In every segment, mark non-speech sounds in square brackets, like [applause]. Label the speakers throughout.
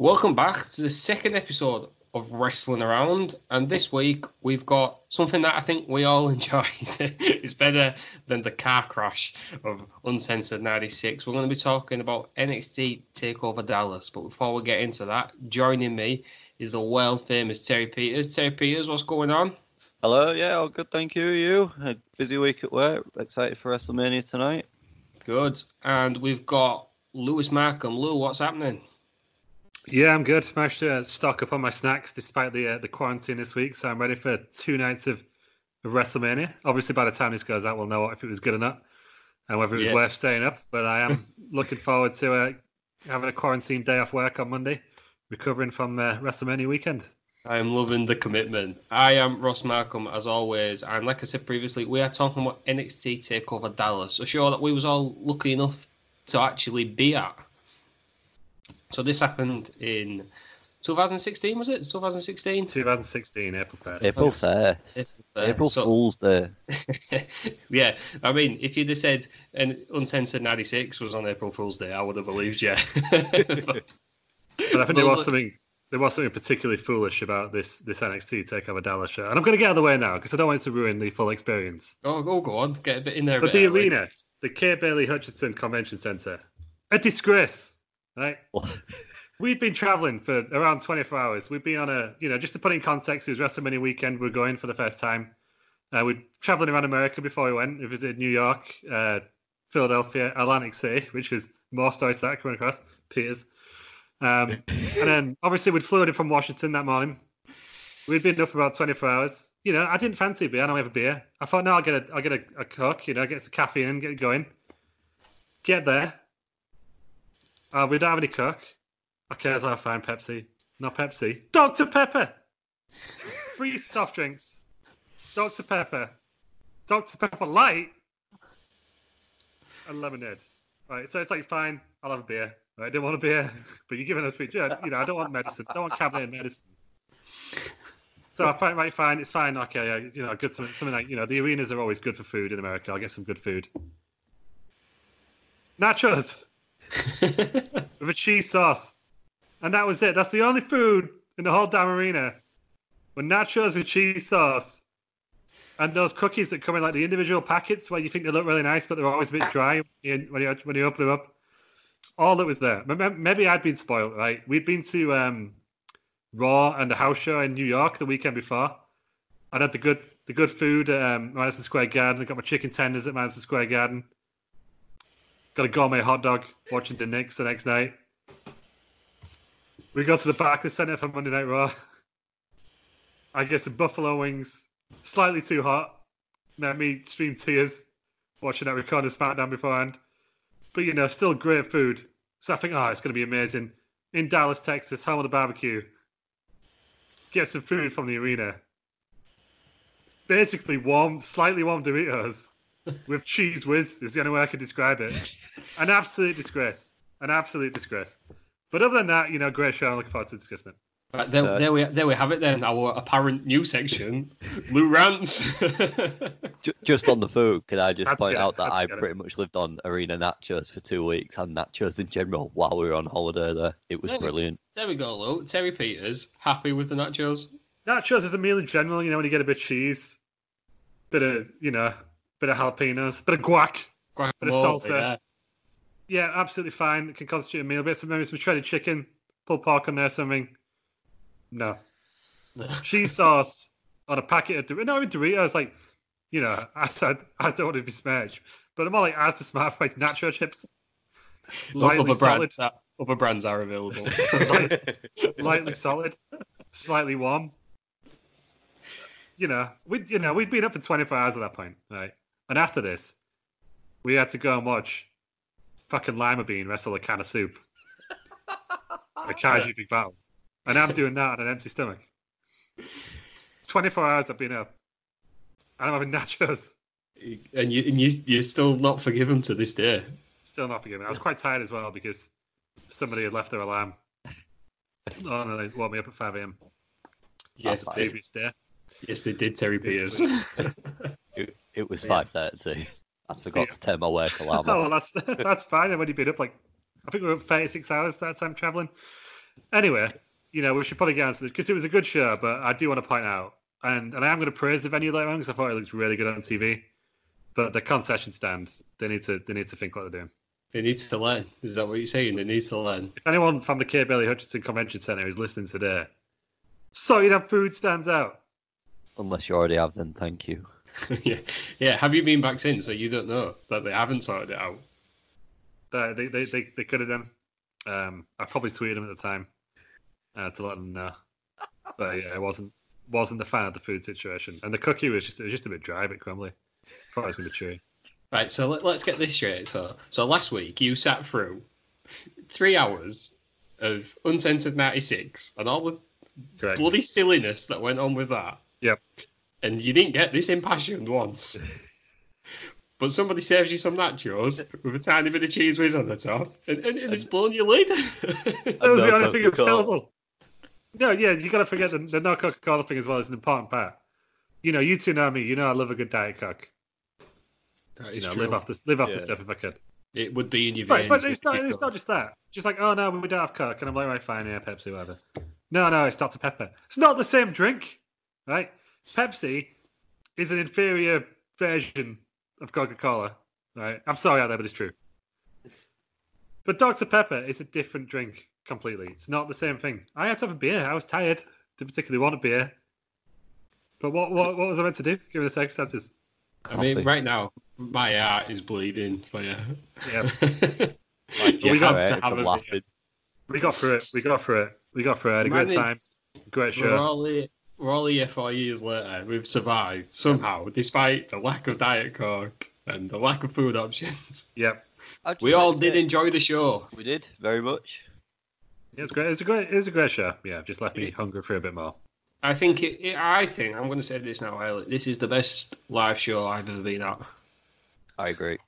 Speaker 1: Welcome back to the second episode of Wrestling Around. And this week we've got something that I think we all [laughs] enjoyed. it's better than the car crash of Uncensored 96. We're going to be talking about NXT TakeOver Dallas. But before we get into that, joining me is the world famous Terry Peters. Terry Peters, what's going on?
Speaker 2: Hello, yeah, all good, thank you. You? A busy week at work. Excited for WrestleMania tonight.
Speaker 1: Good. And we've got Lewis Markham. Lou, what's happening?
Speaker 3: Yeah, I'm good. Managed to stock up on my snacks despite the uh, the quarantine this week, so I'm ready for two nights of, of WrestleMania. Obviously, by the time this goes out, we'll know if it was good or not, and whether it was
Speaker 1: Yeah.
Speaker 3: worth staying up. But I am [laughs] looking forward to uh, having a quarantine day off work on Monday, recovering from uh, WrestleMania weekend.
Speaker 1: I am loving the commitment. I am Ross Markham as always, and like I said previously, we are talking about NXT Takeover Dallas, a show that we was all lucky enough to actually be at. So this happened in 2016, was it? 2016.
Speaker 3: 2016, April 1st.
Speaker 2: April 1st. April
Speaker 1: So-
Speaker 2: Fool's Day. [laughs]
Speaker 1: yeah, I mean, if you'd have said an uncensored 96 was on April Fool's Day, I would have believed you. But- [laughs]
Speaker 3: But I think there was
Speaker 1: are-
Speaker 3: something there was something particularly foolish about this this NXT Takeover Dallas show, and I'm going to get out of the way now because I don't want it to ruin the full experience.
Speaker 1: oh, oh, go on, get a bit in there.
Speaker 3: But
Speaker 1: bit
Speaker 3: the
Speaker 1: early.
Speaker 3: arena, the Kay Bailey Hutchison Convention Center, a disgrace, right? [laughs] We've been traveling for around 24 hours. We've been on a, you know, just to put in context, it was WrestleMania weekend. We're going for the first time. Uh, we're traveling around America before we went. We visited New York, uh, Philadelphia, Atlantic City, which was more stories to that coming across, Peters. Um, [laughs] and then obviously we'd flown in from Washington that morning. We'd been up for about 24 hours. You know, I didn't fancy beer. I don't have a beer. I thought, no, I'll get a, I'll get a, a Coke. You know, get some caffeine and get going. Get there. Uh, we don't have any Coke. Okay, so I find Pepsi. Not Pepsi. Dr. Pepper. Free soft drinks. Dr. Pepper. Dr. Pepper Light. And lemonade. Right, so it's like fine. I'll have a beer. Right, I didn't want a beer, [laughs] but you're giving us free. You know, I don't want medicine. I don't want cabinet medicine. So I find right, fine. It's fine. Okay, yeah, you know, good something, something like you know, the arenas are always good for food in America. I'll get some good food. Nachos [laughs] with a cheese sauce, and that was it. That's the only food in the whole damn arena. Were nachos with cheese sauce, and those cookies that come in like the individual packets where you think they look really nice, but they're always a bit dry when you when you, open them up. All that was there. Maybe I'd been spoiled, right? We'd been to um, Raw and the house show in New York the weekend before. I'd had the good the good food at um, Madison Square Garden. I got my chicken tenders at Madison Square Garden. Got a gourmet hot dog watching the Knicks the next night. We go to the Barclays Center for Monday Night Raw. I get some buffalo wings, slightly too hot. Made me stream tears watching that recorded SmackDown beforehand. But you know, still great food. So I think, oh, it's going to be amazing. In Dallas, Texas, home of the barbecue. Get some food from the arena. Basically, warm, slightly warm Doritos with cheese whiz is the only way I can describe it. An absolute disgrace. An absolute disgrace. But other than that, you know, great show. I'm looking forward to discussing it.
Speaker 1: Right, there,
Speaker 2: Uh,
Speaker 1: there we there we have it then. Our apparent new section, Lou rants. [laughs] [laughs]
Speaker 2: Just on the food, can I just
Speaker 3: Had to
Speaker 2: point
Speaker 3: get it,
Speaker 2: out that I
Speaker 3: get it.
Speaker 2: pretty much lived on arena nachos for two weeks and nachos in general while we were on holiday there. It was
Speaker 1: Really?
Speaker 2: brilliant.
Speaker 1: there we go, Lou. Terry Peters happy with the nachos.
Speaker 3: Nachos is a meal in general. You know when you get a bit of cheese, bit of you know, bit of jalapenos, bit of guac. Bit of salsa.
Speaker 1: yeah.
Speaker 3: Yeah, absolutely fine. It can constitute a meal. Bit some maybe some shredded chicken, pulled pork on there, something. No. [laughs] cheese sauce on a packet of Doritos. No, even Doritos, like, you know, [laughs] I said I don't want to be smashed, but I'm more like as the smart price nacho chips. Lightly
Speaker 1: other
Speaker 3: solid,
Speaker 1: brands, are, other brands are available. [laughs]
Speaker 3: lightly solid, slightly warm. You know, we you know we'd been up for 24 hours at that point, right? And after this, we had to go and watch fucking Lima Bean wrestle a can of soup. a Kaiju Big Battel, and I'm doing that on an empty stomach. 24 hours I've been up, and I'm having nachos.
Speaker 1: and you and you you're still not forgiven to this day.
Speaker 3: Still not forgiven. I was quite tired as well because somebody had left their alarm. Oh, no, they woke me up at 5 a.m.
Speaker 1: Yes, they,
Speaker 3: previous day.
Speaker 1: yes, they did. Terry Peters. [laughs]
Speaker 2: It, it was
Speaker 3: Yeah.
Speaker 2: 5.30. I forgot
Speaker 3: Yeah.
Speaker 2: to turn my work [laughs] alarm
Speaker 3: Oh, well, that's [laughs] that's fine. I've only been up like I think we were up 36 hours that time traveling. Anyway, you know we should probably get onto this because it was a good show, but I do want to point out, and and I am going to praise the venue later on because I thought it looked really good on TV. But the concession stand, they need to they need to think what they're doing.
Speaker 1: they need to learn. Is that what you're saying? They need to learn.
Speaker 3: If anyone from the Kay Bailey Hutchison Convention Centre is listening today, so you'd have food stands out.
Speaker 2: Unless you already have, then thank you. [laughs]
Speaker 1: yeah, yeah. Have you been back since? So you don't know that they haven't sorted it out.
Speaker 3: They they they, they, they could have done. Um, I probably tweeted them at the time uh, to let them know. But yeah, I wasn't wasn't a fan of the food situation, and the cookie was just it was just a bit dry, a bit crumbly. Thought it was be chewy.
Speaker 1: Right. So let, let's get this straight. So so last week you sat through three hours of uncensored '96 and all the
Speaker 3: Correct.
Speaker 1: bloody silliness that went on with that.
Speaker 3: Yep.
Speaker 1: And you didn't get this impassioned once. [laughs] But somebody serves you some nachos with a tiny bit of cheese whiz on the top, and, and, and it's blown your lid. [laughs]
Speaker 3: That was the only thing
Speaker 2: Coca-Cola.
Speaker 3: available. No, yeah, you got to forget the, the no Coca Cola thing as well is an important part. You know, you two know me. You know, I love a good diet coke.
Speaker 1: That
Speaker 3: You know,
Speaker 1: true.
Speaker 3: live off the live off the
Speaker 2: Yeah.
Speaker 3: stuff if I could.
Speaker 1: It would be in your
Speaker 3: Right,
Speaker 1: veins.
Speaker 3: but it's not. It's
Speaker 1: could.
Speaker 3: not just that. Just like, oh no, we don't have Coke, and I'm like, right, fine, yeah, Pepsi, whatever. No, no, it's Dr Pepper. It's not the same drink, right? Pepsi is an inferior version of Coca Cola, right? I'm sorry out there, but it's true. But Dr Pepper is a different drink completely. It's not the same thing. I had to have a beer. I was tired. Didn't particularly want a beer. But what what, what was I meant to do given the circumstances?
Speaker 1: I mean,
Speaker 2: Coffee.
Speaker 1: right now, my heart is bleeding for you.
Speaker 3: Yeah. [laughs]
Speaker 2: Like,
Speaker 1: you
Speaker 3: we got
Speaker 2: to
Speaker 1: to have a
Speaker 2: laughing.
Speaker 1: beer.
Speaker 3: We got through it. We got through it. We got through it. I had a
Speaker 1: Man,
Speaker 3: great time. Great
Speaker 1: We're
Speaker 3: show.
Speaker 1: all here, we're all here four years later. We've survived somehow, despite the lack of diet coke and the lack of food options. [laughs]
Speaker 3: Yep.
Speaker 1: We all did
Speaker 2: say-
Speaker 1: enjoy the show.
Speaker 2: We did very much.
Speaker 3: It was great. It was a great. It was a great show. Yeah, just left me hungry for a bit more.
Speaker 1: I think it, it, I think I'm going to say this now, Elliot. This is the best live show I've ever been at.
Speaker 2: I agree.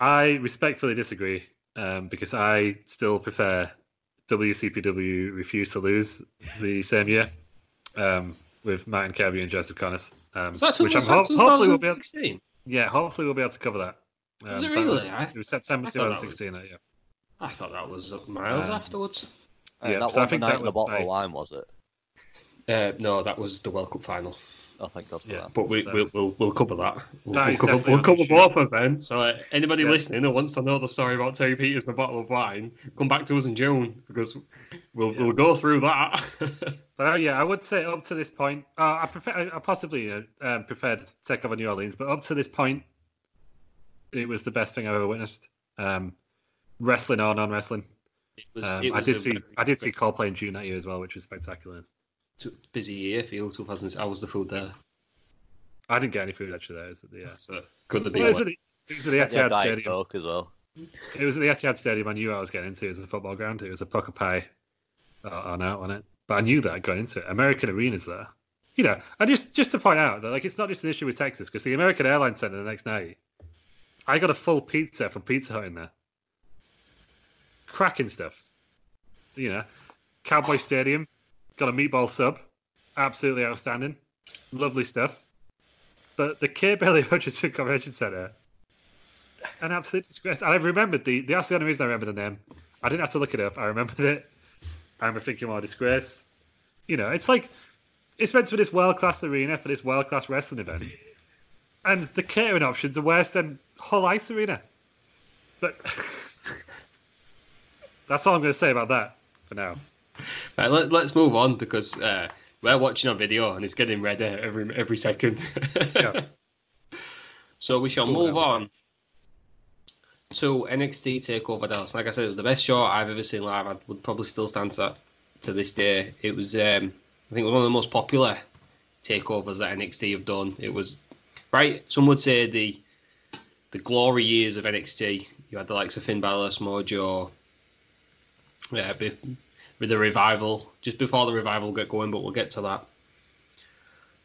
Speaker 3: I respectfully disagree um, because I still prefer WCPW Refuse to Lose the same year um, with Martin Kirby and Joseph Conners, um,
Speaker 1: Was that,
Speaker 3: which I'm ho- hopefully we'll be able,
Speaker 1: 2016?
Speaker 3: yeah hopefully we'll be able to cover that. Um,
Speaker 1: Was it
Speaker 3: that
Speaker 1: really? I-
Speaker 3: it was September
Speaker 1: I thought that was-
Speaker 3: 2016. uh, Yeah.
Speaker 1: I thought that was miles
Speaker 3: Um,
Speaker 1: afterwards.
Speaker 2: Uh,
Speaker 3: Yeah,
Speaker 2: that
Speaker 3: so I
Speaker 2: wasn't
Speaker 3: think that
Speaker 2: was the
Speaker 3: was
Speaker 2: bottle
Speaker 3: my-
Speaker 2: of wine, was it?
Speaker 1: Uh, no, that was the World Cup final.
Speaker 2: Oh, thank God for
Speaker 3: Yeah.
Speaker 2: that.
Speaker 1: But we, we'll, we'll, we'll cover that. We'll,
Speaker 3: That
Speaker 1: we'll cover, we'll cover both of them. So uh, anybody
Speaker 3: Yeah.
Speaker 1: listening who wants to know the story about Terry Peters and the bottle of wine, come back to us in June because we'll,
Speaker 3: Yeah.
Speaker 1: we'll go through that. [laughs]
Speaker 3: But uh, yeah, I would say up to this point, uh, I prefer, I possibly uh, um, preferred Takeover New Orleans, but up to this point, it was the best thing I've ever witnessed. Um, wrestling or non-wrestling.
Speaker 1: It was-
Speaker 3: Um,
Speaker 1: it
Speaker 3: I did see,
Speaker 1: very
Speaker 3: I did see Coldplay in June that year as well, which was spectacular.
Speaker 1: T- busy year for you, 2000. How was the food there?
Speaker 3: I didn't get any food actually there. It was the, uh,
Speaker 1: So could have
Speaker 3: well,
Speaker 1: been.
Speaker 3: it was at the, it was at the
Speaker 2: Yeah,
Speaker 3: Etihad
Speaker 2: Diet
Speaker 3: Stadium.
Speaker 2: Coke as well.
Speaker 3: It was at the Etihad Stadium. I knew I was getting into. It was a football ground. It was a pucker pie uh, on out on it. But I knew that going into it. American Arena's there. You know, and just just to point out that like it's not just an issue with Texas because the American Airlines Center the next night, I got a full pizza from Pizza Hut in there. Cracking stuff. You know, Cowboy Stadium, got a meatball sub, absolutely outstanding, lovely stuff. But the Kay Bailey Hutchison [laughs] Convention Center, an absolute disgrace. And I remembered the, that's the only reason I remember the name. I didn't have to look it up. I remembered it. I remember thinking, well, disgrace. You know, it's like, it's meant to be this world class arena for this world class wrestling event. And the catering options are worse than Hull Ice Arena. But [laughs] that's all I'm going to say about that for now.
Speaker 1: Right, let, us move on because uh, we're watching our video and it's getting redder every every second. yeah. [laughs] So we shall move on to NXT Takeover Dallas. Like I said, it was the best show I've ever seen live. I would probably still stand to to this day. It was, um, I think, it was one of the most popular takeovers that NXT have done. It was right. Some would say the the glory years of NXT. You had the likes of Finn Balor, Mojo, yeah, with the revival, just before the revival get going, but we'll get to that.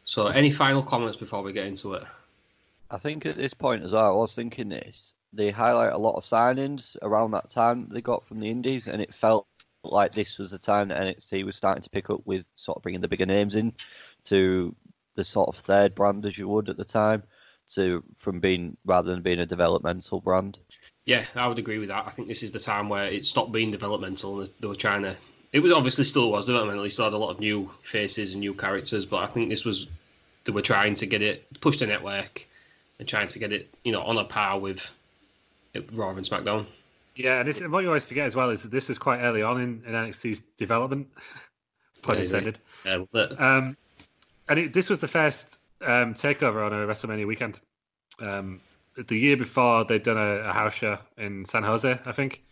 Speaker 1: So, any final comments before we get into it?
Speaker 2: I think at this point as well, I was thinking this. They highlight a lot of signings around that time they got from the Indies, and it felt like this was the time that NXT was starting to pick up with sort of bringing the bigger names in to the sort of third brand as you would at the time, to from being rather than being a developmental brand.
Speaker 1: Yeah, I would agree with that. I think this is the time where it stopped being developmental and they were trying to it was obviously still was developmental. You still had a lot of new faces and new characters, but I think this was they were trying to get it push the network and trying to get it you know on a par with Raw and SmackDown.
Speaker 3: Yeah, and, and what you always forget as well is that this was quite early on in, in NXT's development, [laughs] pun yeah, intended. Yeah, but... um, and it, this was the first um, takeover on a WrestleMania weekend. Um, the year before, they'd done a, a house show in San Jose, I think.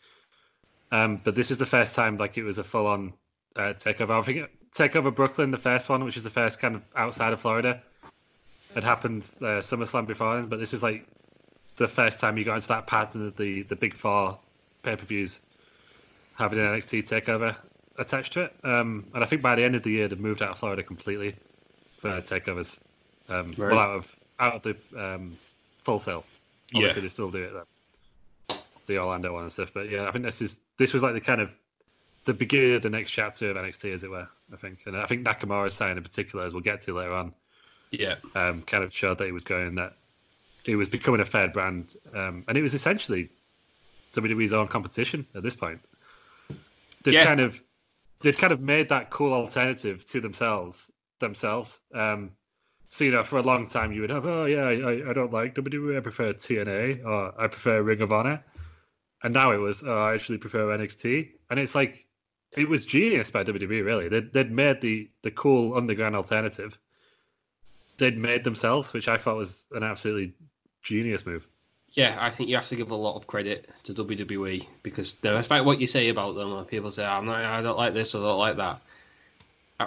Speaker 3: Um, but this is the first time like it was a full on uh, takeover. I think takeover Brooklyn, the first one, which is the first kind of outside of Florida, had happened uh, SummerSlam before, but this is like the first time you got into that pattern of the the big four pay per views having an NXT takeover attached to it. Um, and I think by the end of the year, they've moved out of Florida completely for takeovers. Um, right. Well, out of out of the um, Full Sail. Obviously, yeah. they still do it. Then. The Orlando one and stuff, but yeah, I think this is this was like the kind of the beginning of the next chapter of NXT, as it were. I think, and I think Nakamura's sign in particular, as we'll get to later on,
Speaker 1: yeah,
Speaker 3: um, kind of showed that he was going that he was becoming a fair brand, um, and it was essentially WWE's own competition at this point. They'd yeah. kind of they'd kind of made that cool alternative to themselves themselves. Um, so you know, for a long time you would have, oh yeah, I, I don't like WWE, I prefer TNA, or I prefer Ring of Honor and now it was oh, I actually prefer NXT, and it's like it was genius by WWE. Really, they'd, they'd made the the cool underground alternative. They'd made themselves, which I thought was an absolutely genius move.
Speaker 1: Yeah, I think you have to give a lot of credit to WWE because despite what you say about them, people say I'm not, I don't like this or I don't like that.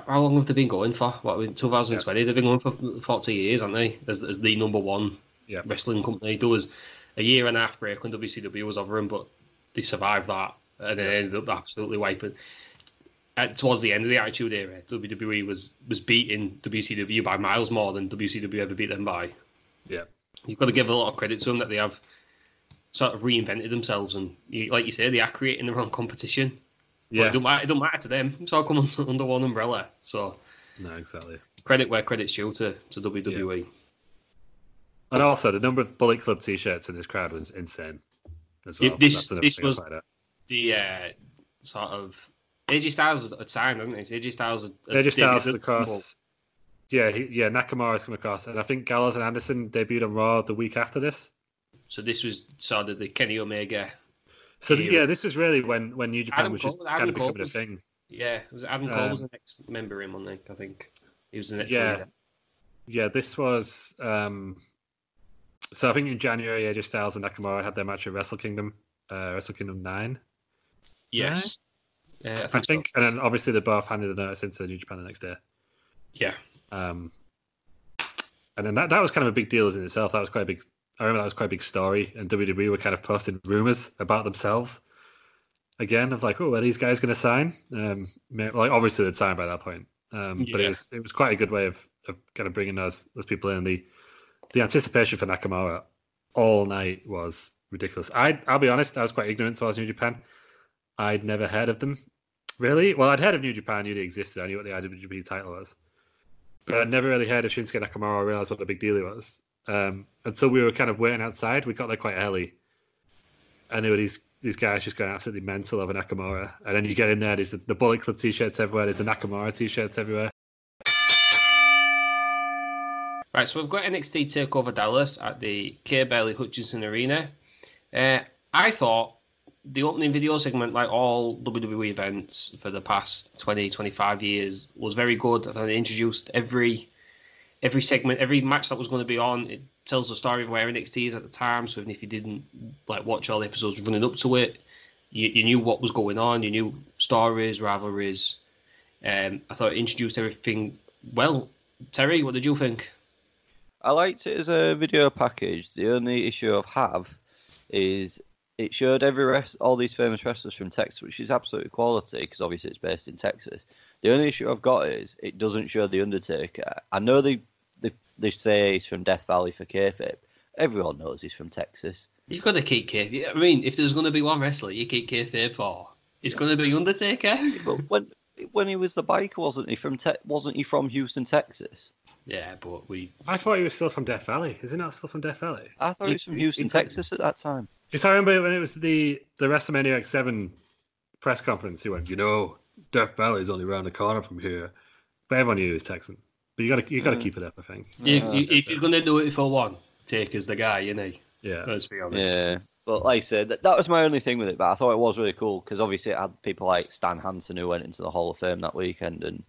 Speaker 1: How long have they been going for? What in 2020? Yep. They've been going for 40 years, aren't they? As, as the number one yep. wrestling company. There was a year and a half break when WCW was over them, but they survived that and then ended up absolutely wiping. At, towards the end of the Attitude Era, WWE was was beating WCW by miles more than WCW ever beat them by.
Speaker 3: Yeah,
Speaker 1: you've got to give a lot of credit to them that they have sort of reinvented themselves and, like you say, they are creating their own competition. Yeah, but it don't matter. It don't matter to them. It's all come [laughs] under one umbrella. So,
Speaker 3: no, exactly.
Speaker 1: Credit where credit's due to to WWE. Yeah.
Speaker 3: And also, the number of Bullet Club T-shirts in this crowd was insane. As well.
Speaker 1: this this was the uh, sort of AJ Styles had signed, hasn't he? AJ Styles.
Speaker 3: AJ Styles is across. Yeah, he, yeah, Nakamura's come across, and I think Gallows and Anderson debuted on Raw the week after this.
Speaker 1: So this was sort of the Kenny Omega.
Speaker 3: So the, yeah, this was really when when New Japan Adam was just Cole, kind of becoming was, a thing.
Speaker 1: Yeah, it was Adam Cole um, was the next member in, one I think he was the next.
Speaker 3: Yeah, leader. yeah, this was. um so I think in January, AJ Styles and Nakamura had their match at Wrestle Kingdom, uh, Wrestle Kingdom nine.
Speaker 1: Yes.
Speaker 3: Yeah, I think, I think so. and then obviously they both handed the notice into New Japan the next day.
Speaker 1: Yeah.
Speaker 3: Um, and then that that was kind of a big deal in itself. That was quite a big. I remember that was quite a big story, and WWE were kind of posting rumors about themselves. Again, of like, oh, are these guys going to sign? Um, like obviously they'd signed by that point. Um, yeah. but it was it was quite a good way of, of kind of bringing those those people in. The the anticipation for Nakamura all night was ridiculous. I I'll be honest, I was quite ignorant I towards New Japan. I'd never heard of them. Really? Well, I'd heard of New Japan, knew it existed, I knew what the IWGP title was. But I'd never really heard of Shinsuke Nakamura or realized what the big deal he was. Um, until we were kind of waiting outside. We got there quite early. And there were these, these guys just going absolutely mental over Nakamura. And then you get in there, there's the, the Bullet Club t shirts everywhere, there's the Nakamura t shirts everywhere.
Speaker 1: Right, so we've got NXT Takeover Dallas at the Kay Bailey Hutchison Arena. Uh, I thought the opening video segment, like all WWE events for the past 20, 25 years, was very good. I they introduced every every segment, every match that was going to be on. It tells the story of where NXT is at the time. So even if you didn't like watch all the episodes running up to it, you, you knew what was going on. You knew stories, rivalries. Um, I thought it introduced everything well. Terry, what did you think?
Speaker 2: I liked it as a video package. The only issue I have is it showed every rest, all these famous wrestlers from Texas, which is absolute quality because obviously it's based in Texas. The only issue I've got is it doesn't show the Undertaker. I know they they, they say he's from Death Valley for kayfabe. Everyone knows he's from Texas.
Speaker 1: You've got to keep kayfabe. I mean, if there's going to be one wrestler you keep kayfabe for, it's going to be Undertaker. [laughs]
Speaker 2: But when when he was the biker, wasn't he from te- wasn't he from Houston, Texas?
Speaker 1: Yeah, but we.
Speaker 3: I thought he was still from Death Valley. Is he not still from Death Valley?
Speaker 2: I thought he was from Houston, Texas at that time.
Speaker 3: Because I remember when it was the the WrestleMania X7 press conference, he went, you know, Death Valley is only around the corner from here, but everyone knew he was Texan. But you got to you got to mm. keep it up, I think.
Speaker 1: You, you, if you're going to do it for one, take is the guy, you know.
Speaker 3: Yeah.
Speaker 1: Let's be honest.
Speaker 2: Yeah, but like I said, that, that was my only thing with it. But I thought it was really cool because obviously it had people like Stan Hansen who went into the Hall of Fame that weekend, and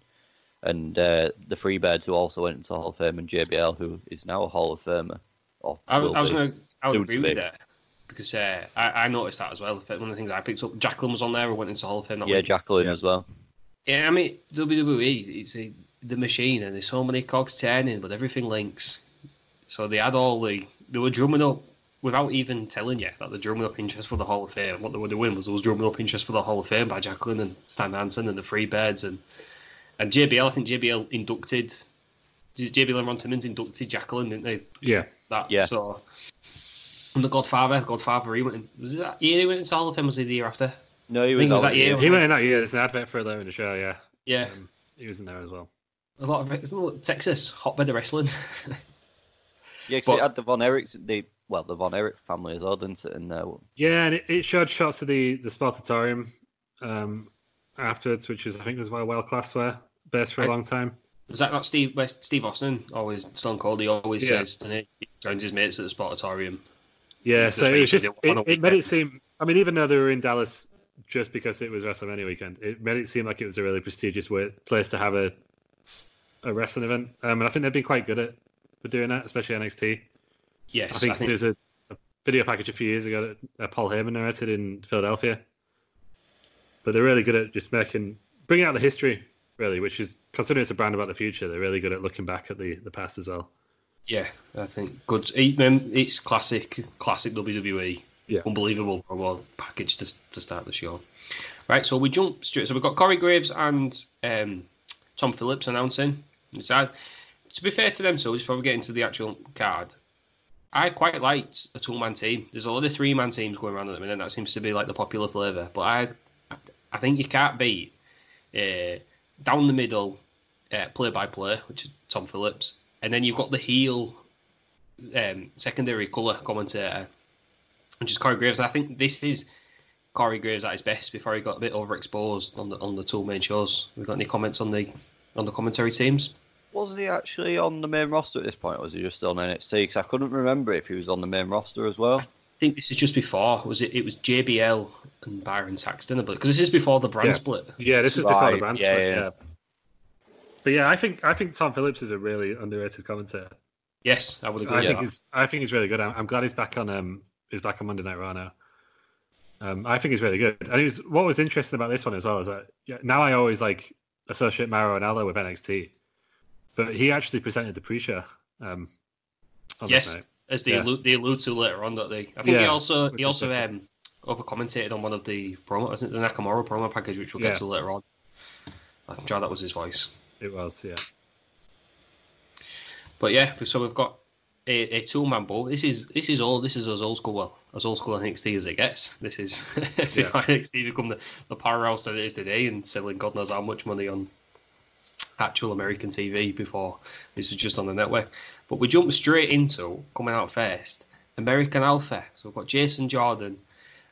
Speaker 2: and uh, the Freebirds who also went into Hall of Fame, and JBL who is now a Hall of Famer. Or
Speaker 1: I, I was going to. I would agree
Speaker 2: to
Speaker 1: with that because uh, I, I noticed that as well. One of the things I picked up, Jacqueline was on there who went into Hall of Fame.
Speaker 2: Yeah,
Speaker 1: week.
Speaker 2: Jacqueline as well.
Speaker 1: Yeah, I mean WWE, it's a, the machine, and there's so many cogs turning, but everything links. So they had all the they were drumming up without even telling you that they're drumming up interest for the Hall of Fame. What they were doing was they was drumming up interest for the Hall of Fame by Jacqueline and Stan Hansen and the Freebirds and and JBL. I think JBL inducted. JBL and Ron Simmons inducted Jacqueline, didn't they?
Speaker 3: Yeah.
Speaker 1: That
Speaker 2: Yeah.
Speaker 1: So. And the Godfather, Godfather, he went. In, was it that year he went into Hall of Fame? Was it the year after?
Speaker 2: No, he
Speaker 1: I
Speaker 2: was,
Speaker 1: was that
Speaker 2: here.
Speaker 1: year.
Speaker 3: He went in that year. There's an advert for it there in the show. Yeah.
Speaker 1: Yeah,
Speaker 3: Um, he was in there as well.
Speaker 1: a lot of well, Texas hotbed of wrestling. [laughs]
Speaker 2: Yeah, 'cause
Speaker 1: But-
Speaker 2: it had the Von Erichs, the well, the Von Erich family as well, didn't it? In there.
Speaker 3: Yeah, and it, it showed shots of the the Sportatorium um, afterwards, which is I think was where World Class were based for a long time.
Speaker 1: Was that not Steve where Steve Austin? Always Stone Cold. He always
Speaker 3: Yeah.
Speaker 1: says, doesn't he? Joins his mates at the Sportatorium.
Speaker 3: Yeah, so it was just it, it made
Speaker 1: it.
Speaker 3: seem. I mean, even though they were in Dallas just because it was WrestleMania weekend, it made it seem like it was a really prestigious way, place to have a a wrestling event. Um, and I think they've been quite good at for doing that, especially NXT.
Speaker 1: Yes,
Speaker 3: I think, there's a, a video package a few years ago that uh, Paul Heyman narrated in Philadelphia. But they're really good at just making bringing out the history, really, which is considering it's a brand about the future. They're really good at looking back at the, the past as well.
Speaker 1: yeah, I think good. It, it's classic, classic WWE.
Speaker 3: Yeah.
Speaker 1: Unbelievable promo package to to start the show. Right, so we jump straight. So we've got Corey Graves and um, Tom Phillips announcing. So, to be fair to them, so before we get into the actual card, I quite liked a two-man team. There's a lot of three-man teams going around at the minute. That seems to be like the popular flavour. But I, I think you can't beat uh, down the middle, uh, play-by-play, which is Tom Phillips, and then you've got the heel um, secondary colour commentator, which is Corey Graves. I think this is Corey Graves at his best before he got a bit overexposed on the on the two main shows. We've got any comments on the on the commentary teams?
Speaker 2: Was he actually on the main roster at this point, or was he just on NXT? Because I couldn't remember if he was on the main roster as well.
Speaker 1: I think this is just before. Was it? It was JBL and Byron Saxton, but because this is before the brand
Speaker 3: Yeah.
Speaker 1: split.
Speaker 3: Yeah, this is before the brand
Speaker 2: yeah,
Speaker 3: split.
Speaker 2: yeah.
Speaker 3: Yeah. But yeah, I think I think Tom Phillips is a really underrated commentator.
Speaker 1: Yes, I would agree.
Speaker 3: I think
Speaker 1: that.
Speaker 3: he's I think he's really good. I'm, I'm glad he's back on um he's back on Monday Night Raw now. Um, I think he's really good. And he was what was interesting about this one as well is that yeah, now I always like associate Mauro and Ranallo with NXT, but he actually presented the pre-show. Um, on this
Speaker 1: Yes,
Speaker 3: night.
Speaker 1: As they
Speaker 3: Yeah.
Speaker 1: allude, they allude to later on, don't they? I think he also he also
Speaker 3: different.
Speaker 1: um over commentated on one of the promo, isn't it the Nakamura promo package, which we'll get to later on. I'm sure that was his voice.
Speaker 3: It was, yeah.
Speaker 1: But yeah, so we've got a, a two man bowl. This is this is all this is as old school well as old school NXT as it gets. [laughs] This is [laughs] yeah. [laughs] NXT become the, the powerhouse that it is today and selling God knows how much money on actual American TV before this was just on the network. But we jump straight into coming out first American Alpha. So we've got Jason Jordan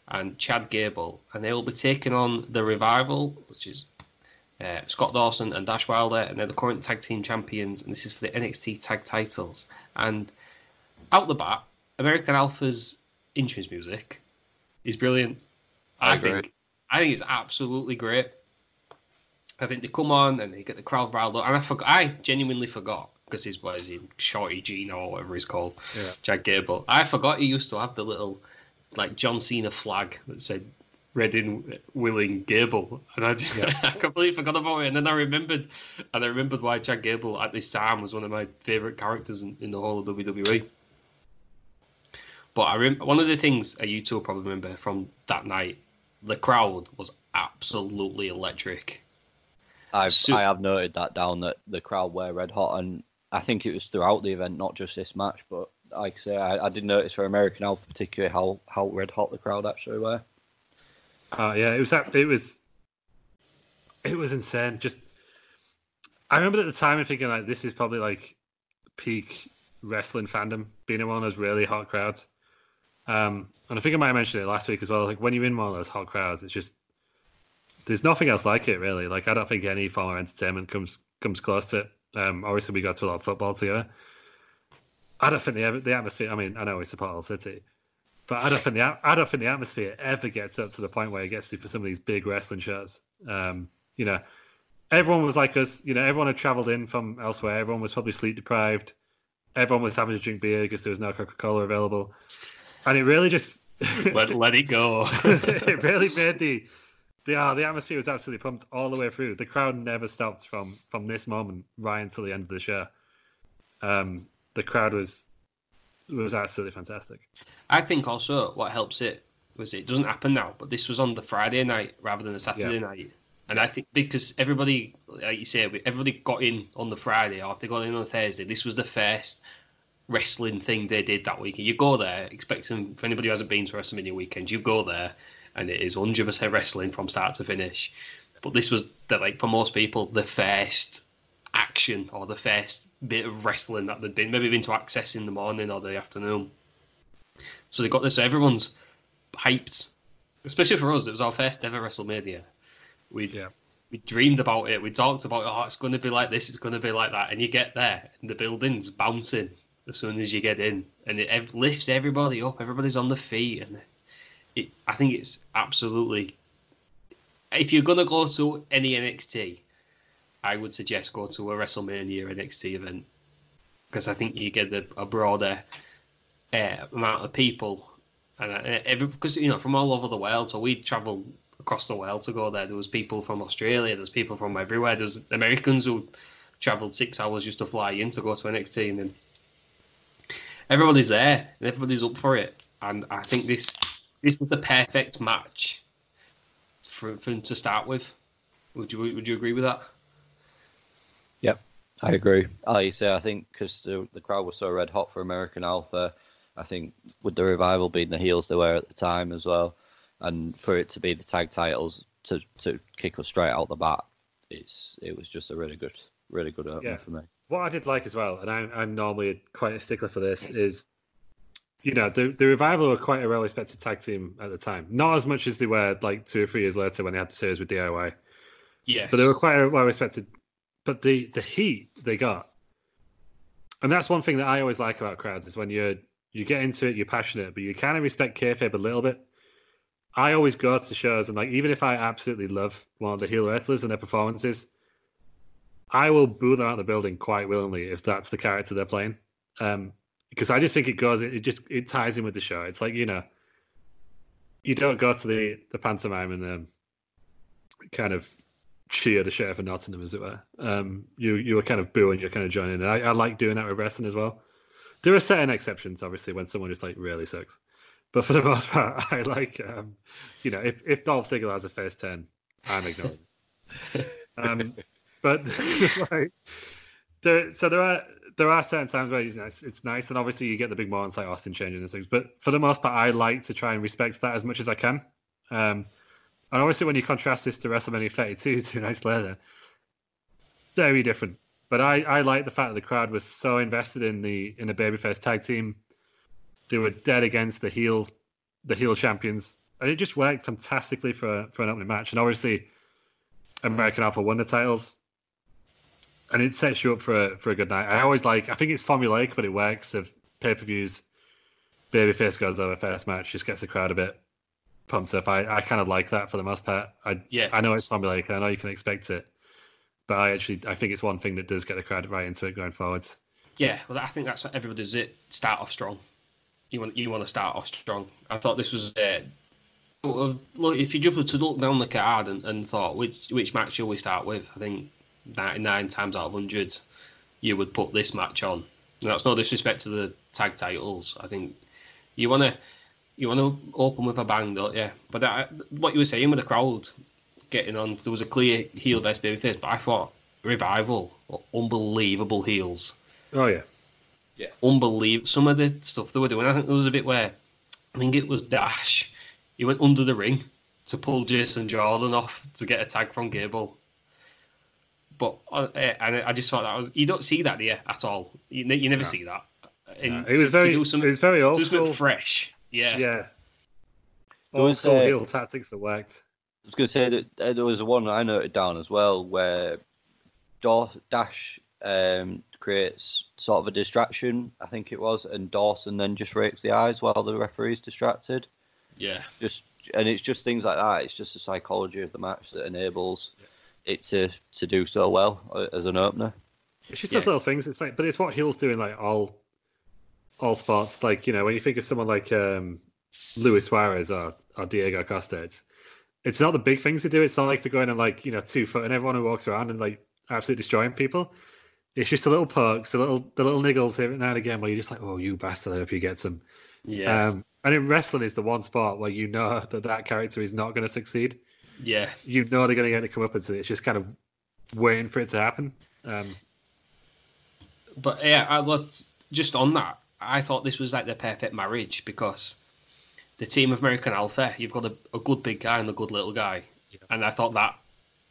Speaker 1: and Chad Gable, and they will be taking on the Revival, which is uh, Scott Dawson and Dash Wilder, and they're the current tag team champions, and this is for the NXT tag titles. And out the bat, American Alpha's entrance music is brilliant. I, I think I think it's absolutely great. I think they come on and they get the crowd riled up, and I forgot. I genuinely forgot because he's what is he, Shorty Gino or whatever he's called, yeah. Chad Gable. I forgot he used to have the little like John Cena flag that said Reading Willing Gable, and I just, yeah. [laughs] I completely forgot about it. And then I remembered, and I remembered why Chad Gable at this time was one of my favorite characters in, in the whole of WWE. But I rem- one of the things you two will probably remember from that night, the crowd was absolutely electric.
Speaker 2: I've so, I have noted that down that the crowd were red hot, and I think it was throughout the event, not just this match. But like I say, I, I did notice for American Alpha particularly how how red hot the crowd actually were.
Speaker 3: Uh, yeah, it was it was it was insane. Just I remember at the time thinking like this is probably like peak wrestling fandom, being in one of those really hot crowds. Um, and I think I might have mentioned it last week as well. Like when you're in one of those hot crowds, it's just there's nothing else like it really. Like I don't think any form of entertainment comes comes close to it. Um, obviously we got to a lot of football together. I don't think the the atmosphere. I mean, I know we support Hull City, but I don't think the I don't think the atmosphere ever gets up to the point where it gets to for some of these big wrestling shows. Um, you know, everyone was like us. You know, everyone had travelled in from elsewhere. Everyone was probably sleep deprived. Everyone was having to drink beer because there was no Coca Cola available, and it really just
Speaker 1: let let it go. [laughs]
Speaker 3: it really made the the uh, the atmosphere was absolutely pumped all the way through. The crowd never stopped from from this moment right until the end of the show. Um, the crowd was was absolutely fantastic.
Speaker 1: I think also what helps it was it doesn't happen now, but this was on the Friday night rather than the Saturday yeah. night. And I think because everybody, like you say, everybody got in on the Friday or if they got in on the Thursday, this was the first wrestling thing they did that weekend. You go there expecting, for anybody who hasn't been to WrestleMania weekend, you go there and it is 100% wrestling from start to finish. But this was, the, like, for most people, the first action or the first bit of wrestling that they'd been maybe been to access in the morning or the afternoon. So they got this. So everyone's hyped, especially for us. It was our first ever WrestleMania. We yeah. we dreamed about it. We talked about oh, it's going to be like this. It's going to be like that. And you get there, and the building's bouncing as soon as you get in, and it lifts everybody up. Everybody's on the feet, and it, I think it's absolutely. If you're gonna go to any NXT, I would suggest go to a WrestleMania NXT event because I think you get a, a broader uh, amount of people, and uh, because you know from all over the world. So we travelled across the world to go there. There was people from Australia. There's people from everywhere. There's Americans who travelled six hours just to fly in to go to NXT, and then everybody's there and everybody's up for it. And I think this this was the perfect match for, for him to start with. Would you would you agree with that?
Speaker 2: Yep, I agree. Like you say, I think because the, the crowd was so red hot for American Alpha, I think with the revival being the heels they were at the time as well, and for it to be the tag titles to, to kick us straight out the bat, it's it was just a really good really good opening yeah. for me.
Speaker 3: What I did like as well, and I'm, I'm normally quite a stickler for this, is you know, the the revival were quite a well respected tag team at the time. Not as much as they were like two or three years later when they had the series with DIY.
Speaker 1: Yeah.
Speaker 3: But they were quite a well respected. But the the heat they got, and that's one thing that I always like about crowds is when you you get into it, you're passionate, but you kind of respect kayfabe a little bit. I always go to shows and like even if I absolutely love one of the heel wrestlers and their performances, I will boo them out of the building quite willingly if that's the character they're playing. Um, because I just think it goes, it just it ties in with the show. It's like you know, you don't go to the the pantomime and um, kind of cheer the sheriff of Nottingham, as it were. Um, you you were kind of booing, you're kind of joining. And I, I like doing that with wrestling as well. There are certain exceptions, obviously, when someone just like really sucks. But for the [laughs] most part, I like, um, you know, if, if Dolph Ziggler has a first ten, I'm ignoring. [laughs] um, but [laughs] like, there, so there are there are certain times where it's nice, it's nice, and obviously you get the big moments like Austin changing and things. But for the most part, I like to try and respect that as much as I can. Um, and obviously, when you contrast this to WrestleMania 32 [laughs] two nights later, very different. But I, I like the fact that the crowd was so invested in the in the babyface tag team. They were dead against the heel the heel champions, and it just worked fantastically for for an opening match. And obviously, American Alpha won the titles, and it sets you up for a, for a good night. I always like. I think it's formulaic, but it works. Of pay per views, babyface goes over first match, just gets the crowd a bit pumped up. I, I kind of like that for the most part. I
Speaker 1: Yeah.
Speaker 3: I know it's formulaic. I know you can expect it, but I actually I think it's one thing that does get the crowd right into it going forwards.
Speaker 1: Yeah, well, I think that's what everybody does. It start off strong. You want you want to start off strong. I thought this was uh, look if you jump to look down the card and, and thought which which match shall we start with? I think ninety nine times out of hundred you would put this match on. Now, it's no disrespect to the tag titles. I think you want to you want to open with a bang, don't you? But that, what you were saying with the crowd getting on, there was a clear heel versus babyface, but I thought revival, unbelievable heels
Speaker 3: Oh yeah, yeah,
Speaker 1: unbelievable. Some of the stuff they were doing, I think there was a bit where I think it was Dash. He went under the ring to pull Jason Jordan off to get a tag from Gable. But uh, and I just thought that was you don't see that here at all. You, you never see that. And
Speaker 3: it was
Speaker 1: to- to
Speaker 3: very
Speaker 1: do
Speaker 3: it was very old
Speaker 1: to do something
Speaker 3: school.
Speaker 1: fresh. Yeah.
Speaker 3: Yeah,
Speaker 2: There
Speaker 3: old
Speaker 2: was,
Speaker 3: school
Speaker 2: uh,
Speaker 3: heel tactics that worked.
Speaker 2: I was going to say that uh, there was one I noted down as well where Dash um, creates sort of a distraction, I think it was, and Dawson then just rakes the eyes while the referee's distracted.
Speaker 1: Yeah.
Speaker 2: Just and it's just things like that. It's just the psychology of the match that enables it to to do so well uh, as an opener.
Speaker 3: It's just
Speaker 1: Yeah.
Speaker 3: those little things. It's like, but it's what heels do in like all all sports. Like you know, when you think of someone like um, Luis Suarez or, or Diego Costa, it's it's not the big things to do. It's not like they're going and like you know two foot and everyone who walks around and like absolutely destroying people. It's just the little pokes, the little the little niggles here and now and again where you're just like, oh, you bastard! I hope you get some.
Speaker 1: Yeah.
Speaker 3: Um, and in wrestling is the one spot where you know [laughs] that that character is not going to succeed.
Speaker 1: Yeah.
Speaker 3: You know they're going to get to come up and it's just kind of waiting for it to happen. Um,
Speaker 1: But yeah, I was just on that. I thought this was like the perfect marriage because the team of American Alpha, you've got a, a good big guy and a good little guy, and I thought that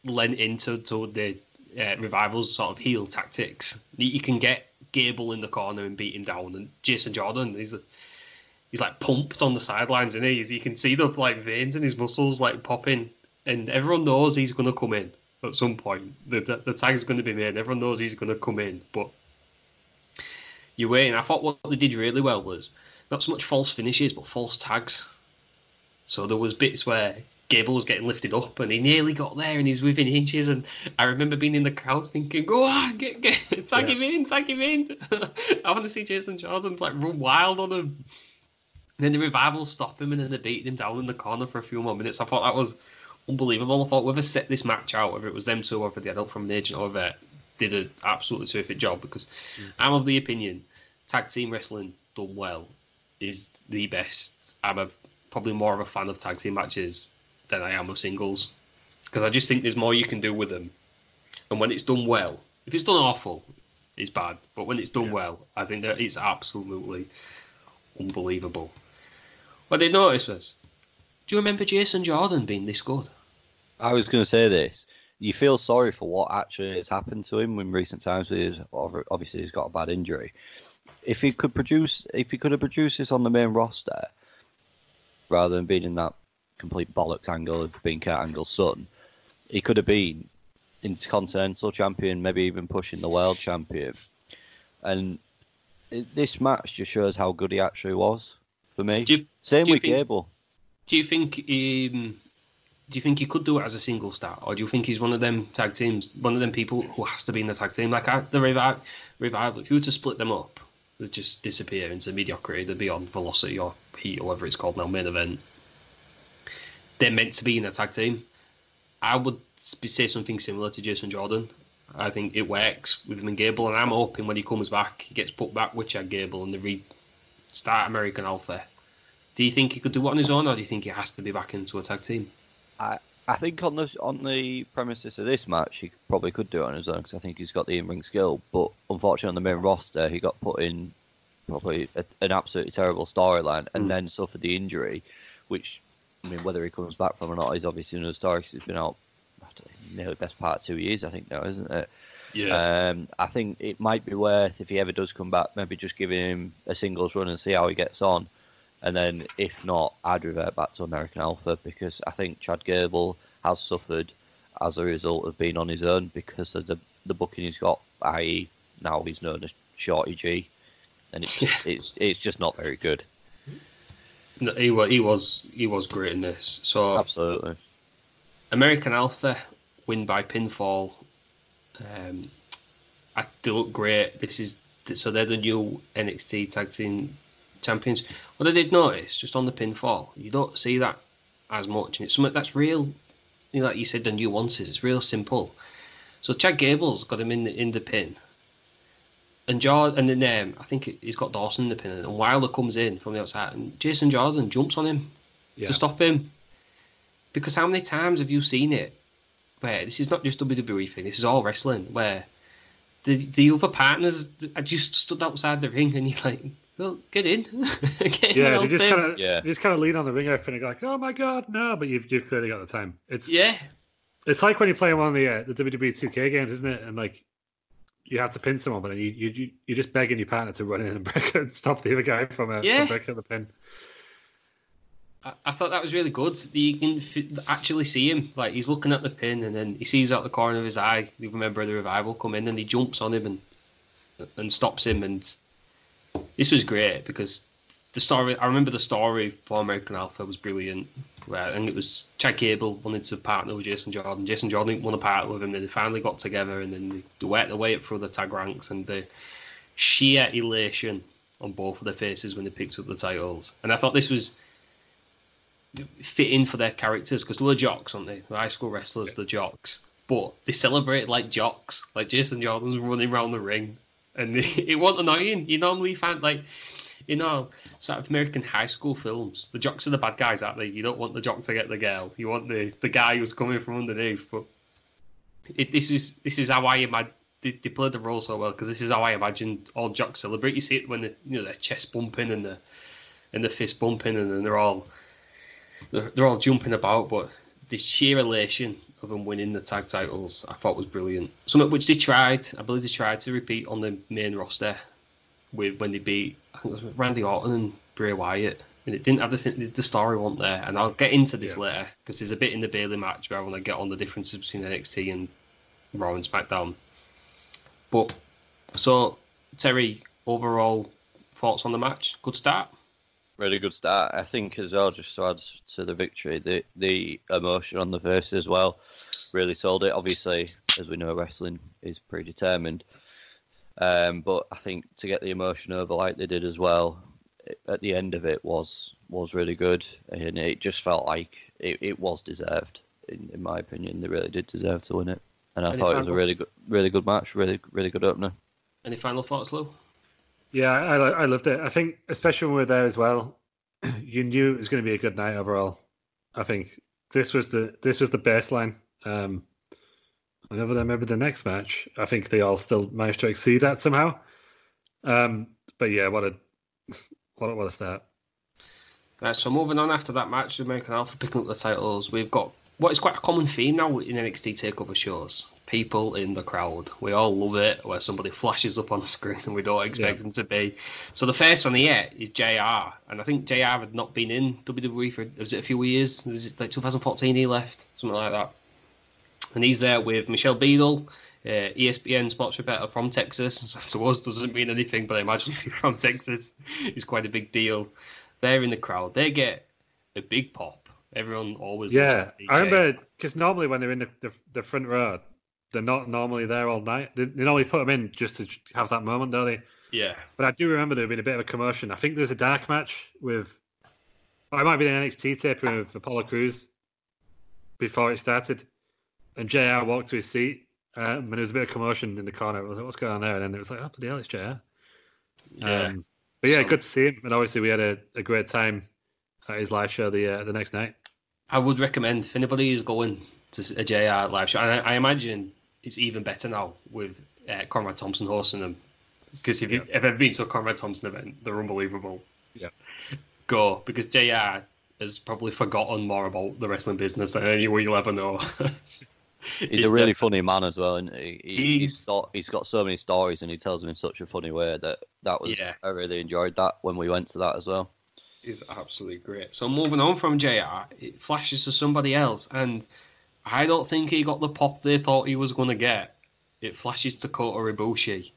Speaker 1: lent into to the uh, revival's sort of heel tactics. You, you can get Gable in the corner and beat him down, and Jason Jordan, he's he's like pumped on the sidelines, and he you can see the like veins in his muscles like popping, and everyone knows he's going to come in at some point. The the, the tag's going to be made. Everyone knows he's going to come in, but you wait. I thought what they did really well was not so much false finishes, but false tags. So there was bits where Gable was getting lifted up, and he nearly got there, and he's within inches. And I remember being in the crowd thinking, "Go on, get, get, [laughs] tag
Speaker 3: Yeah.
Speaker 1: him in, tag him in." [laughs] I want to see Jason Jordan like run wild on him. And then the revival stop him, and then they beat him down in the corner for a few more minutes. I thought that was unbelievable. I thought whoever set this match out, whether it was them two, or whether they had help from an agent, or whether did an absolutely terrific job. Because mm. I'm of the opinion tag team wrestling done well is the best. I'm a, probably more of a fan of tag team matches than I am of singles because I just think there's more you can do with them. And when it's done well, if it's done awful, it's bad. But when it's done well, I think that it's absolutely unbelievable. What I did notice was, do you remember Jason Jordan being this good?
Speaker 2: I was going to say this. You feel sorry for what actually has happened to him in recent times. With obviously, he's got a bad injury. If he could produce, if he could have produced this on the main roster, rather than being in that complete bollocks angle of being Kurt Angle's son, he could have been intercontinental champion, maybe even pushing the world champion. And this match just shows how good he actually was for me.
Speaker 1: You-
Speaker 2: Same with
Speaker 1: think-
Speaker 2: Gable.
Speaker 1: Do you think um, do you think he could do it as a single star, or do you think he's one of them tag teams, one of them people who has to be in the tag team? Like I, the revive, revival, if you were to split them up, they'd just disappear into mediocrity. They'd be on velocity or heat or whatever it's called now, main event. They're meant to be in a tag team. I would say something similar to Jason Jordan. I think it works with him and Gable, and I'm hoping when he comes back, he gets put back with Chad Gable and they restart American Alpha. Do you think he could do it on his own, or do you think he has to be back into a tag team?
Speaker 2: I I think on the on the premises of this match, he probably could do it on his own because I think he's got the in-ring skill. But unfortunately, on the main roster, he got put in probably a, an absolutely terrible storyline, and
Speaker 3: Mm.
Speaker 2: then suffered the injury, which I mean, whether he comes back from or not is obviously another story. 'cause he's been out nearly the best part of two years, I think now, isn't it? Um, I think it might be worth if he ever does come back, maybe just giving him a singles run and see how he gets on. And then if not, I'd revert back to American Alpha because I think Chad Gable has suffered as a result of being on his own because of the the booking he's got, i.e. now he's known as Shorty G, and it's just, [laughs] it's it's just not very good.
Speaker 1: No, he was he was he was great in this. So
Speaker 2: Absolutely.
Speaker 1: American Alpha win by pinfall. Um, I, they look great. This is so they're the new NXT Tag Team Champions. What I did notice just on the pinfall, you don't see that as much, and it's something that's real. You know, like you said, the nuances. It's real simple. So Chad Gable's got him in the in the pin, and Jordan, and then um, I think he's got Dawson in the pin, and Wilder comes in from the outside, and Jason Jordan jumps on him
Speaker 3: Yeah.
Speaker 1: to stop him. Because how many times have you seen it where this is not just WWE thing, this is all wrestling, where the the other partners are just stood outside the ring and you're like, well, get in. [laughs] get
Speaker 3: Yeah,
Speaker 1: and
Speaker 3: they just kind of
Speaker 2: Yeah.
Speaker 3: just kind of lean on the ring open and go like, "Oh my god, no!" But you've you've clearly got the time. It's
Speaker 1: Yeah,
Speaker 3: it's like when you play one of the uh, the WWE 2K games, isn't it? And like you have to pin someone, but then you you you you're just begging your partner to run in and [laughs] break and stop the other guy from, uh,
Speaker 1: Yeah.
Speaker 3: from breaking the pin.
Speaker 1: I, I thought that was really good. You can f- actually see him, like he's looking at the pin and then he sees out the corner of his eye the remember the revival come in and he jumps on him and and stops him and this was great because the story I remember the story for American Alpha was brilliant. Where I think it was Chad Gable wanted to partner with Jason Jordan. Jason Jordan didn't want to partner with him. Then they finally got together and then they, they worked their way up through the tag ranks and the sheer elation on both of their faces when they picked up the titles. And I thought this was fitting for their characters because they were jocks, aren't they? The high school wrestlers, the jocks. But they celebrated like jocks. Like Jason Jordan's running around the ring, and [laughs] it wasn't annoying. You normally find like, you know, sort of American high school films. The jocks are the bad guys, aren't they? You don't want the jock to get the girl. You want the the guy who's coming from underneath. But it, this is this is how I imagine. They, they played the role so well because this is how I imagined all jocks celebrate. You see it when they, you know their chest bumping and the and the fist bumping and then they're all they're, they're all jumping about, but the sheer elation of them winning the tag titles, I thought was brilliant. Something which they tried, I believe they tried to repeat on the main roster with when they beat, I think it was Randy Orton and Bray Wyatt, and it didn't have the the story wasn't there. And I'll get into this
Speaker 3: Yeah.
Speaker 1: later because there's a bit in the Bayley match where I want to get on the differences between NXT and Raw and SmackDown. But so Terry, overall thoughts on the match? Good start.
Speaker 2: Really good start. I think as well, just to add to the victory, the the emotion on the face as well really sold it. Obviously, as we know, wrestling is predetermined. Um, but I think to get the emotion over like they did as well it- at the end of it was was really good, and it just felt like it, it was deserved. In, in my opinion, they really did deserve to win it, and I
Speaker 1: Any
Speaker 2: thought it was a really good, really good match, really really good opener.
Speaker 1: Any final thoughts, Lou?
Speaker 3: Yeah, I I loved it. I think especially when we were there as well, [clears throat] you knew it was going to be a good night overall. I think this was the this was the baseline. Um, whenever I remember the next match, I think they all still managed to exceed that somehow. Um, but yeah, what a what a, what a start.
Speaker 1: Right, so moving on after that match, American Alpha picking up the titles, we've got what is quite a common theme now in NXT Takeover shows: people in the crowd. We all love it where somebody flashes up on the screen [laughs] and we don't expect
Speaker 3: Yeah.
Speaker 1: them to be. So the first one here is JR, and I think JR had not been in WWE for was it a few years? Was it like 2014 he left, something like that. And he's there with Michelle Beadle, uh, ESPN sports reporter from Texas. [laughs] So to us doesn't mean anything, but I imagine [laughs] if you're from Texas, it's quite a big deal. They're in the crowd. They get a big pop. Everyone always.
Speaker 3: Yeah, I remember because normally when they're in the, the the front row, they're not normally there all night. They, they normally put them in just to have that moment, don't they?
Speaker 1: Yeah,
Speaker 3: But I do remember there being a bit of a commotion. I think there was a dark match with, or it might be an NXT taping with Apollo Crews before it started, and JR walked to his seat, um, and there was a bit of commotion in the corner. I was like, "What's going on there?" And then it was like, "Oh, bloody hell, it's JR."
Speaker 1: yeah.
Speaker 3: Um, but yeah,
Speaker 1: So-
Speaker 3: good to see him, and obviously we had a, a great time at his live show the uh, the next night.
Speaker 1: I would recommend if anybody is going to a JR live show, and I, I imagine it's even better now with uh, Conrad Thompson hosting them. Because if you've ever been to a Conrad Thompson event, they're unbelievable.
Speaker 3: Yeah.
Speaker 1: Go because JR has probably forgotten more about the wrestling business than anyone you'll ever know. [laughs]
Speaker 2: He's a really
Speaker 1: the-
Speaker 2: funny man as well, and he, he, he's
Speaker 1: he's
Speaker 2: got so many stories, and he tells them in such a funny way that that was
Speaker 1: Yeah.
Speaker 2: I really enjoyed that when we went to that as well.
Speaker 1: is absolutely great. So moving on from JR, it flashes to somebody else, and I don't think he got the pop they thought he was going to get. It flashes to Kota Ibushi,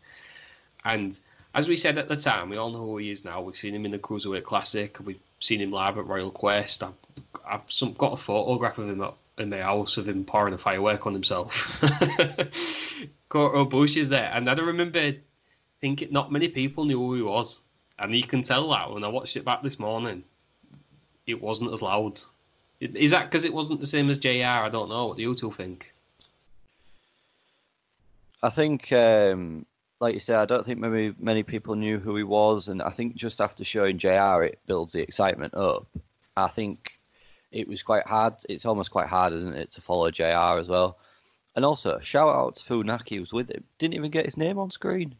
Speaker 1: and as we said at the time, we all know who he is now. We've seen him in the Cruiserweight Classic. We've seen him live at Royal Quest. I've, I've some, got a photograph of him in my house of him pouring a firework on himself. [laughs] Kota Ibushi is there, and I remember thinking not many people knew who he was, and you can tell that when I watched it back this morning. It wasn't as loud. Is that because it wasn't the same as JR? I don't know. What do you two think?
Speaker 2: I think, um, like you said, I don't think maybe many people knew who he was, and I think just after showing JR, it builds the excitement up. I think it was quite hard. It's almost quite hard, isn't it, to follow JR as well. And also, shout out to Funaki, was with him. Didn't even get his name on screen.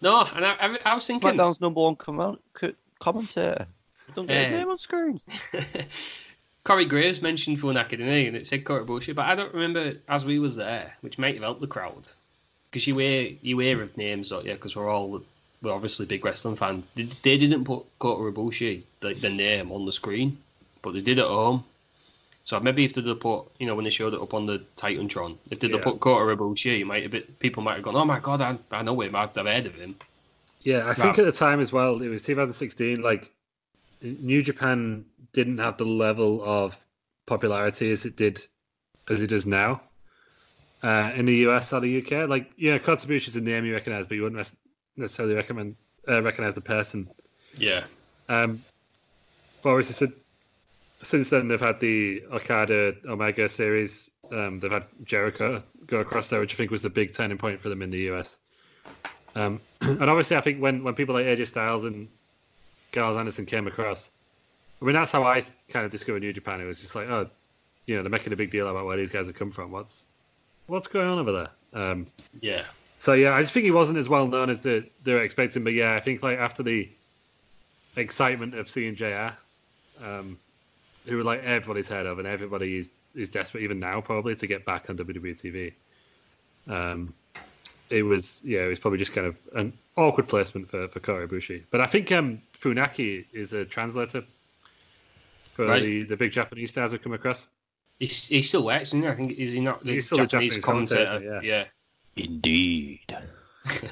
Speaker 1: No, and I, I, I was thinking.
Speaker 2: SmackDown's number one comment- co- commentator. Don't get his name on screen. [laughs]
Speaker 1: Corey Graves mentioned didn't he? And it said Kota Ibushi, but I don't remember as we was there, which might have helped the crowd. Because you hear you hear of names, don't you? Because we're all we're obviously big wrestling fans. They, they didn't put Kota Ibushi the, the name on the screen, but they did at home. So maybe if they'd have put, you know, when they showed it up on the Titantron, if they'd have
Speaker 3: Yeah.
Speaker 1: put Kota Ibushi, you might have been, people might have gone, oh my god, I, I know him, I've, I've heard of him.
Speaker 3: Yeah, I think at the time as well, it was 2016. Like, New Japan didn't have the level of popularity as it did, as it does now. Uh, in the US or the UK, like, yeah, Kota Ibushi's a name you recognize, but you wouldn't necessarily recommend uh, recognize the person.
Speaker 1: Yeah.
Speaker 3: Um, but obviously, since, since then they've had the Okada Omega series. Um, they've had Jericho go across there, which I think was the big turning point for them in the US. Um, [clears throat] and obviously, I think when, when people like AJ Styles and Gallows Anderson came across, I mean, that's how I kind of discovered New Japan. It was just like, oh, you know, they're making a big deal about where these guys have come from. What's what's going on over there? Um,
Speaker 1: Yeah.
Speaker 3: so yeah, I just think he wasn't as well known as they, they were expecting. But yeah, I think like after the excitement of seeing JR, um, who like everybody's heard of and everybody is is desperate even now probably to get back on WWE TV. Um, it was yeah, it was probably just kind of an awkward placement for for Kota Ibushi. But I think um, Funaki is a translator for
Speaker 1: Right.
Speaker 3: the the big Japanese stars who've come across.
Speaker 1: He's, he still works, isn't he? I think is he not the
Speaker 3: He's still the
Speaker 1: Japanese,
Speaker 3: Japanese
Speaker 1: commentator?
Speaker 3: commentator,
Speaker 1: yeah.
Speaker 2: Indeed. [laughs]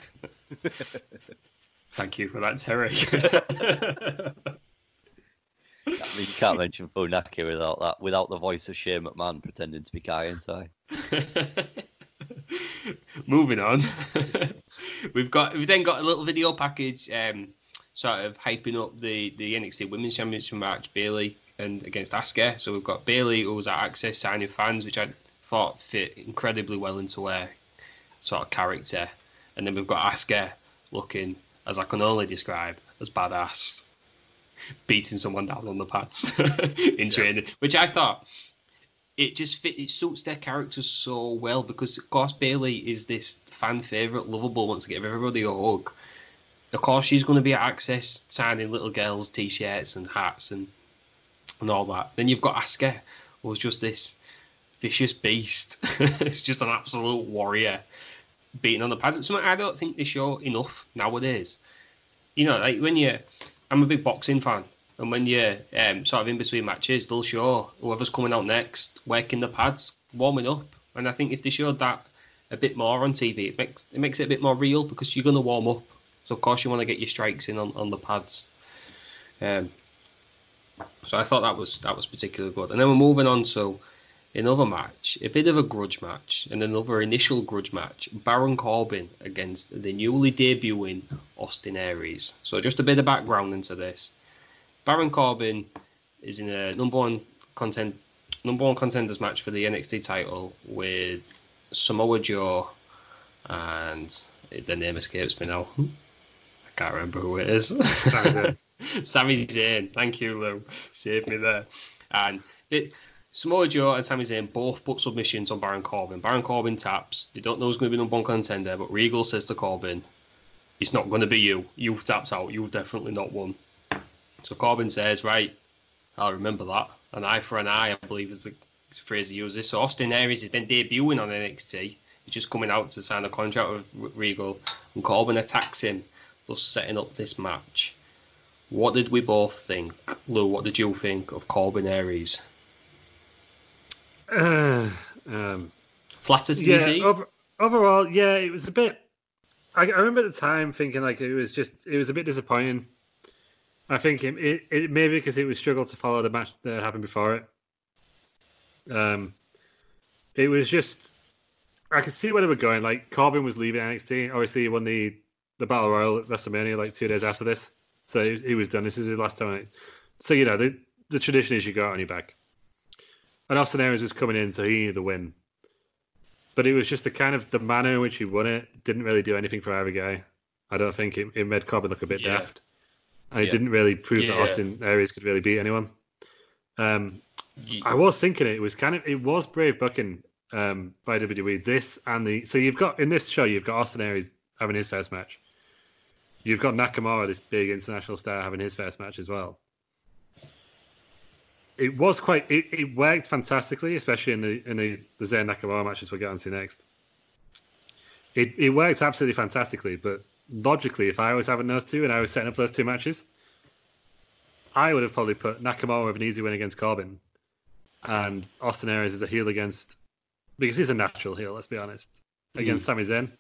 Speaker 1: Thank you for that, Terry. [laughs]
Speaker 2: I mean, you can't mention Funaki without that, without the voice of Shane McMahon pretending to be Kaientai. [laughs]
Speaker 1: Moving on, we've got we've then got a little video package, um, sort of hyping up the the NXT Women's Championship match, Bayley and against Asuka. So we've got Bayley who was at Axxess signing fans, which I thought fit incredibly well into her sort of character, and then we've got Asuka looking, as I can only describe, as badass, [laughs] beating someone down on the pads [laughs] in training, which I thought it just fit it suits their characters so well because of course Bayley is this fan favourite, lovable, wants to give everybody a hug. Of course she's gonna be at Axxess signing little girls' T shirts and hats and and all that. Then you've got Asuka, who's just this vicious beast. [laughs] It's just an absolute warrior beating on the pads. It's something I don't think they show enough nowadays. You know, like when you I'm a big boxing fan, and when you're um, sort of in between matches, they'll show whoever's coming out next working the pads, warming up. And I think if they showed that a bit more on TV, it makes it makes it a bit more real because you're gonna warm up. So of course you want to get your strikes in on, on the pads. Um, so I thought that was that was particularly good. And then we're moving on to another match, a bit of a grudge match, and another initial grudge match. Baron Corbin against the newly debuting Austin Aries. So just a bit of background into this. Baron Corbin is in a number one content number one contenders match for the NXT title with Samoa Joe and the name escapes me now. Hmm. I can't remember who it is. [laughs] [laughs]
Speaker 3: Sami Zayn.
Speaker 1: Thank you, Lou. Saved me there. And it, Samoa Joe and Sami Zayn both put submissions on Baron Corbin. Baron Corbin taps. They don't know who's going to be number one contender, but Regal says to Corbin, "It's not going to be you. You've tapped out. You've definitely not won." So Corbin says, "Right, I'll remember that. An eye for an eye, I believe is the phrase he uses." So Austin Aries is then debuting on NXT. He's just coming out to sign a contract with Regal, and Corbin attacks him, thus setting up this match. What did we both think? Lou, what did you think of Corbin Aries?
Speaker 3: Uh, um,
Speaker 1: Flattered to
Speaker 3: yeah,
Speaker 1: see?
Speaker 3: over, overall, yeah, it was a bit. I, I remember at the time thinking like it was just it was a bit disappointing. I think it, it, it maybe because it was struggled to follow the match that happened before it. Um, it was just I could see where they were going. Like Corbin was leaving NXT. Obviously, he won the the Battle Royal at WrestleMania like two days after this, so he, he was done. This is his last time. So you know the the tradition is you go out on your back. And Austin Aries was coming in, so he needed the win. But it was just the kind of the manner in which he won it didn't really do anything for either guy. I don't think it, it made Corbin look a bit
Speaker 1: Yeah.
Speaker 3: daft, and it didn't really prove that Austin Aries could really beat anyone. Um, I was thinking it was kind of it was brave bucking um, by WWE. This and the so you've got in this show you've got Austin Aries having his first match. You've got Nakamura, this big international star, having his first match as well. It was quite it, it worked fantastically, especially in the in the, the Zayn Nakamura matches we're getting to next. It it worked absolutely fantastically, but logically, if I was having those two and I was setting up those two matches, I would have probably put Nakamura with an easy win against Corbin, and Austin Aries as a heel against because he's a natural heel. Let's be honest against Sami Zayn.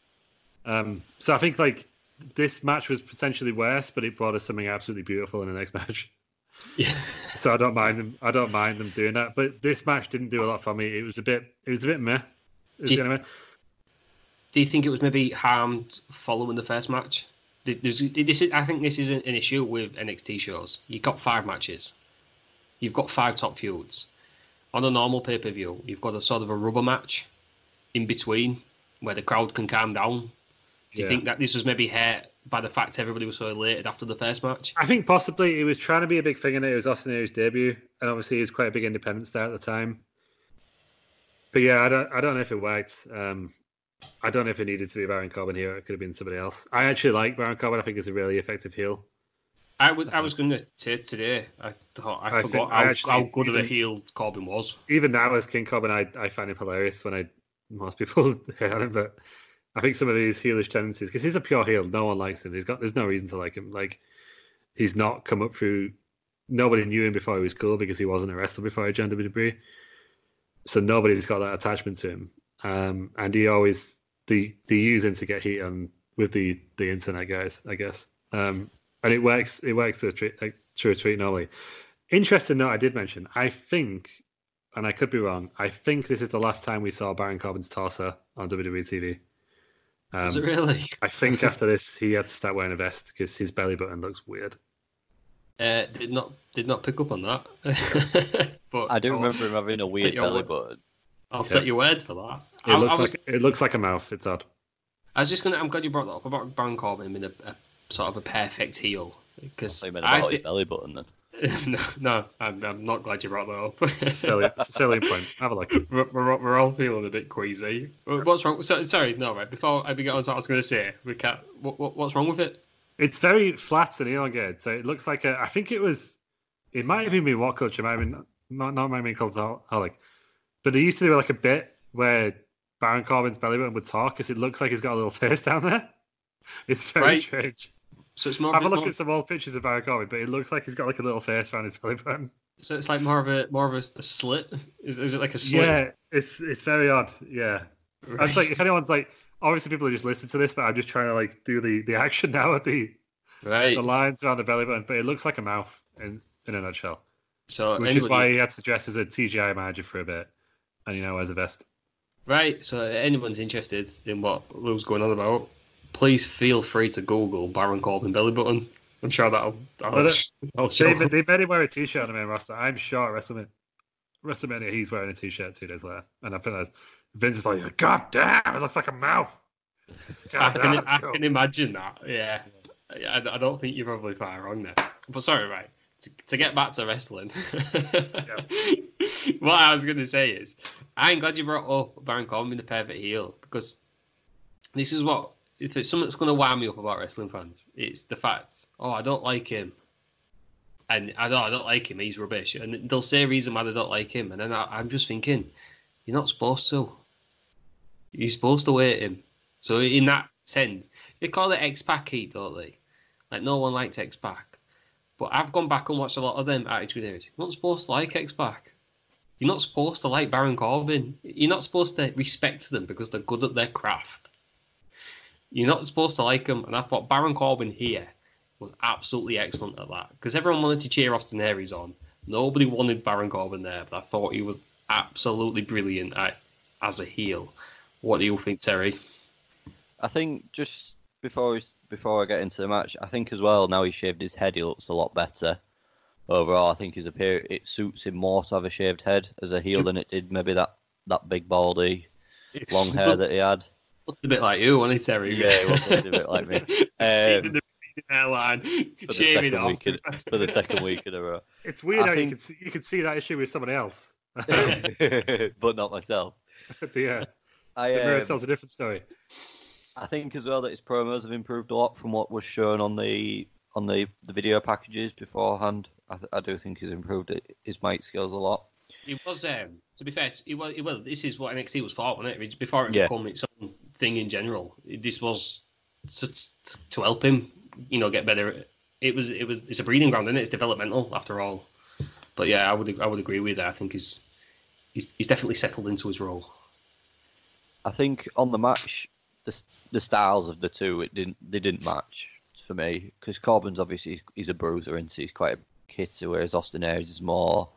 Speaker 3: Um, so I think like this match was potentially worse, but it brought us something absolutely beautiful in the next [laughs] match.
Speaker 1: yeah.
Speaker 3: So I don't mind them. I don't mind them doing that. But this match didn't do a lot for me. It was a bit. It was a bit meh. Was
Speaker 1: Do you-
Speaker 3: meh.
Speaker 1: Do you think it was maybe harmed following the first match? There's, this is, I think this is an an issue with NXT shows. You've got five matches. You've got five top feuds. On a normal pay per view, you've got a sort of a rubber match in between where the crowd can calm down. Do you
Speaker 3: Yeah.
Speaker 1: think that this was maybe hurt by the fact everybody was so elated after the first match?
Speaker 3: I think possibly he was trying to be a big thing in it. It was Austin Aries' debut, and obviously he was quite a big independent star at the time. But yeah, I don't. I don't know if it worked. Um, I don't know if it needed to be Baron Corbin here. It could have been somebody else. I actually like Baron Corbin. I think he's a really effective heel.
Speaker 1: I would. I was going to say today. I thought I,
Speaker 3: I
Speaker 1: forgot how,
Speaker 3: actually
Speaker 1: how good of a heel Corbin was.
Speaker 3: Even now as King Corbin, I I find him hilarious when I most people [laughs] hate him, but I think some of these heelish tendencies because he's a pure heel. No one likes him. He's got. There's no reason to like him. Like he's not come up through. Nobody knew him before he was cool because he wasn't a wrestler before he joined WWE. So nobody's got that attachment to him. Um, and he always they they use him to get heat on with the the internet guys, I guess. Um, and it works. It works to a treat, like, to a treat normally. Interesting note I did mention. I think, and I could be wrong. I think this is the last time we saw Baron Corbin's torso on WWE TV. Um,
Speaker 1: Was it really?
Speaker 3: I think after this he had to start wearing a vest because his belly button looks weird.
Speaker 1: Uh, did not did not pick up on that. [laughs] but
Speaker 2: I do
Speaker 1: I'll-
Speaker 2: remember him having a weird belly
Speaker 1: word.
Speaker 2: button.
Speaker 1: I'll
Speaker 3: Yeah.
Speaker 1: take your word for that.
Speaker 3: It
Speaker 1: I,
Speaker 3: looks
Speaker 1: I was,
Speaker 3: like it looks like a mouth. It's odd.
Speaker 1: I was just gonna. I'm glad you brought that up about Baron Corbin being a, a sort of a perfect heel because
Speaker 2: I meant
Speaker 1: I
Speaker 2: about his
Speaker 1: thi-
Speaker 2: belly button then. [laughs]
Speaker 1: no, no, I'm, I'm not glad you brought that up. [laughs]
Speaker 3: Silly, silly point. Have a look. [laughs]
Speaker 1: we're, we're, we're all feeling a bit queasy. What's wrong? So, sorry, no, right. Before I get on to what I was going to say, we can't. What, what, what's wrong with it?
Speaker 3: It's very flat and elongated, so it looks like a. I think it was. It might have even been WhatCulture. Might have been not not might have Cultaholic, but they used to do like a bit where Baron Corbin's belly button would talk because it looks like he's got a little face down there. It's very
Speaker 1: Right.
Speaker 3: strange.
Speaker 1: So it's more.
Speaker 3: Have a look
Speaker 1: more-
Speaker 3: at some old pictures of Baron Corbin, but it looks like he's got like a little face around his belly button.
Speaker 1: So it's like more of a more of a, a slit. Is, is it like a slit?
Speaker 3: Yeah, it's it's very odd. Yeah,
Speaker 1: Right.
Speaker 3: it's like if anyone's like, obviously people are just listening to this, but I'm just trying to like do the the action [laughs] now at the
Speaker 1: right.
Speaker 3: the lines around the belly button, but it looks like a mouth in in a nutshell.
Speaker 1: So
Speaker 3: Which
Speaker 1: anybody,
Speaker 3: is why he had to dress as a TGI manager for a bit, and you know wears a vest.
Speaker 1: right. So anyone's interested in what Lou's going on about, please feel free to Google Baron Corbin belly button. I'm sure that'll that'll,
Speaker 3: Well, that-
Speaker 1: that'll show.
Speaker 3: They, they made him wear a t-shirt on the main roster. I'm sure WrestleMania, WrestleMania he's wearing a t-shirt two days later, and I think that's Vince is like, God damn, it looks like a mouth.
Speaker 1: I can, I
Speaker 3: cool."
Speaker 1: can imagine that. Yeah. I, I don't think you're probably far wrong there. But sorry, right. to, to get back to wrestling, [laughs] what I was going to say is, I'm glad you brought up Baron Corbin the perfect heel because this is what if it's something that's going to wind me up about wrestling fans, it's the fact, oh, I don't like him, and I don't, I don't like him, he's rubbish, and they'll say a reason why they don't like him, and then I, I'm just thinking, you're not supposed to. You're supposed to hate him. So in that sense, they call it X Pac heat, don't they? Like no one likes X Pac. But I've gone back and watched a lot of them Attitude Eras. You're not supposed to like X Pac. You're not supposed to like Baron Corbin. You're not supposed to respect them because they're good at their craft. You're not supposed to like him, And I thought Baron Corbin here was absolutely excellent at that because everyone wanted to cheer Austin Aries on. Nobody wanted Baron Corbin there, but I thought he was absolutely brilliant at, as a heel. What do you think, Terry?
Speaker 2: I think just before we, before I get into the match, I think as well now he shaved his head, he looks a lot better. Overall, I think his appear it suits him more to have a shaved head as a heel than it did maybe that that big baldy long hair that he had.
Speaker 1: Looked a bit like you, wasn't he, Terry?
Speaker 2: Yeah, he looked a bit like me. [laughs]
Speaker 1: Um, the hairline,
Speaker 2: for the
Speaker 1: shaving
Speaker 2: second
Speaker 1: off.
Speaker 2: week in, for the second week in a row.
Speaker 3: It's weird
Speaker 2: I
Speaker 3: how you
Speaker 2: think-
Speaker 3: could see, you could see that issue with someone else. [laughs] [laughs]
Speaker 2: but not myself.
Speaker 3: yeah,
Speaker 2: I
Speaker 3: the mirror
Speaker 2: um,
Speaker 3: tells a different story.
Speaker 2: I think as well that his promos have improved a lot from what was shown on the on the, the video packages beforehand. I, th- I do think he's improved his mic skills a lot.
Speaker 1: It was, um, to be fair, it was, it was. This is what NXT was for, wasn't it? Before it
Speaker 2: Yeah.
Speaker 1: became its own thing in general, this was to, to help him, you know, get better. It was, it was, it's a breeding ground, isn't it? It's developmental after all. But yeah, I would, I would agree with that. I think he's, he's, he's definitely settled into his role.
Speaker 2: I think on the match, the the styles of the two it didn't they didn't match for me because Corbin's obviously he's a bruiser and he's quite a hitter, whereas Austin Aries is more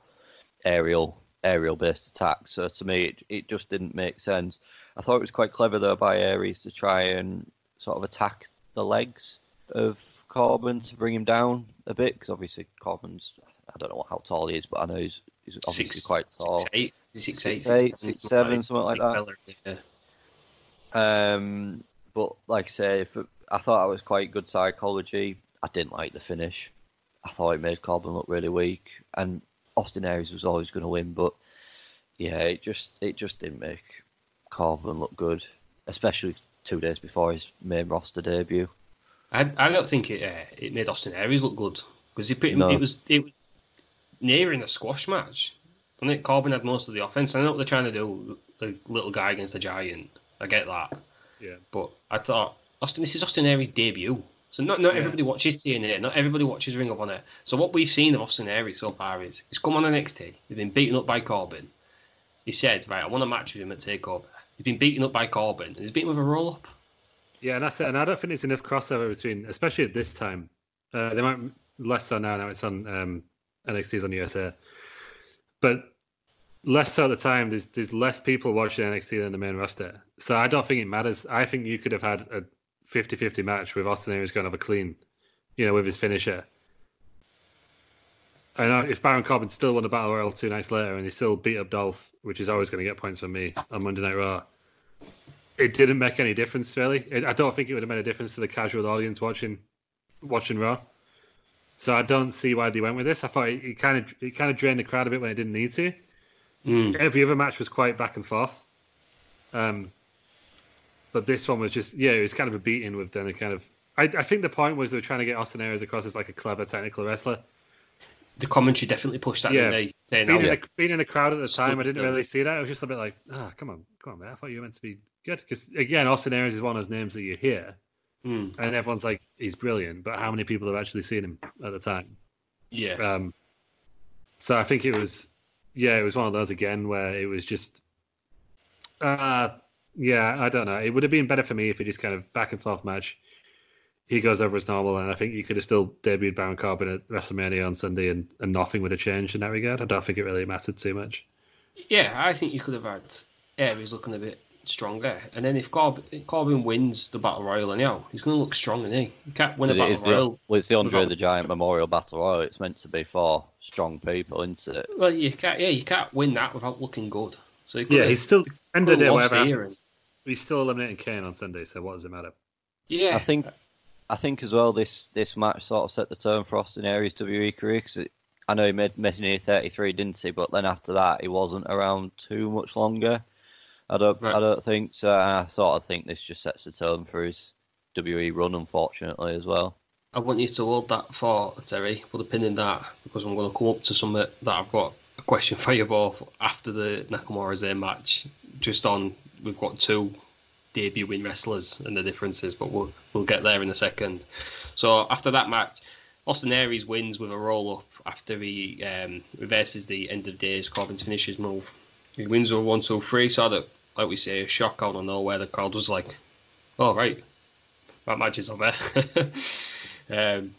Speaker 2: aerial aerial based attack. So to me, it, it just didn't make sense. I thought it was quite clever though by Aries to try and sort of attack the legs of Corbin to bring him down a bit because obviously Corbin's I don't know how tall he is, but I know he's, he's obviously
Speaker 1: Six-
Speaker 2: quite tall.
Speaker 1: Six, eight, six,
Speaker 2: Six,
Speaker 1: eight,
Speaker 2: eight, six, seven, something like that.
Speaker 1: Yeah.
Speaker 2: Um, but like I say, if it, I thought it was quite good psychology. I didn't like the finish. I thought it made Corbin look really weak, and Austin Aries was always going to win. But yeah, it just it just didn't make Corbin look good, especially two days before his main roster debut.
Speaker 1: I, I don't think it uh, it made Austin Aries look good because he pretty
Speaker 2: No.
Speaker 1: it was it was nearing a squash match. I think Corbin had most of the offense. I know what they're trying to do, the little guy against a giant. I get that,
Speaker 3: Yeah,
Speaker 1: but I thought Austin, this is Austin Aries' debut. So not not
Speaker 3: Yeah.
Speaker 1: everybody watches TNA, not everybody watches Ring of Honor. So what we've seen of Austin Aries so far is he's come on NXT, he's been beaten up by Corbin. He said, right, I want a match with him at Takeover. He's been beaten up by Corbin, and he's beaten with a roll up.
Speaker 3: yeah, and that's it. And I don't think there's enough crossover between, especially at this time. Uh, they might less so now. Now it's on um, NXT's on USA, but less so at the time. There's there's less people watching NXT than the main roster. So I don't think it matters. I think you could have had a 50-50 match with Austin Aries going to have a clean, you know, with his finisher. I know if Baron Corbin still won the Battle Royal two nights later and he still beat up Dolph, which is always going to get points from me on Monday Night Raw, it didn't make any difference really. It, I don't think it would have made a difference to the casual audience watching watching Raw. So I don't see why they went with this. I thought it, it kind of it kind of drained the crowd a bit when it didn't need to.
Speaker 1: Mm.
Speaker 3: Every other match was quite back and forth. Um, but this one was just yeah, it was kind of a beating with then a kind of. I, I think the point was they were trying to get Austin Aries across as like a clever technical wrestler.
Speaker 1: The commentary definitely pushed that,
Speaker 3: Yeah.
Speaker 1: they? Saying,
Speaker 3: Being,
Speaker 1: oh,
Speaker 3: in a, being in a crowd at the time, I didn't really see that. I was just a bit like, ah, come on, come on, man. I thought you were meant to be good. Because again, Austin Aries is one of those names that you hear,
Speaker 1: Mm,
Speaker 3: and everyone's like, he's brilliant. But how many people have actually seen him at the time?
Speaker 1: yeah.
Speaker 3: Um, so I think it was, yeah, it was one of those again where it was just, uh, yeah, I don't know. It would have been better for me if it just kind of back and forth match. He goes over as normal, and I think you could have still debuted Baron Corbin at WrestleMania on Sunday, and, and nothing would have changed in that regard. I don't think it really mattered too much.
Speaker 1: Yeah, I think you could have had Aries looking a bit stronger. And then if Corbin, Corbin wins the Battle Royal, anyhow, he's going to look strong, isn't he? You can't win a
Speaker 2: It
Speaker 1: Battle
Speaker 2: is the,
Speaker 1: Royal.
Speaker 2: well, it's the Andre
Speaker 1: without-
Speaker 2: the Giant Memorial Battle Royal. It's meant to be for strong people, isn't it?
Speaker 1: Well, you can't. Yeah, you can't win that without looking good. So he
Speaker 3: Yeah,
Speaker 1: have-
Speaker 3: he's still end of the day, whatever
Speaker 1: here
Speaker 3: happens, he's still eliminating Kane on Sunday. So what does it matter?
Speaker 1: yeah.
Speaker 2: I think I think as well this this match sort of set the tone for Austin Aries' WWE career because I know he made made 33, didn't he? But then after that, he wasn't around too much longer. I don't
Speaker 1: Right.
Speaker 2: I don't think so. I sort of think this just sets the tone for his WWE run, unfortunately, as well.
Speaker 1: I want you to hold that thought, Terry. Put a pin in that because I'm going to come up to something that I've got a question for you both after the Nakamura Zayn match. Just on, we've got two debuting wrestlers and the differences, but we'll we'll get there in a second. So after that match, Austin Aries wins with a roll up after he um, reverses the end of days Corbin's finishes move. He wins with a one two three. So that, like we say, a shock out of nowhere. The crowd was like, "Oh right, that match is over." [laughs] um,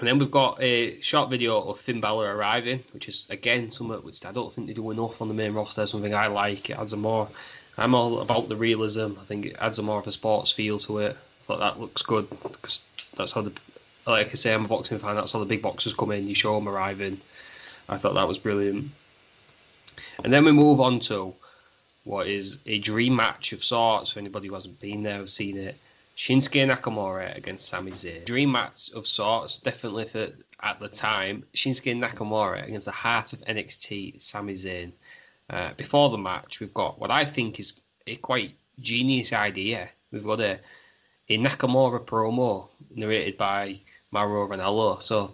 Speaker 1: and then we've got a short video of Finn Balor arriving, which is again something which I don't think they do enough on the main roster. Something I like. It adds a more. I'm all about the realism. I think it adds a more of a sports feel to it. I thought that looks good because that's how the. Like I say, I'm a boxing fan. That's how the big boxers come in. You show them arriving. I thought that was brilliant. And then we move on to what is a dream match of sorts for anybody who hasn't been there or seen it. Shinsuke Nakamura against Sami Zayn. Dream match of sorts, definitely for at the time. Shinsuke Nakamura against the heart of NXT, Sami Zayn. Uh, before the match, we've got what I think is a quite genius idea. We've got a, a Nakamura promo narrated by Mauro Ranallo. So,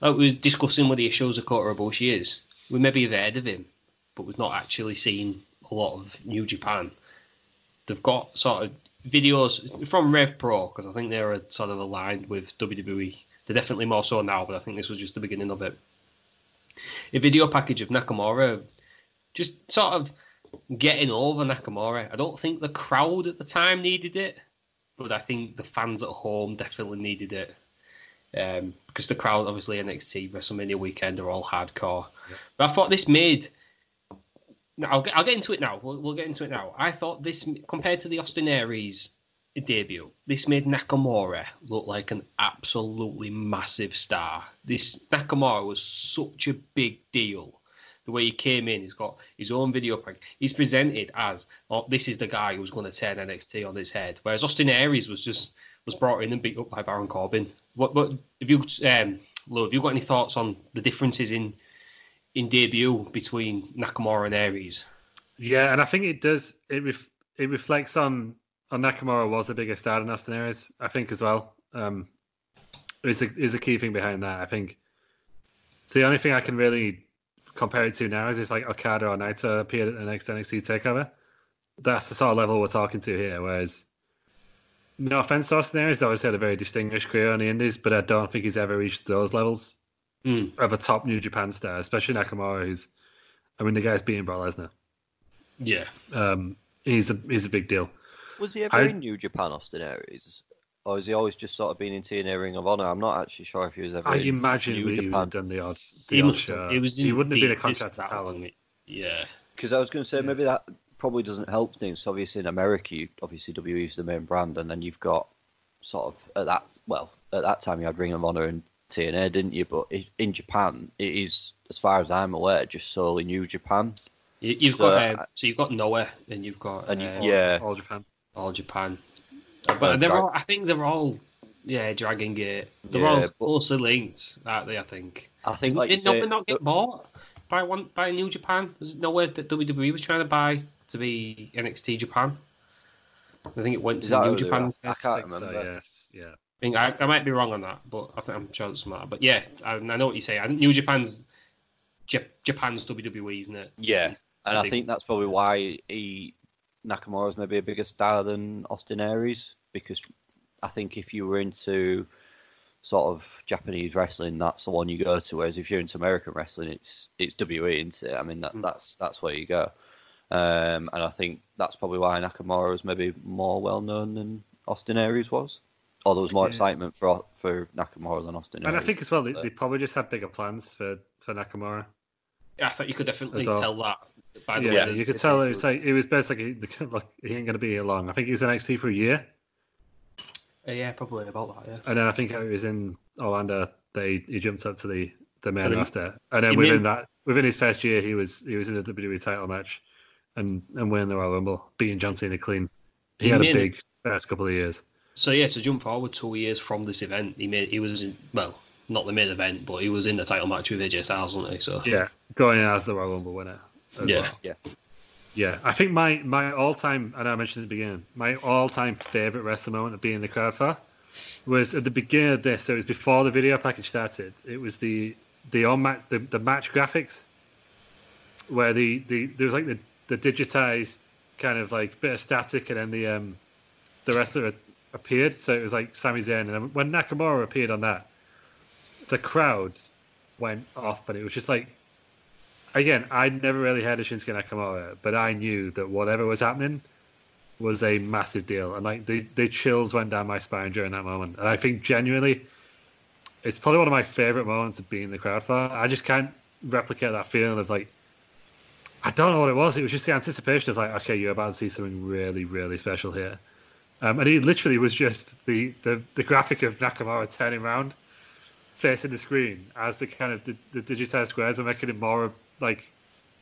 Speaker 1: like we were discussing with the Ishoza Kota Ibushi is, we maybe have heard of him, but we've not actually seen a lot of New Japan. They've got sort of videos from Rev Pro because I think they're sort of aligned with WWE. They're definitely more so now, but I think this was just the beginning of it. A video package of Nakamura, just sort of getting over Nakamura. I don't think the crowd at the time needed it, but I think the fans at home definitely needed it. Um, because the crowd, obviously, NXT WrestleMania weekend are all hardcore. But I thought this made. No, I'll get, I'll get into it now. We'll, we'll get into it now. I thought this, compared to the Austin Aries debut, this made Nakamura look like an absolutely massive star. This Nakamura was such a big deal. The way he came in, he's got his own video pack. He's presented as, oh, this is the guy who's going to turn NXT on his head. Whereas Austin Aries was just was brought in and beat up by Baron Corbin. What, what have you, um, Lou, have you got any thoughts on the differences in in debut between Nakamura and Aries?
Speaker 3: Yeah, and I think it does. It ref, it reflects on on Nakamura was the biggest star than Austin Aries. I think as well. Um, is a is a key thing behind that. I think so the only thing I can really compare it to now is if like Okada or Naito appeared at the next NXT Takeover. That's the sort of level we're talking to here. Whereas, no offense Austin Aries, always had a very distinguished career on the Indies, but I don't think he's ever reached those levels
Speaker 1: Mm.
Speaker 3: of a top New Japan star, especially Nakamura, who's, I mean, the guy's beating Brock Lesnar.
Speaker 1: Yeah.
Speaker 3: Um, he's a he's a big deal.
Speaker 2: Was he ever
Speaker 3: I-
Speaker 2: in New Japan, Austin Aries? Or has he always just sort of been in TNA Ring of Honor? I'm not actually sure if he was ever
Speaker 3: I
Speaker 2: in
Speaker 3: imagine
Speaker 2: New
Speaker 3: he would
Speaker 2: Japan.
Speaker 3: have done the odd, the
Speaker 1: He
Speaker 3: odd show.
Speaker 1: have. It was in
Speaker 3: he wouldn't have been a
Speaker 1: contract
Speaker 3: contracted
Speaker 1: this
Speaker 3: talent.
Speaker 1: Yeah.
Speaker 2: Because I was going to say maybe that probably doesn't help things. Obviously in America, you, obviously WWE is the main brand, and then you've got sort of at that well at that time you had Ring of Honor and TNA, didn't you? But in Japan, it is as far as I'm aware just solely New Japan.
Speaker 1: You, you've
Speaker 2: So,
Speaker 1: got
Speaker 2: I-
Speaker 1: uh, so you've got Noah and you've got
Speaker 2: And you-
Speaker 1: uh,
Speaker 2: yeah.
Speaker 3: All Japan.
Speaker 1: all Japan, Uh, but
Speaker 2: Uh,
Speaker 1: they're
Speaker 2: Drag-
Speaker 1: all. I think they're all. Yeah, Dragon Gate. They're
Speaker 2: Yeah,
Speaker 1: all
Speaker 2: but-
Speaker 1: closely linked, aren't they? I think.
Speaker 2: I think
Speaker 1: Did
Speaker 2: like you
Speaker 1: did Noah not get bought by one by New Japan? Was it Noah that WWE was trying to buy to be NXT Japan? I think it went to New Japan.
Speaker 2: I
Speaker 3: I
Speaker 2: can't
Speaker 3: think so,
Speaker 2: remember.
Speaker 3: yes, yeah.
Speaker 1: I, think I, I might be wrong on that, but I think I'm sure it's smart. But yeah, I, I know what you say. I New Japan's Jap- Japan's WWE, isn't it?
Speaker 2: Yeah,
Speaker 1: It's- it's
Speaker 2: and I think that's probably why he Nakamura's maybe a bigger star than Austin Aries because I think if you were into sort of Japanese wrestling, that's the one you go to. Whereas if you're into American wrestling, it's it's WWE, isn't it? I mean that
Speaker 1: Mm.
Speaker 2: that's that's where you go. Um, and I think that's probably why Nakamura was maybe more well known than Austin Aries was. Or there was more
Speaker 3: Yeah.
Speaker 2: excitement for for Nakamura than Austin
Speaker 3: And
Speaker 2: Aries.
Speaker 3: I think as well, they,
Speaker 2: but-
Speaker 3: they probably just had bigger plans for, for Nakamura.
Speaker 1: Yeah, I thought you could definitely
Speaker 3: well.
Speaker 1: tell that by the
Speaker 3: Yeah,
Speaker 1: way.
Speaker 3: you could tell it was like it was basically look, he ain't gonna be here long. I think he was in NXT for a year,
Speaker 1: Uh, yeah, probably about that. Yeah.
Speaker 3: and then I think it was in Orlando. They he jumped up to the the main
Speaker 1: And then-
Speaker 3: roster, and then within
Speaker 1: made-
Speaker 3: that within his first year, he was he was in a WWE title match, and and winning the Royal Rumble, beating John Cena clean. He,
Speaker 1: He
Speaker 3: had a big first couple of years.
Speaker 1: So yeah, to jump forward two years from this event, he made he was in, well, not the main event, but he was in the title match with AJ Styles, wasn't he? So
Speaker 3: Yeah, going in as the Royal Rumble winner. as
Speaker 1: Yeah.
Speaker 3: well.
Speaker 2: Yeah.
Speaker 3: Yeah, I think my my all time, I know I mentioned at the beginning, my all time favorite wrestling moment of being in the crowd for was at the beginning of this. So it was before the video package started. It was the the on match the, the match graphics where the, the there was like the the digitized kind of like bit of static and then the um the wrestler appeared. So it was like Sami Zayn and when Nakamura appeared on that, the crowd went off and it was just like again, I'd never really heard of Shinsuke Nakamura, but I knew that whatever was happening was a massive deal, and like the the chills went down my spine during that moment. And I think genuinely, it's probably one of my favorite moments of being in the crowd for. I just can't replicate that feeling of like. I don't know what it was. It was just the anticipation of like, okay, you're about to see something really, really special here. Um, and he literally was just the, the, the graphic of Nakamura turning around, facing the screen as the kind of the, the digitized squares are making it more like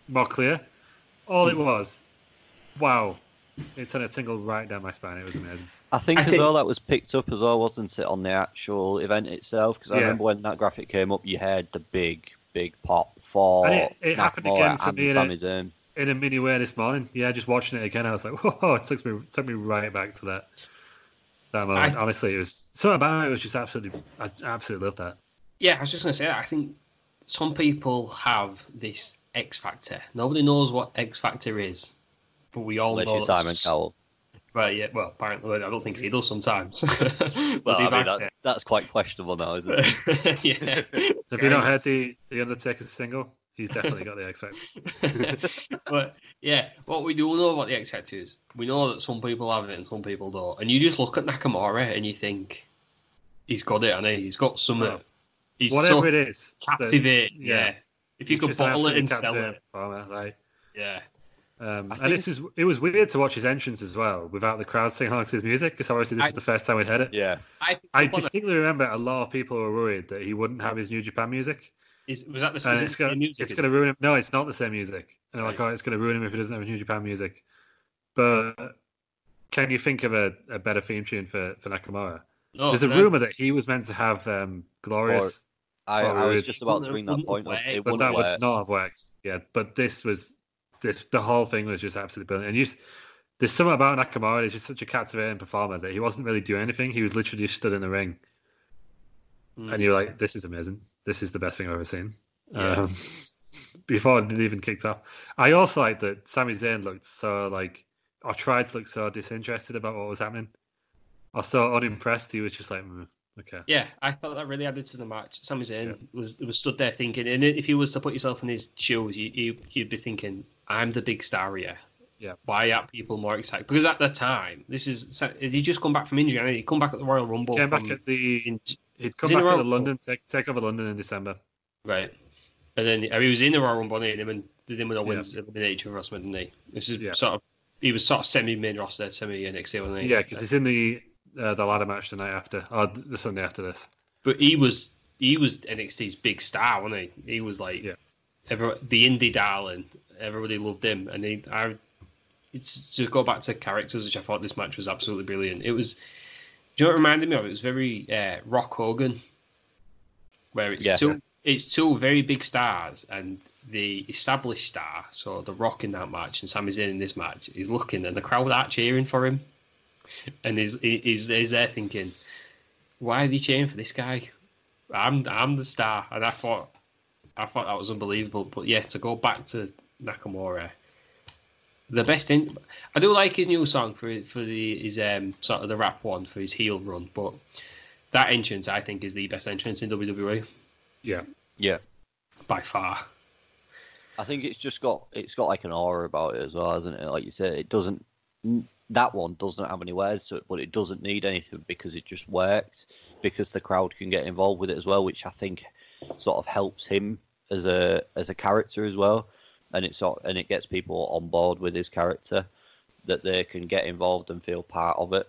Speaker 3: more clear. All it was, wow, it sent a tingle right down my spine. It was amazing.
Speaker 2: I think
Speaker 1: I
Speaker 2: as
Speaker 1: think-
Speaker 2: well that was picked up as well, wasn't it, on the actual event itself? Because I
Speaker 3: Yeah.
Speaker 2: remember when that graphic came up, you heard the big, big pop for
Speaker 3: And it- it happened
Speaker 2: Nakamura
Speaker 3: again for me in
Speaker 2: Sami Zayn.
Speaker 3: In a mini way this morning, yeah, just watching it again, I was like, [laughs] whoa, it took me took me right back to that that moment.
Speaker 1: I-
Speaker 3: Honestly, it was so about it was just absolutely, I absolutely loved that.
Speaker 1: Yeah, I was just gonna say. I think some people have this X factor. Nobody knows what X factor is, but we all
Speaker 2: Unless
Speaker 1: know
Speaker 2: you're
Speaker 1: that
Speaker 2: Simon Cowell.
Speaker 1: Right? Yeah. Well, apparently, I don't think he does sometimes. [laughs]
Speaker 2: Well, I mean, that's, that's quite questionable now, isn't it?
Speaker 1: that's [laughs] yeah.
Speaker 3: Have you not
Speaker 1: Guys.
Speaker 3: heard the the Undertaker's single? He's definitely got the X Factor. [laughs]
Speaker 1: but yeah, what we do know about the X Factor is we know that some people have it and some people don't. And you just look at Nakamura and you think he's got it, and he's got some.
Speaker 3: Well,
Speaker 1: he's
Speaker 3: Whatever
Speaker 1: so
Speaker 3: it is, captivate.
Speaker 1: captivating.
Speaker 3: yeah.
Speaker 1: Yeah. If you
Speaker 3: he's
Speaker 1: could bottle it and sell it,
Speaker 3: performer, like,
Speaker 1: yeah.
Speaker 3: Um,
Speaker 2: I
Speaker 3: and this is it was weird to watch his entrance as well without the crowd singing along to his music because obviously this
Speaker 1: I-
Speaker 3: was the first time we'd heard it.
Speaker 2: Yeah.
Speaker 1: I,
Speaker 3: I
Speaker 1: up on it.
Speaker 3: distinctly remember a lot of people were worried that he wouldn't have his New Japan music.
Speaker 1: Is, was that the,
Speaker 3: And
Speaker 1: is
Speaker 3: it's
Speaker 1: the
Speaker 3: gonna,
Speaker 1: same music?
Speaker 3: it's gonna
Speaker 1: it?
Speaker 3: ruin him. No, it's not the same music. And I'm like, oh, it's gonna ruin him if he doesn't have his New Japan music. But can you think of a, a better theme tune for, for Nakamura?
Speaker 1: No,
Speaker 3: There's a
Speaker 1: no.
Speaker 3: rumor that he was meant to have um, Glorious,
Speaker 2: I,
Speaker 3: Oh,
Speaker 2: I was just about to bring that point up.
Speaker 1: work,
Speaker 2: It
Speaker 3: but
Speaker 2: wouldn't
Speaker 3: that would not have worked. Yeah, but this was this, the whole thing was just absolutely brilliant. And you, there's something about Nakamura. He's just such a captivating performer that he wasn't really doing anything. He was literally just stood in the ring,
Speaker 1: Mm.
Speaker 3: and you're like, "This is amazing. This is the best thing I've ever seen."
Speaker 1: Yeah.
Speaker 3: Um, [laughs] before it even kicked off, I also like that Sami Zayn looked so like, or tried to look so disinterested about what was happening, or so unimpressed. He was just like, mm, "Okay."
Speaker 1: Yeah, I thought that really added to the match. Sami Zayn was was stood there thinking, and if you was to put yourself in his shoes, you, you you'd be thinking, "I'm the big star here.
Speaker 3: Yeah.
Speaker 1: Why aren't people more excited?" Because at the time, this is he just come back from injury, and he come back at the Royal Rumble.
Speaker 3: Came back at the
Speaker 1: in-
Speaker 3: he'd come back
Speaker 1: Royal
Speaker 3: the London take take over London in December.
Speaker 1: right, and then uh, he was in the Royal Rumble, and him and did him with Owens eliminate each other, didn't he? This is
Speaker 3: Yeah.
Speaker 1: sort of he was sort of semi main roster, semi NXT, wasn't he?
Speaker 3: Yeah, because he's in the uh, the ladder match the night after, or the Sunday after this.
Speaker 1: But he was he was NXT's big star, wasn't he? He was like
Speaker 3: Yeah.
Speaker 1: every, the indie darling. Everybody loved him, and he, I, it's to go back to characters, which I thought this match was absolutely brilliant. It was, do you know what it reminded me of? It was very uh, Rock Hogan, where it's
Speaker 2: Yeah.
Speaker 1: two it's two very big stars, and the established star, so the Rock in that match, and Sami Zayn in this match, is looking, and the crowd are cheering for him, and he's he's, he's there thinking, why are they cheering for this guy? I'm I'm the star, and I thought I thought that was unbelievable. But yeah, to go back to Nakamura, the best in I do like his new song for for the his um sort of the rap one for his heel run, but that entrance I think is the best entrance in WWE
Speaker 3: Yeah,
Speaker 2: Yeah.
Speaker 1: by far.
Speaker 2: I think it's just got it's got like an aura about it as well, hasn't it? Like you said, it doesn't that one doesn't have any words to it, but it doesn't need anything because it just works because the crowd can get involved with it as well, which I think sort of helps him as a as a character as well, and it sort and it gets people on board with his character that they can get involved and feel part of it,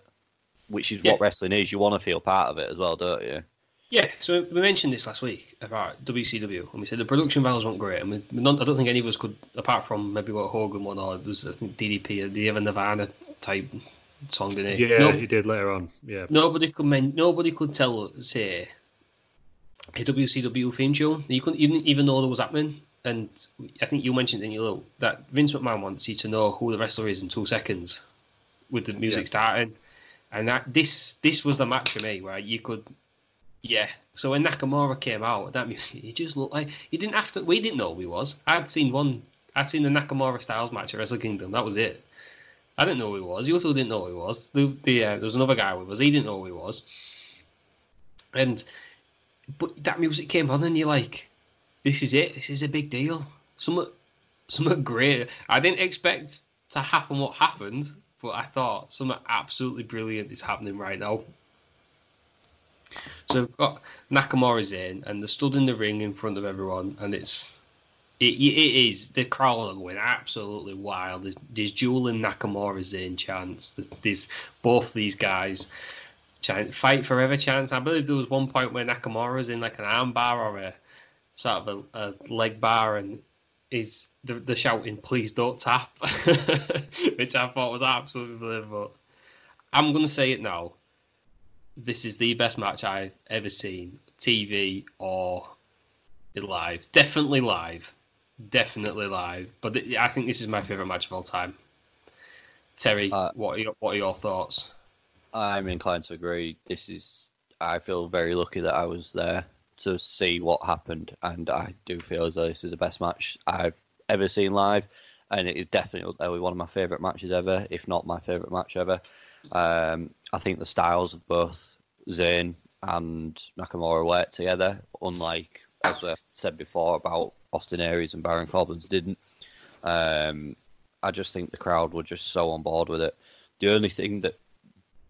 Speaker 2: which is
Speaker 1: Yeah.
Speaker 2: what wrestling is. You want to feel part of it as well, don't you?
Speaker 1: Yeah, so we mentioned this last week about WCW, and we said the production values weren't great, and we, we not, I don't think any of us could, apart from maybe what Hogan won, or it was I think DDP, uh, the Evan Nirvana type song, didn't he?
Speaker 3: Yeah,
Speaker 1: No-
Speaker 3: he did later on. Yeah.
Speaker 1: Nobody could men- nobody could tell say a WCW theme tune. You couldn't even even know there was happening. And I think you mentioned in your little that Vince McMahon wants you to know who the wrestler is in two seconds with the music
Speaker 3: Yeah.
Speaker 1: starting. And that this this was the match for me where you could yeah. So when Nakamura came out, that music [laughs] he just looked like he didn't have to we didn't know who he was. I'd seen one I'd seen the Nakamura Styles match at Wrestle Kingdom, that was it. I didn't know who he was. You also didn't know who he was. The, the, uh, there was another guy with us. He didn't know who he was. And but that music came on, and you're like, "This is it. This is a big deal. Something, something great." I didn't expect to happen what happened, but I thought something absolutely brilliant is happening right now. So we've got Nakamura's in, and they're stood in the ring in front of everyone, and it's it, it is the crowd are going absolutely wild. There's, there's Jewel and Nakamura's in chance. There's both these guys chant, fight forever chance. I believe there was one point where Nakamura's in like an armbar or a sort of a, a leg bar, and is the the shouting "Please don't tap," [laughs] which I thought was absolutely believable. I'm gonna say it now. This is the best match I've ever seen, TV or live. Definitely live. Definitely live. But th- I think this is my favourite match of all time. Terry,
Speaker 2: Uh,
Speaker 1: what are your, what are your thoughts?
Speaker 2: I'm inclined to agree. This is. I feel very lucky that I was there to see what happened, and I do feel as though this is the best match I've ever seen live, and it is definitely one of my favourite matches ever, if not my favourite match ever. Um, I think the styles of both Zayn and Nakamura work together, unlike as I said before about Austin Aries and Baron Corbin's didn't. Um, I just think the crowd were just so on board with it. The only thing that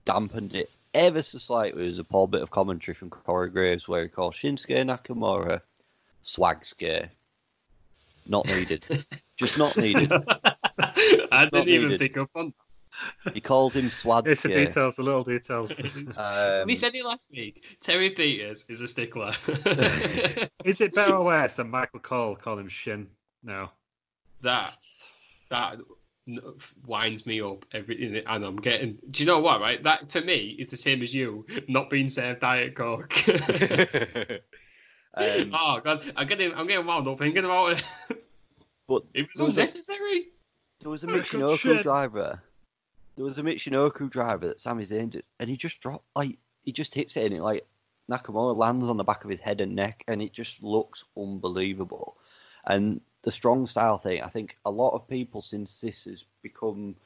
Speaker 2: dampened it ever so slightly was a poor bit of commentary from Corey Graves where he called Shinsuke Nakamura swag scare. Not needed. [laughs] just not needed. [laughs]
Speaker 1: I didn't even
Speaker 2: needed.
Speaker 1: pick up on
Speaker 2: He calls him swag [laughs]
Speaker 3: It's the details, the little details.
Speaker 2: Um,
Speaker 1: we said it last week. Terry Peters is a stickler.
Speaker 3: Is it better or worse than Michael Cole calling him Shin now?
Speaker 1: that that n- winds me up every and I'm getting. Do you know what? Right, that for me is the same as you not being served diet coke. [laughs]
Speaker 2: um,
Speaker 1: oh god, I'm getting I'm getting wound up thinking about it.
Speaker 2: but
Speaker 1: It was
Speaker 2: was, a,
Speaker 1: unnecessary.
Speaker 2: there was a
Speaker 3: Oh,
Speaker 2: Michinoku driver. There was a Michinoku driver that Sami Zayn did, and he just dropped like he just hits it and it like Nakamura lands on the back of his head and neck, and it just looks unbelievable. And the strong style thing, I think a lot of people since this has become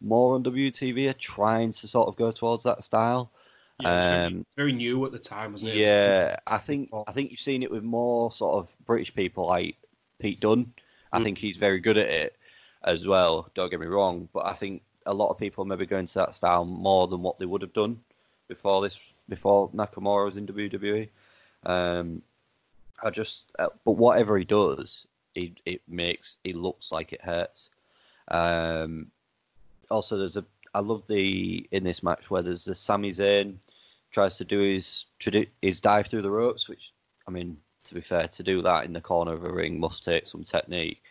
Speaker 2: more on WTV are trying to sort of go towards that style.
Speaker 1: Yeah, very,
Speaker 2: Um,
Speaker 1: very new at the time, wasn't it?
Speaker 2: Yeah, I think. I think you've seen it with more sort of British people like Pete Dunne. I
Speaker 1: Mm.
Speaker 2: think he's very good at it as well. Don't get me wrong, but I think a lot of people maybe go into that style more than what they would have done before this, before Nakamura was in WWE. Um, I just, uh, but whatever he does, he it makes he looks like it hurts. Um, also, there's a I love the in this match where there's the Sami Zayn tries to do his his dive through the ropes, which I mean to be fair, to do that in the corner of a ring must take some technique,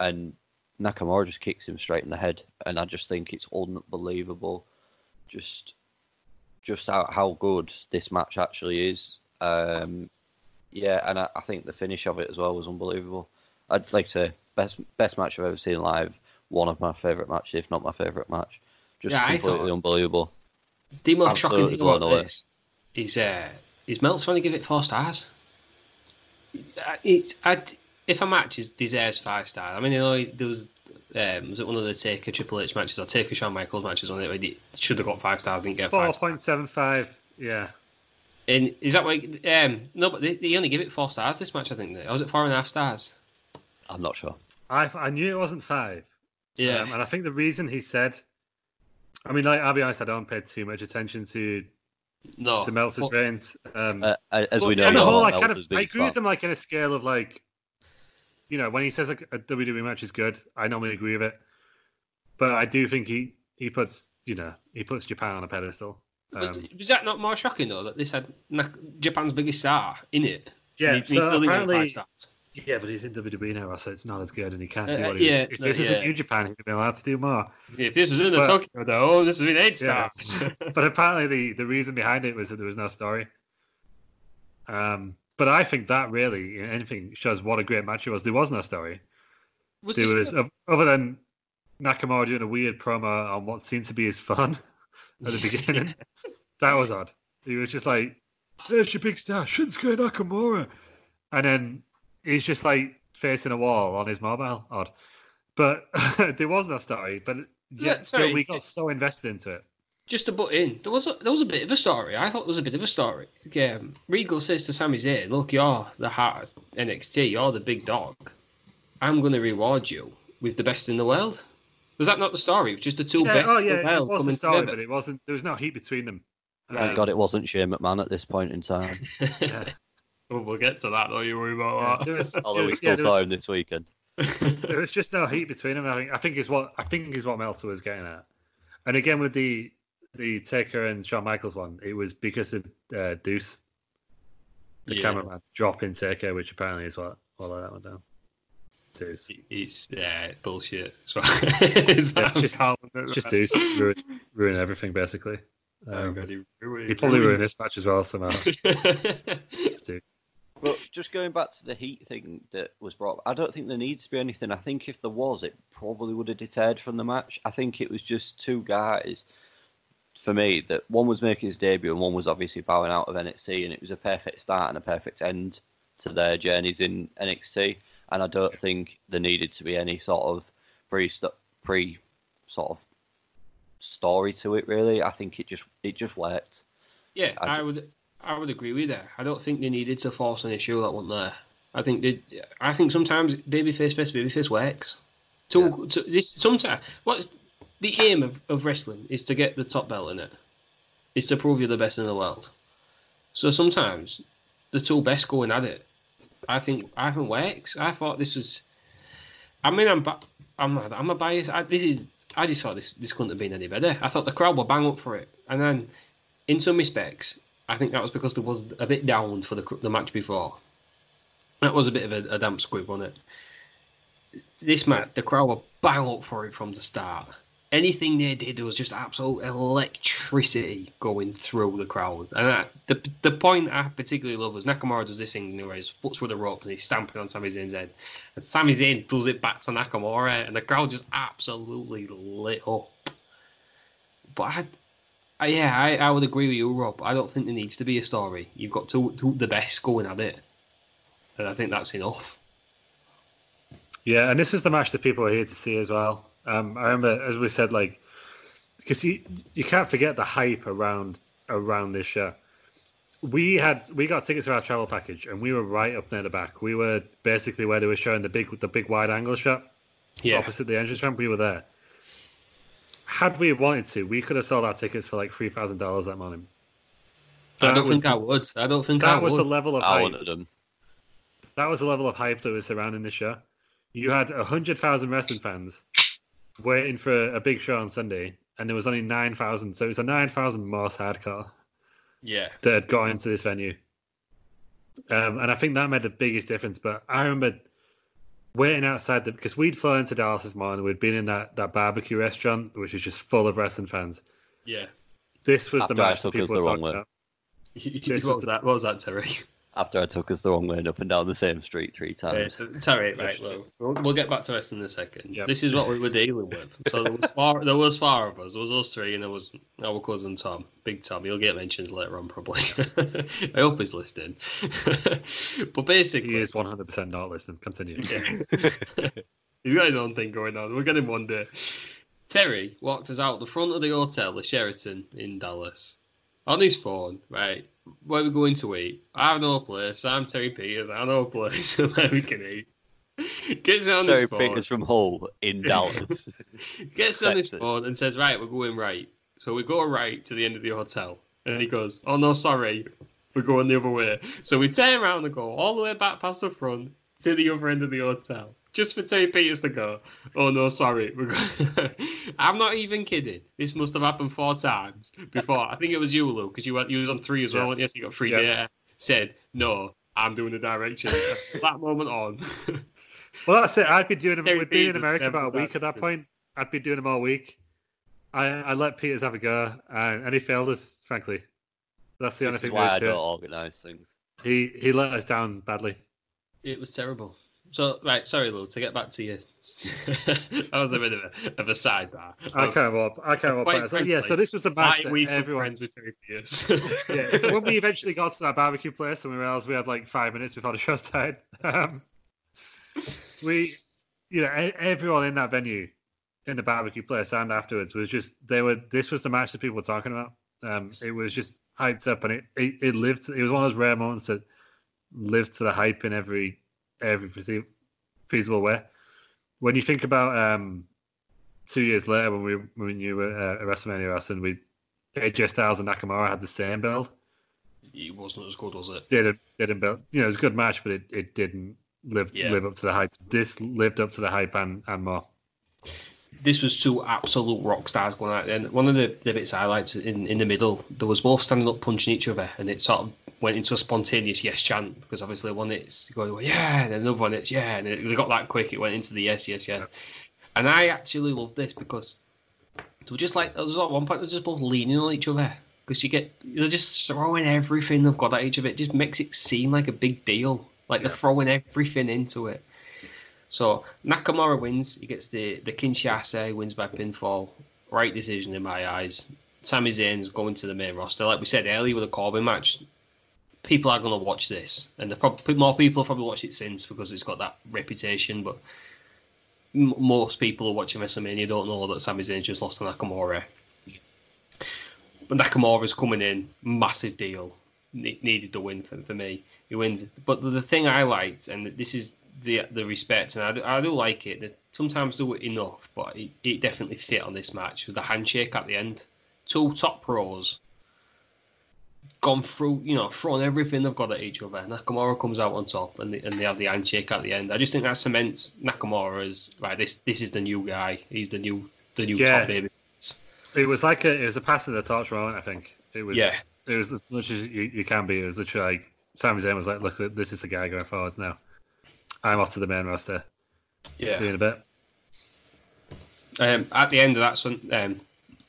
Speaker 2: and Nakamura just kicks him straight in the head, and I just think it's unbelievable, just just how how good this match actually is. Um, yeah, and I, I think the finish of it as well was unbelievable. I'd like to say best best match I've ever seen live. One of my favourite matches, if not my favourite match. Just
Speaker 1: Yeah, I
Speaker 2: completely
Speaker 1: thought-
Speaker 2: unbelievable.
Speaker 1: The most
Speaker 2: Absolutely
Speaker 1: shocking thing about
Speaker 2: blown
Speaker 1: this is uh, is Meltzer trying to give it four stars. Uh, It's I, if a match is deserves five stars. I mean, you know, there was um, was it one of the Taker Triple H matches or Taker Shawn Michaels matches when it, it should have got five stars, didn't get
Speaker 3: Four
Speaker 1: five.
Speaker 3: point seven five. Yeah.
Speaker 1: And is that why? Um, no, but they, they only give it four stars this match. I think. Or was it four and a half stars?
Speaker 2: I'm not sure.
Speaker 3: I I knew it wasn't five.
Speaker 1: Yeah.
Speaker 3: Um, and I think the reason he said, I mean, like I'll be honest, I don't pay too much attention to
Speaker 1: no.
Speaker 3: to Meltzer's reigns. Um,
Speaker 2: Uh, as we know,
Speaker 3: on the whole, I kind of I agree with him like in a scale of like, you know, when he says like a WWE match is good, I normally agree with it. But I do think he he puts you know he puts Japan on a pedestal. Um,
Speaker 1: was that not more shocking though that this had Japan's biggest star in it?
Speaker 3: yeah,
Speaker 1: And he- he
Speaker 3: so
Speaker 1: still
Speaker 3: apparently. Yeah, but he's in WWE now, so it's not as good, and he can't do
Speaker 1: Uh,
Speaker 3: what he
Speaker 1: yeah,
Speaker 3: was. If
Speaker 1: no,
Speaker 3: this is
Speaker 1: yeah.
Speaker 3: in New Japan, he'd be allowed to do more.
Speaker 1: If this was in the
Speaker 3: But-
Speaker 1: Tokyo Dome, this would be eight
Speaker 3: Yeah.
Speaker 1: stars. [laughs]
Speaker 3: but apparently, the, the reason behind it was that there was no story. Um, but I think that really, anything, shows what a great match it was. There was no story.
Speaker 1: was
Speaker 3: There was, other than Nakamura doing a weird promo on what seemed to be his fun [laughs] at the beginning. That was odd. He was just like, "There's your big star, Shinsuke Nakamura," and then he's just like facing a wall on his mobile. Odd, but [laughs] there was no story. But
Speaker 1: Yeah,
Speaker 3: yet still,
Speaker 1: sorry,
Speaker 3: we got
Speaker 1: just-
Speaker 3: so invested into it.
Speaker 1: just to butt in, there was a, there was a bit of a story. I thought there was a bit of a story. Um, Regal says to Sami Zayn, "Look, you're the heart of NXT. You're the big dog. I'm going to reward you with the best in the world." Was that not the story? It was just the two
Speaker 3: Yeah,
Speaker 1: best
Speaker 3: oh
Speaker 1: in
Speaker 3: yeah,
Speaker 1: the
Speaker 3: it
Speaker 1: world
Speaker 3: was
Speaker 1: coming
Speaker 3: a story,
Speaker 1: together.
Speaker 3: but it wasn't. There was no heat between them.
Speaker 2: Thank
Speaker 3: Um,
Speaker 2: God it wasn't Shane McMahon at this point in time. [laughs]
Speaker 3: yeah.
Speaker 1: Well, we'll get to that. Don't you worry
Speaker 3: Yeah,
Speaker 1: about
Speaker 3: there was, [laughs]
Speaker 2: Although
Speaker 3: there
Speaker 2: we still
Speaker 3: yeah,
Speaker 2: saw
Speaker 3: was-
Speaker 2: him this weekend.
Speaker 1: that. [laughs]
Speaker 3: there was just no heat between them. I think I think is what I think is what Meltzer was getting at. And again with the the Taker and Shawn Michaels one, it was because of uh, Deuce, the
Speaker 1: Yeah.
Speaker 3: cameraman, dropping Taker, which apparently is what what let that one down. Deuce.
Speaker 1: It's yeah, bullshit. [laughs] So, it's
Speaker 3: Yeah, it's just-
Speaker 1: calling
Speaker 3: It's just
Speaker 1: that.
Speaker 3: Deuce ruin, ruin everything basically. Um,
Speaker 1: Everybody ruined-
Speaker 3: he probably ruined this match as well somehow. Deuce.
Speaker 2: But [coughs] just going back to the heat thing that was brought, up, I don't think there needs to be anything. I think if there was, it probably would have deterred from the match. I think it was just two guys, for me, that one was making his debut and one was obviously bowing out of NXT, and it was a perfect start and a perfect end to their journeys in NXT. And I don't think there needed to be any sort of pre pre sort of story to it. Really, I think it just it just worked.
Speaker 1: Yeah,
Speaker 2: I
Speaker 1: I would I would agree with that. I don't think they needed to force an issue that wasn't there. I think they I think sometimes babyface face babyface works. To, to this sometimes what's the aim of, of wrestling is to get the top belt in it. Is to prove you're the best in the world. So sometimes the two best going at it. I think I think works. I thought this was. I mean, I'm ba- I'm not, I'm a bias. I, this is I just thought this this couldn't have been any better. I thought the crowd were bang up for it, and then in some respects, I think that was because there was a bit down for the the match before. That was a bit of a, a damp squib on it. This match, the crowd were bang up for it from the start. Anything they did, there was just absolute electricity going through the crowd. And the the point I particularly love was Nakamura does this thing where his foot's through the ropes and he's stamping on Sami Zayn's head, and Sami Zayn does it back to Nakamura, and the crowd just absolutely lit up. But I, I, yeah, I, I would agree with you, Rob. I don't think there needs to be a story. You've got two, two the best going at it, and I think that's enough.
Speaker 3: Yeah, and this was the match that people were here to see as well. Um, I remember, as we said, like because you you can't forget the hype around around this show. We had we got tickets for our travel package, and we were right up near the back. We were basically where they were showing the big the big wide angle shot opposite the entrance ramp. We were there. Had we wanted to, we could have sold our tickets for like three thousand dollars that morning.
Speaker 1: I don't
Speaker 3: was
Speaker 1: think I would. I don't think I
Speaker 3: That was
Speaker 1: would.
Speaker 3: the level of
Speaker 2: I
Speaker 3: hype.
Speaker 2: wanted them.
Speaker 3: That was the level of hype that was surrounding the show. You had hundred thousand wrestling fans waiting for a big show on Sunday, and there was only nine thousand. So it was a nine thousand most hardcore
Speaker 1: yeah,
Speaker 3: that had got into this venue. Um, and I think that made the biggest difference. But I remember waiting outside the because we'd flown into Dallas this morning. We'd been in that, that barbecue restaurant, which is just full of wrestling fans.
Speaker 1: yeah.
Speaker 3: This was
Speaker 2: After
Speaker 3: the match that people were talking
Speaker 2: way.
Speaker 3: about. [laughs]
Speaker 1: what,
Speaker 3: This
Speaker 1: was
Speaker 3: was
Speaker 1: that? What was that, Terry?
Speaker 2: After I took us the wrong way and up and down the same street three
Speaker 1: Yeah,
Speaker 2: times.
Speaker 1: so- Terry, right? Look, we'll, we'll get back to us in a second.
Speaker 3: Yep.
Speaker 1: This is what we were dealing with. So there was four. There was four of us. There was us three, and there was our cousin Tom, Big Tom. He'll get mentions later on, probably. [laughs] I hope he's listening. [laughs] but basically,
Speaker 3: He is one hundred percent not listening. Continue. [laughs]
Speaker 1: He's got his own thing going on. We'll get him one day. Terry walked us out the front of the hotel, the Sheraton in Dallas, on his phone, right? Where we going to eat? I have no place. I'm Terry Peters. I have no place [laughs] where we can eat. Gets on
Speaker 2: Terry
Speaker 1: his phone.
Speaker 2: Peters from Hull in Dallas. [laughs]
Speaker 1: Gets on his phone and says, Right, we're going right. So we go right to the end of the hotel. And he goes, Oh no, sorry. We're going the other way. So we turn around and go all the way back past the front to the other end of the hotel. Just for Terry Peters to go, Oh no, sorry. We're [laughs] going... I'm not even kidding. This must have happened four times before. I think it was you, Lou, because you, went- you was on three as well,
Speaker 3: Yeah.
Speaker 1: weren't you? Got three
Speaker 3: Yeah.
Speaker 1: there. Said, No, I'm doing the direction. [laughs] that moment on. [laughs]
Speaker 3: well, that's it. I'd be doing them.
Speaker 1: Terry
Speaker 3: We'd been in America about a week at that
Speaker 1: that.
Speaker 3: point. I'd be doing them all week. I, I let Peters have a go, and, and he failed us, frankly. That's the only
Speaker 2: This is
Speaker 3: thing
Speaker 2: why I
Speaker 3: is to
Speaker 2: don't
Speaker 3: it.
Speaker 2: organise things.
Speaker 3: He he let us down badly.
Speaker 1: It was terrible. So right, sorry, Lou. To get back to you, [laughs] that was a bit of a, of a sidebar.
Speaker 3: I can't up. I can't up.
Speaker 1: quite
Speaker 3: So, yeah, so this was the match that
Speaker 1: we
Speaker 3: everyone.
Speaker 1: friends with Terry? [laughs]
Speaker 3: Yeah, so when we eventually got to that barbecue place and we realized we had like five minutes before the show started, um, we, you know, everyone in that venue, in the barbecue place and afterwards was just they were. This was the match that people were talking about. Um, it was just hyped up and it, it it lived. It was one of those rare moments that lived to the hype in every every feasi- feasible way. When you think about um, two years later when we when you were uh, at WrestleMania wrestling, we AJ Styles and Nakamura had the same build
Speaker 1: it wasn't as good, was it?
Speaker 3: didn't didn't build. You know, it was a good match, but it, it didn't live
Speaker 1: Yeah.
Speaker 3: live up to the hype. This lived up to the hype and, and more.
Speaker 1: This was two absolute rock stars going at it. And one of the, the bits I liked in, in the middle, there was both standing up punching each other, and it sort of went into a spontaneous yes chant because obviously one it's going yeah, and another one it's yeah, and it, they got that quick. It went into the yes, yes, yes. And I actually love this because they were just like there was at one point they were just both leaning on each other because you get they're just throwing everything they've got at each other. It just makes it seem like a big deal, like they're throwing everything into it. So Nakamura wins. He gets the the Kinshasa wins by pinfall. Right decision in my eyes. Sami Zayn's going to the main roster. Like we said earlier with the Corbin match, people are going to watch this, and the prob- more people have probably watched it since because it's got that reputation. But m- most people who watching WrestleMania don't know that Sami Zayn's just lost to Nakamura. But Nakamura's coming in, massive deal. Ne- needed the win for, for me. He wins. But the thing I liked, and this is the the respect, and I do, I do like it. They sometimes do it enough, but it, it definitely fit on this match. Was the handshake at the end? Two top pros gone through, you know, throwing everything they've got at each other. Nakamura comes out on top, and they, and they have the handshake at the end. I just think that cements Nakamura as right. This this is the new guy. He's the new the new
Speaker 3: Yeah.
Speaker 1: top baby.
Speaker 3: It was like a it was a pass of the torch moment. I think it was.
Speaker 1: Yeah.
Speaker 3: It was as much as you, you can be. It was literally like Sami Zayn was like, "Look, this is the guy going forward now. I'm off to the main roster. Yeah. See you in a bit."
Speaker 1: Um, at the end of that, son, um,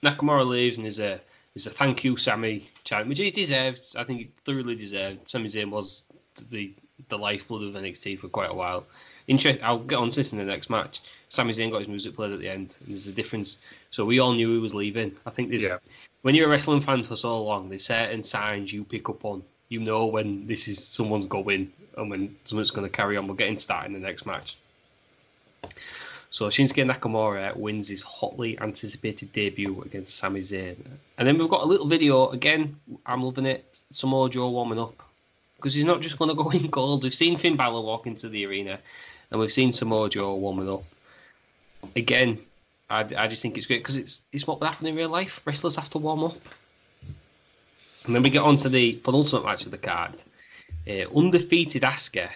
Speaker 1: Nakamura leaves and there's a there's a thank you Sammy chant, which he deserved. I think he thoroughly deserved. Sami Zayn was the the lifeblood of NXT for quite a while. Interest. I'll get on to this in the next match. Sami Zayn got his music played at the end, and there's a difference. So we all knew he was leaving. I think there's
Speaker 3: Yeah.
Speaker 1: when you're a wrestling fan for so long, there's certain signs you pick up on. You know when this is someone's going and when someone's going to carry on. We'll get into that in the next match. So Shinsuke Nakamura wins his hotly anticipated debut against Sami Zayn. And then we've got a little video, again, I'm loving it, Samoa Joe warming up. Because he's not just going to go [laughs] in cold. We've seen Finn Balor walk into the arena, and we've seen Samoa Joe warming up. Again, I, I just think it's great because it's, it's what would happen in real life. Wrestlers have to warm up. And then we get on to the penultimate match of the card. Uh, undefeated Asuka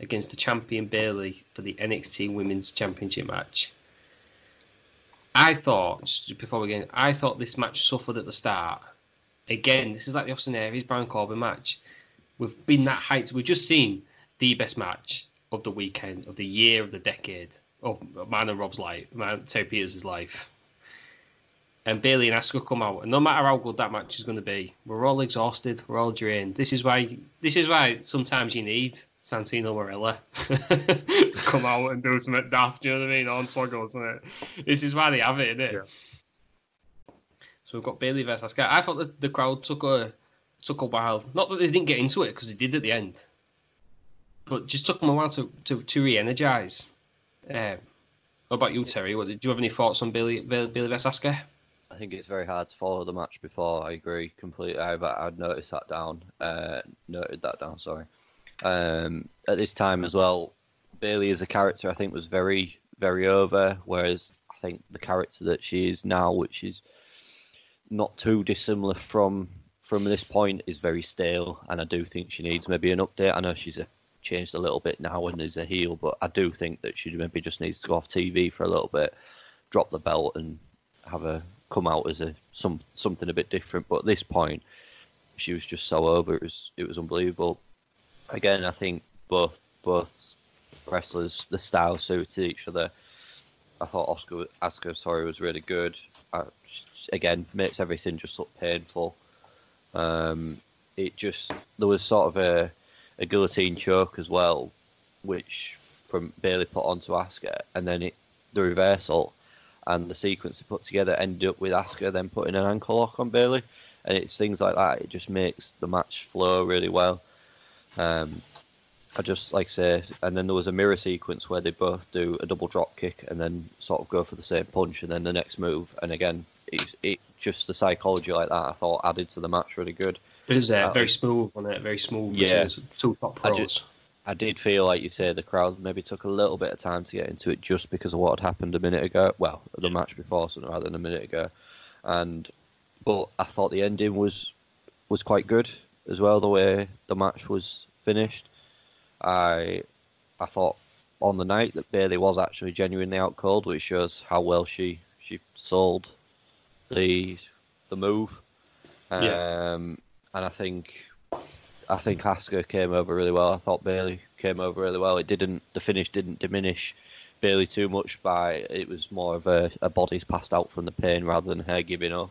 Speaker 1: against the champion Bayley for the NXT Women's Championship match. I thought, before we get in, I thought this match suffered at the start. Again, this is like the Austin Aries Baron Corbin match. We've been that hyped. We've just seen the best match of the weekend, of the year, of the decade, of Man and Rob's life, mine, Terry Peters' life. And Bayley and Asuka come out, and no matter how good that match is going to be, we're all exhausted, we're all drained. This is why, this is why sometimes you need Santino Marella [laughs] to come out and do something daft. Do you know what I mean? Hornswoggle or something. This is why they have it, isn't it?
Speaker 3: Yeah.
Speaker 1: So we've got Bayley versus Asuka. I thought that the crowd took a took a while. Not that they didn't get into it because they did at the end, but just took them a while to to, to re-energize. Um, what about you, Terry? What, did you have any thoughts on Bayley, Bayley versus Asuka?
Speaker 2: I think it's very hard to follow the match before. I agree completely. I've, I'd noticed that down. Uh, noted that down. Sorry. Um, at this time as well, Bayley as a character, I think, was very, very over. Whereas I think the character that she is now, which is not too dissimilar from from this point, is very stale. And I do think she needs maybe an update. I know she's a, changed a little bit now and is a heel, but I do think that she maybe just needs to go off TV for a little bit, drop the belt, and have a come out as a some something a bit different. But at this point, she was just so over. It was it was unbelievable. again, I think both both wrestlers, the style suited each other. I thought Oscar Asuka, sorry, was really good. Uh, again, makes everything just look painful. Um, it just there was sort of a, a guillotine choke as well, which from Bayley put onto Asuka, and then it the reversal and the sequence they put together ended up with Asuka then putting an ankle lock on Bayley, and it's things like that. It just makes the match flow really well. Um, I just like I say, and then there was a mirror sequence where they both do a double drop kick and then sort of go for the same punch and then the next move, and again, it, it just the psychology like that I thought added to the match really good.
Speaker 1: It was uh, very smooth on it, very smooth.
Speaker 2: Yeah,
Speaker 1: two top pros.
Speaker 2: I, just, I did feel like you say the crowd maybe took a little bit of time to get into it just because of what had happened a minute ago. Well, the match before, rather than a minute ago, and but I thought the ending was was quite good as well. The way the match was finished, I I thought on the night that Bayley was actually genuinely out cold, which shows how well she she sold the the move.
Speaker 1: Yeah.
Speaker 2: Um, and I think I think Asuka came over really well. I thought Bayley came over really well. It didn't the finish didn't diminish Bayley too much by it was more of a, a body's passed out from the pain rather than her giving up.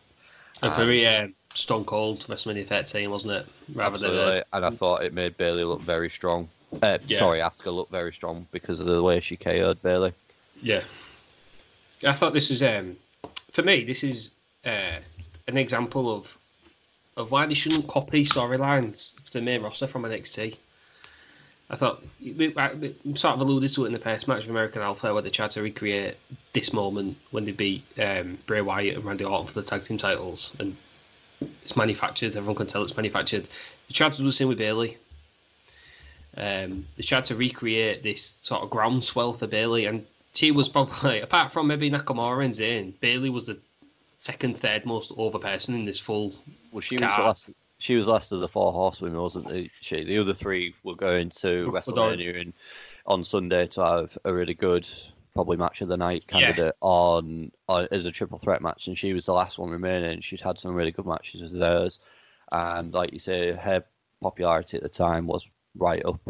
Speaker 1: A very uh, Stone Cold WrestleMania 13, wasn't it? Rather
Speaker 2: absolutely.
Speaker 1: than
Speaker 2: and I thought it made Bayley look very strong. Uh,
Speaker 1: Yeah.
Speaker 2: Sorry, Asuka looked very strong because of the way she KO'd Bayley.
Speaker 1: Yeah. I thought this was um for me this is uh, an example of of why they shouldn't copy storylines to the main roster from NXT. I thought we, I- we sort of alluded to it in the past match of American Alpha where they tried to recreate this moment when they beat um, Bray Wyatt and Randy Orton for the tag team titles and it's manufactured. Everyone can tell it's manufactured. They tried to do the same with Bayley. Um, they tried to recreate this sort of groundswell for Bayley, and she was probably, [laughs] apart from maybe Nakamura and Zayn, Bayley was the second, third most over person in this full.
Speaker 2: Well, she was
Speaker 1: Car.
Speaker 2: last. She was last of the four horsewomen, wasn't she? The other three were going to WrestleMania in, on Sunday to have a really good, probably match of the night
Speaker 1: Yeah.
Speaker 2: candidate on, on as a triple threat match, and she was the last one remaining. She'd had some really good matches as theirs, and like you say, her popularity at the time was right up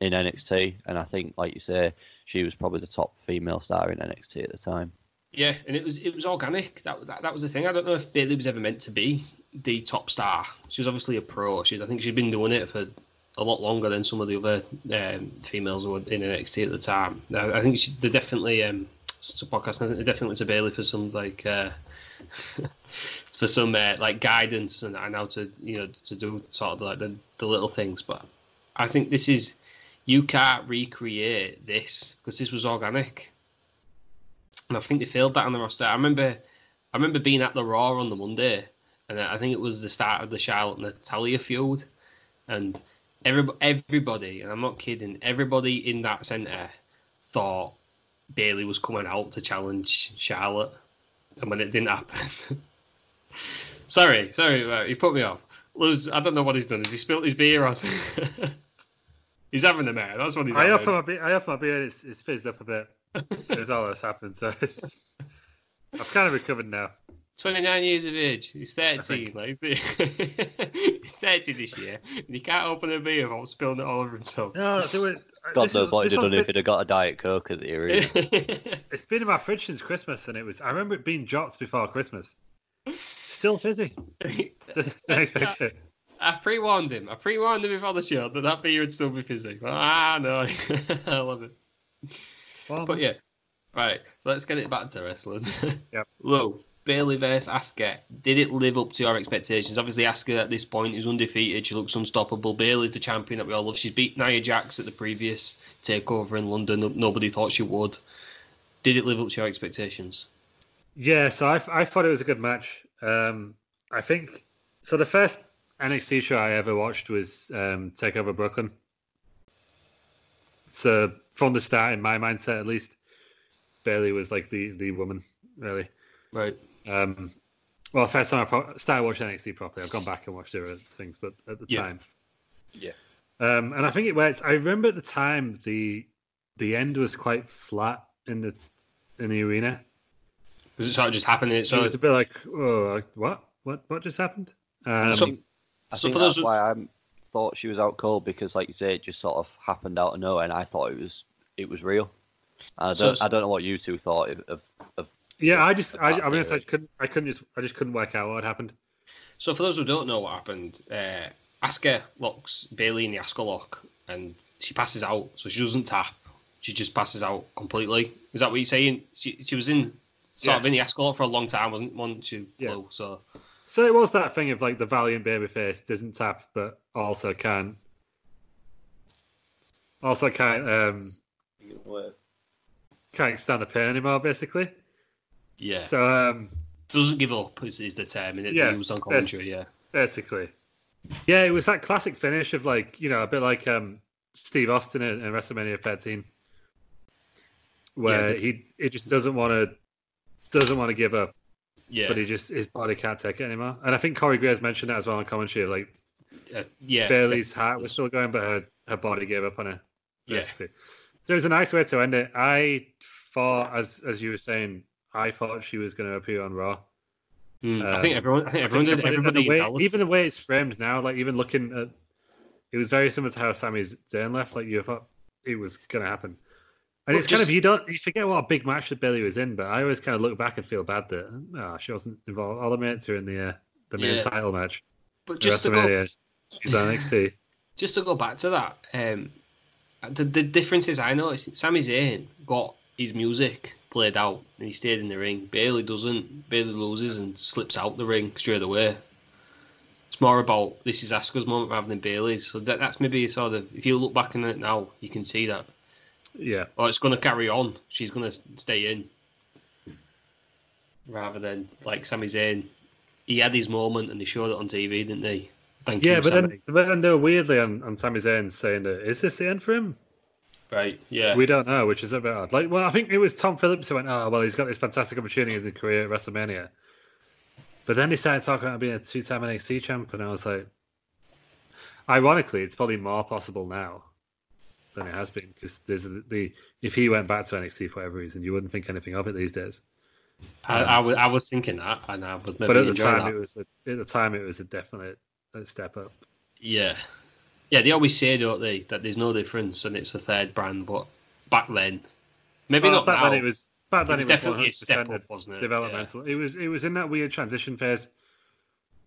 Speaker 2: in NXT, and I think, like you say, she was probably the top female star in NXT at the time.
Speaker 1: Yeah, and it was it was organic. That, that that was the thing. I don't know if Bayley was ever meant to be the top star. She was obviously a pro. She, I think she'd been doing it for a lot longer than some of the other um, females were in NXT at the time. I, I think she, they definitely um, it's a podcast. I think they definitely to Bayley for some like uh, [laughs] for some uh, like guidance and, and how to you know to do sort of like the, the little things. But I think this is you can't recreate this because this was organic. And I think they failed that on the roster. I remember, I remember being at the Raw on the Monday, and I think it was the start of the Charlotte Natalya feud, and every, everybody, and I'm not kidding, everybody in that centre thought Bayley was coming out to challenge Charlotte, and when it didn't happen, [laughs] sorry, sorry, uh, he put me off. Lose, I don't know what he's done. Has he spilt his beer or? [laughs] he's having a mare. That's what he's
Speaker 3: I
Speaker 1: having.
Speaker 3: my beer. I my beer. It's, it's fizzed up a bit. That's all that's happened. So it's, I've kind of recovered now.
Speaker 1: 29 years of age. He's 13.
Speaker 3: think.
Speaker 1: Like, [laughs] he's 30 this year, and he can't open a beer without spilling it all over himself.
Speaker 3: No, there was.
Speaker 2: God knows
Speaker 3: is-
Speaker 2: what he'd
Speaker 3: this
Speaker 2: have
Speaker 3: one's
Speaker 2: done if he'd have got a Diet Coke at the arena. [laughs]
Speaker 3: It's been in my fridge since Christmas, and it was. I remember it being dropped before Christmas. Still fizzy. [laughs] Didn't expect it.
Speaker 1: I pre-warned him. I pre-warned him before the show that that beer would still be fizzy. Well, ah, no, I love it.
Speaker 3: Well,
Speaker 1: But yeah, right. Let's get it back to wrestling. [laughs]
Speaker 3: Yep.
Speaker 1: Lou, Bayley versus Asuka. Did it live up to your expectations? Obviously, Asuka at this point is undefeated. She looks unstoppable. Bayley's the champion that we all love. She's beat Nia Jax at the previous takeover in London. Nobody thought she would. Did it live up to your expectations?
Speaker 3: Yeah, so I, I thought it was a good match. Um, I think so. The first NXT show I ever watched was um, Takeover Brooklyn. So from the start, in my mindset at least, Bayley was like the the woman really.
Speaker 1: Right.
Speaker 3: Um, well, first time I pro- started watching NXT properly, I've gone back and watched other things, but at the
Speaker 1: Yeah.
Speaker 3: time,
Speaker 1: Yeah.
Speaker 3: um, and I think it works. I remember at the time the the end was quite flat in the in the arena.
Speaker 1: Was it sort of just happening?
Speaker 3: So
Speaker 1: So
Speaker 3: it was a bit like, oh, what, what, what just happened? Um,
Speaker 1: So-
Speaker 2: I
Speaker 1: So
Speaker 2: think
Speaker 1: for
Speaker 2: that's
Speaker 1: those-
Speaker 2: why I'm thought she was out cold because, like you say, it just sort of happened out of nowhere, and I thought it was it was real. I don't
Speaker 1: So-
Speaker 2: I don't know what you two thought of of, of
Speaker 3: Yeah, I just, I, I mean, I couldn't, I couldn't just, I just couldn't work out what happened.
Speaker 1: So for those who don't know what happened, uh, Asuka locks Bayley in the Asuka lock, and she passes out. So she doesn't tap; she just passes out completely. Is that what you're saying? She she was in sort of in the
Speaker 3: Yes.
Speaker 1: Asuka lock for a long time, wasn't once she
Speaker 3: Yeah.
Speaker 1: blew. So
Speaker 3: So it was that thing of like the valiant babyface doesn't tap, but also can, also can't, um, can't stand the pain anymore, basically.
Speaker 1: yeah,
Speaker 3: So, um,
Speaker 1: doesn't give up is, is the term and it's
Speaker 3: Yeah,
Speaker 1: used on commentary. Yeah,
Speaker 3: basically, yeah, it was that classic finish of like, you know, a bit like um, Steve Austin in, in WrestleMania 13, where
Speaker 1: Yeah,
Speaker 3: he he just doesn't want to doesn't want to give up.
Speaker 1: yeah,
Speaker 3: but he just his body can't take it anymore. And I think Corey Graves mentioned that as well on commentary. Like
Speaker 1: uh, yeah.
Speaker 3: Bayley's heart was still going, but her her body gave up on her.
Speaker 1: Yeah.
Speaker 3: So it was a nice way to end it. I thought, as as you were saying, I thought she was going to appear on Raw.
Speaker 1: Mm, I
Speaker 3: um,
Speaker 1: think everyone, I think everyone did.
Speaker 3: and- and
Speaker 1: Everybody,
Speaker 3: the way, even the way it's framed now, like even looking at, it was very similar to how Sami Zayn left. Like you thought it was going to happen. And it's kind of you don't you forget what a big match that Bayley was in, but I always kind of look back and feel bad that oh, she wasn't involved. All the mates are in the uh, the main
Speaker 1: Yeah.
Speaker 3: title match.
Speaker 1: but just to go
Speaker 3: she's on NXT. [laughs]
Speaker 1: just to go back to that, um, the the differences I noticed, Sami Zayn got his music played out and he stayed in the ring. Bayley doesn't. Bayley loses and slips out the ring straight away. It's more about this is Asuka's moment rather than Bayley's. So that, that's maybe sort of if you look back on it now, you can see that.
Speaker 3: Yeah,
Speaker 1: Oh, it's going to carry on. She's going to stay in. Rather than like Sami Zayn, he had his moment and they showed it on TV, didn't they? Thank
Speaker 3: yeah,
Speaker 1: you,
Speaker 3: but
Speaker 1: Sami.
Speaker 3: then but then they were weirdly on on Sami Zayn saying that is this the end for him?
Speaker 1: right, yeah,
Speaker 3: We don't know, which is a bit odd. Like, well, I think it was Tom Phillips who went, "Oh, well, he's got this fantastic opportunity in his career at WrestleMania." But then he started talking about being a two-time NXT champ, and I was like, ironically, it's probably more possible now than it has been because there's the, the if he went back to NXT for whatever reason, you wouldn't think anything of it these days.
Speaker 1: I, I, was, I was thinking that, and I was maybe
Speaker 3: but at the time,
Speaker 1: that.
Speaker 3: it was a, at the time it was a definite uh, step up.
Speaker 1: Yeah, yeah. They always say, don't they, that there's no difference and it's a third brand. But back then, maybe
Speaker 3: Well,
Speaker 1: not
Speaker 3: back
Speaker 1: now.
Speaker 3: then it was back then
Speaker 1: It was definitely a step
Speaker 3: 100%
Speaker 1: up, wasn't it?
Speaker 3: developmental. It was it was in that weird transition phase,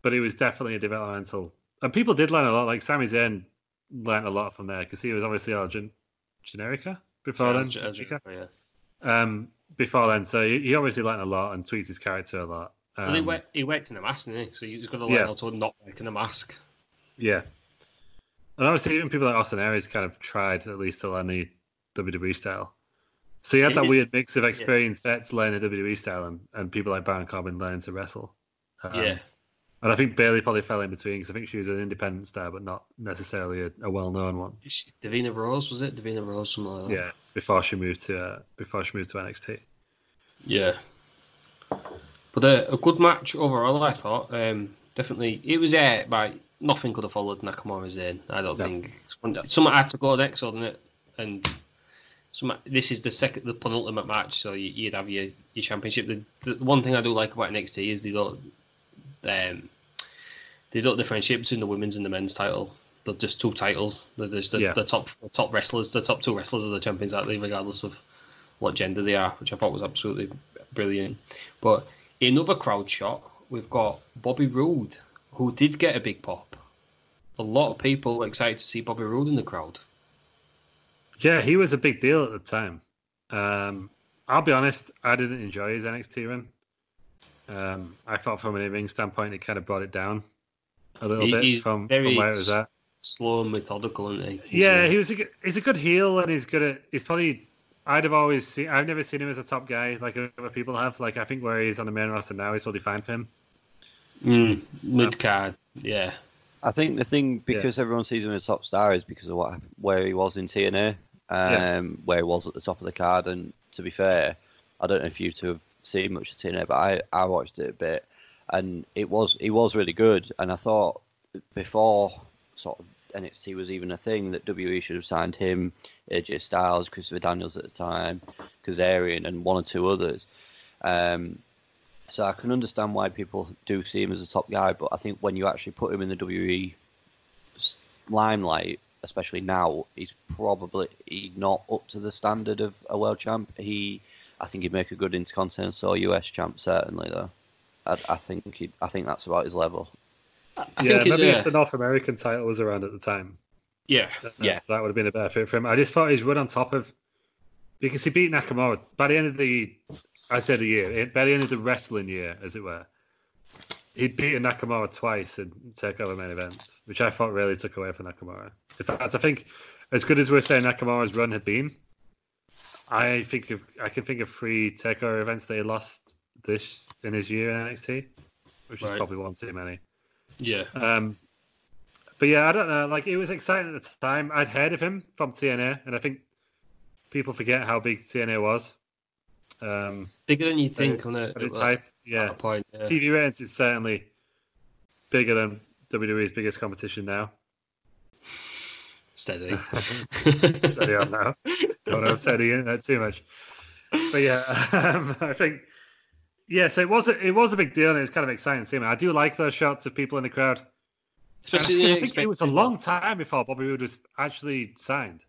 Speaker 3: but it was definitely a developmental. And people did learn a lot. Like Sami Zayn learned a lot from there because he was obviously our gen- Generico before then.
Speaker 1: Yeah,
Speaker 3: Generico.
Speaker 1: yeah.
Speaker 3: Um, before then, so he, he obviously learned a lot and tweaked his character a lot. Um,
Speaker 1: Well, he, worked, he worked in a mask, didn't he? So he's got to learn
Speaker 3: Yeah.
Speaker 1: how to not work in a mask.
Speaker 3: Yeah. And obviously, even people like Austin Aries kind of tried at least to learn the WWE style. So you had
Speaker 1: It
Speaker 3: that
Speaker 1: is-
Speaker 3: weird mix of experience vets learning WWE style and, and people like Baron Corbin learning to wrestle. Um,
Speaker 1: yeah,
Speaker 3: And I think Bayley probably fell in between because I think she was an independent star, but not necessarily a, a well-known one.
Speaker 1: Davina Rose was it? Davina Rose, something like that.
Speaker 3: Yeah, before she moved to uh, before she moved to NXT.
Speaker 1: Yeah. But a, a good match overall, I thought. Um, definitely, it was there, but nothing could have followed Nakamura's in. I don't
Speaker 3: No.
Speaker 1: think. Someone had to go next, didn't it? And some, this is the second, the penultimate match, so you, you'd have your, your championship. The, the one thing I do like about NXT is they don't, um, they don't differentiate between the women's and the men's title. They're just two titles. They're just the,
Speaker 3: Yeah.
Speaker 1: the top the top wrestlers. The top two wrestlers are the champions, aren't they, regardless of what gender they are, which I thought was absolutely brilliant. But in another crowd shot, we've got Bobby Roode, who did get a big pop. A lot of people were excited to see Bobby Roode in the crowd.
Speaker 3: Yeah, he was a big deal at the time. Um, I'll be honest, I didn't enjoy his NXT run. Um, I thought from an in-ring standpoint, it kind of brought it down a little
Speaker 1: He-
Speaker 3: bit from, from where it was at.
Speaker 1: Slow and methodical, isn't he? He's,
Speaker 3: Yeah,
Speaker 1: uh,
Speaker 3: he was a good, he's a good heel and he's good at he's probably I'd have always seen I've never seen him as a top guy like other people have. Like I think where he's on the main roster now is probably fine for him.
Speaker 1: mm, mid card. Yeah,
Speaker 2: I think the thing because everyone sees him as a top star is because of what where he was in TNA, um,
Speaker 3: Yeah.
Speaker 2: where he was at the top of the card. And to be fair, I don't know if you two have seen much of TNA, but I, I watched it a bit, and it was it was really good. And I thought before sort of NXT was even a thing that WWE should have signed him, AJ Styles, Christopher Daniels at the time, Kazarian, and one or two others. Um, so I can understand why people do see him as a top guy, but I think when you actually put him in the WWE limelight, especially now, he's probably he's not up to the standard of a world champ. He, I think he'd make a good intercontinental US champ certainly though. I, I think he, I think that's about his level.
Speaker 1: I
Speaker 3: yeah,
Speaker 1: think
Speaker 3: maybe
Speaker 1: uh,
Speaker 3: if the North American title was around at the time,
Speaker 1: yeah,
Speaker 3: that,
Speaker 2: Yeah.
Speaker 3: that would have been a better fit for him. I just thought his run on top of because he beat Nakamura by the end of the I said the year by the end of the wrestling year, as it were. He'd beaten Nakamura twice in takeover main events, which I thought really took away from Nakamura. In fact, I think as good as we're saying Nakamura's run had been, I think of I can think of three takeover events that he lost this in his year in NXT, which is probably one too many.
Speaker 1: Yeah.
Speaker 3: Um, but yeah, I don't know. Like it was exciting at the time. I'd heard of him from TNA, and I think people forget how big TNA was. Um,
Speaker 1: Bigger than you think on a,
Speaker 3: at its
Speaker 1: at
Speaker 3: yeah.
Speaker 1: point. Yeah.
Speaker 3: TV ratings is certainly bigger than WWE's biggest competition now.
Speaker 1: Steady. [laughs] [laughs]
Speaker 3: Steady on now. Don't know, steady in that too much. But yeah, [laughs] um, I think yeah. So it was a, it was a big deal, and it was kind of exciting to see. him. I do like those shots of people in the crowd.
Speaker 1: Especially the
Speaker 3: I think it was a long time before Bobby Roode was actually signed.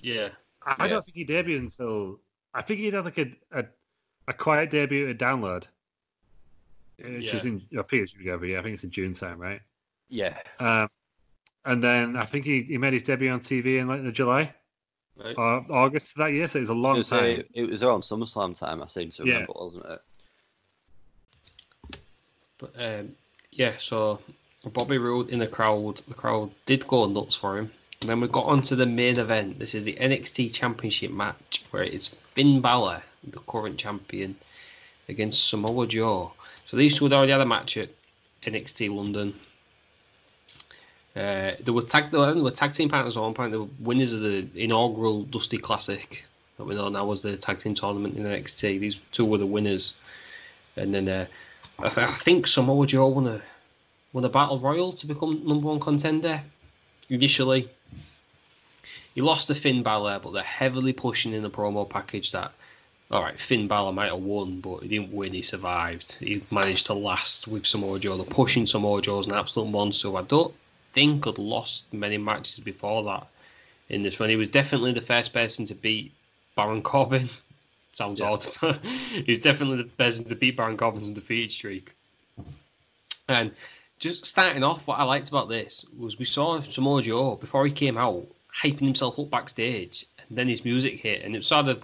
Speaker 1: Yeah.
Speaker 3: I
Speaker 1: Yeah.
Speaker 3: don't think he debuted until I think he did like a a, a quiet debut at Download, which
Speaker 1: Yeah.
Speaker 3: is in your PHP every yeah, I think it's in June time, right?
Speaker 2: Yeah,
Speaker 3: Um, and then I think he, he made his debut on TV in like the July
Speaker 1: Right.
Speaker 3: or August of that year, so it was a
Speaker 2: it
Speaker 3: long
Speaker 2: was,
Speaker 3: time.
Speaker 2: uh, it was around SummerSlam time, I seem to
Speaker 3: Yeah.
Speaker 2: remember, wasn't it?
Speaker 1: But um, yeah, so Bobby Roode in the crowd. The crowd did go nuts for him. And then we got on to the main event. This is the NXT Championship match where it is Finn Balor, the current champion, against Samoa Joe. So these two had already had a match at NXT London. Uh, they were tag they were tag team partners at one point. They were winners of the inaugural Dusty Classic that we know now as the tag team tournament in NXT. These two were the winners, and then uh, I, th- I think Samoa Joe won a won a battle royal to become number one contender initially. He lost to Finn Balor, but they're heavily pushing in the promo package that all right, Finn Balor might have won, but he didn't win. He survived. He managed to last with Samoa Joe. They're pushing Samoa Joe as an absolute monster. I don't think had lost many matches before that in this one. He was definitely the first person to beat Baron Corbin. [laughs] Sounds [laughs] odd. He's definitely the person to beat Baron Corbin's undefeated streak. And just starting off, what I liked about this was we saw Samoa Joe before he came out hyping himself up backstage, and then his music hit, and it was sort of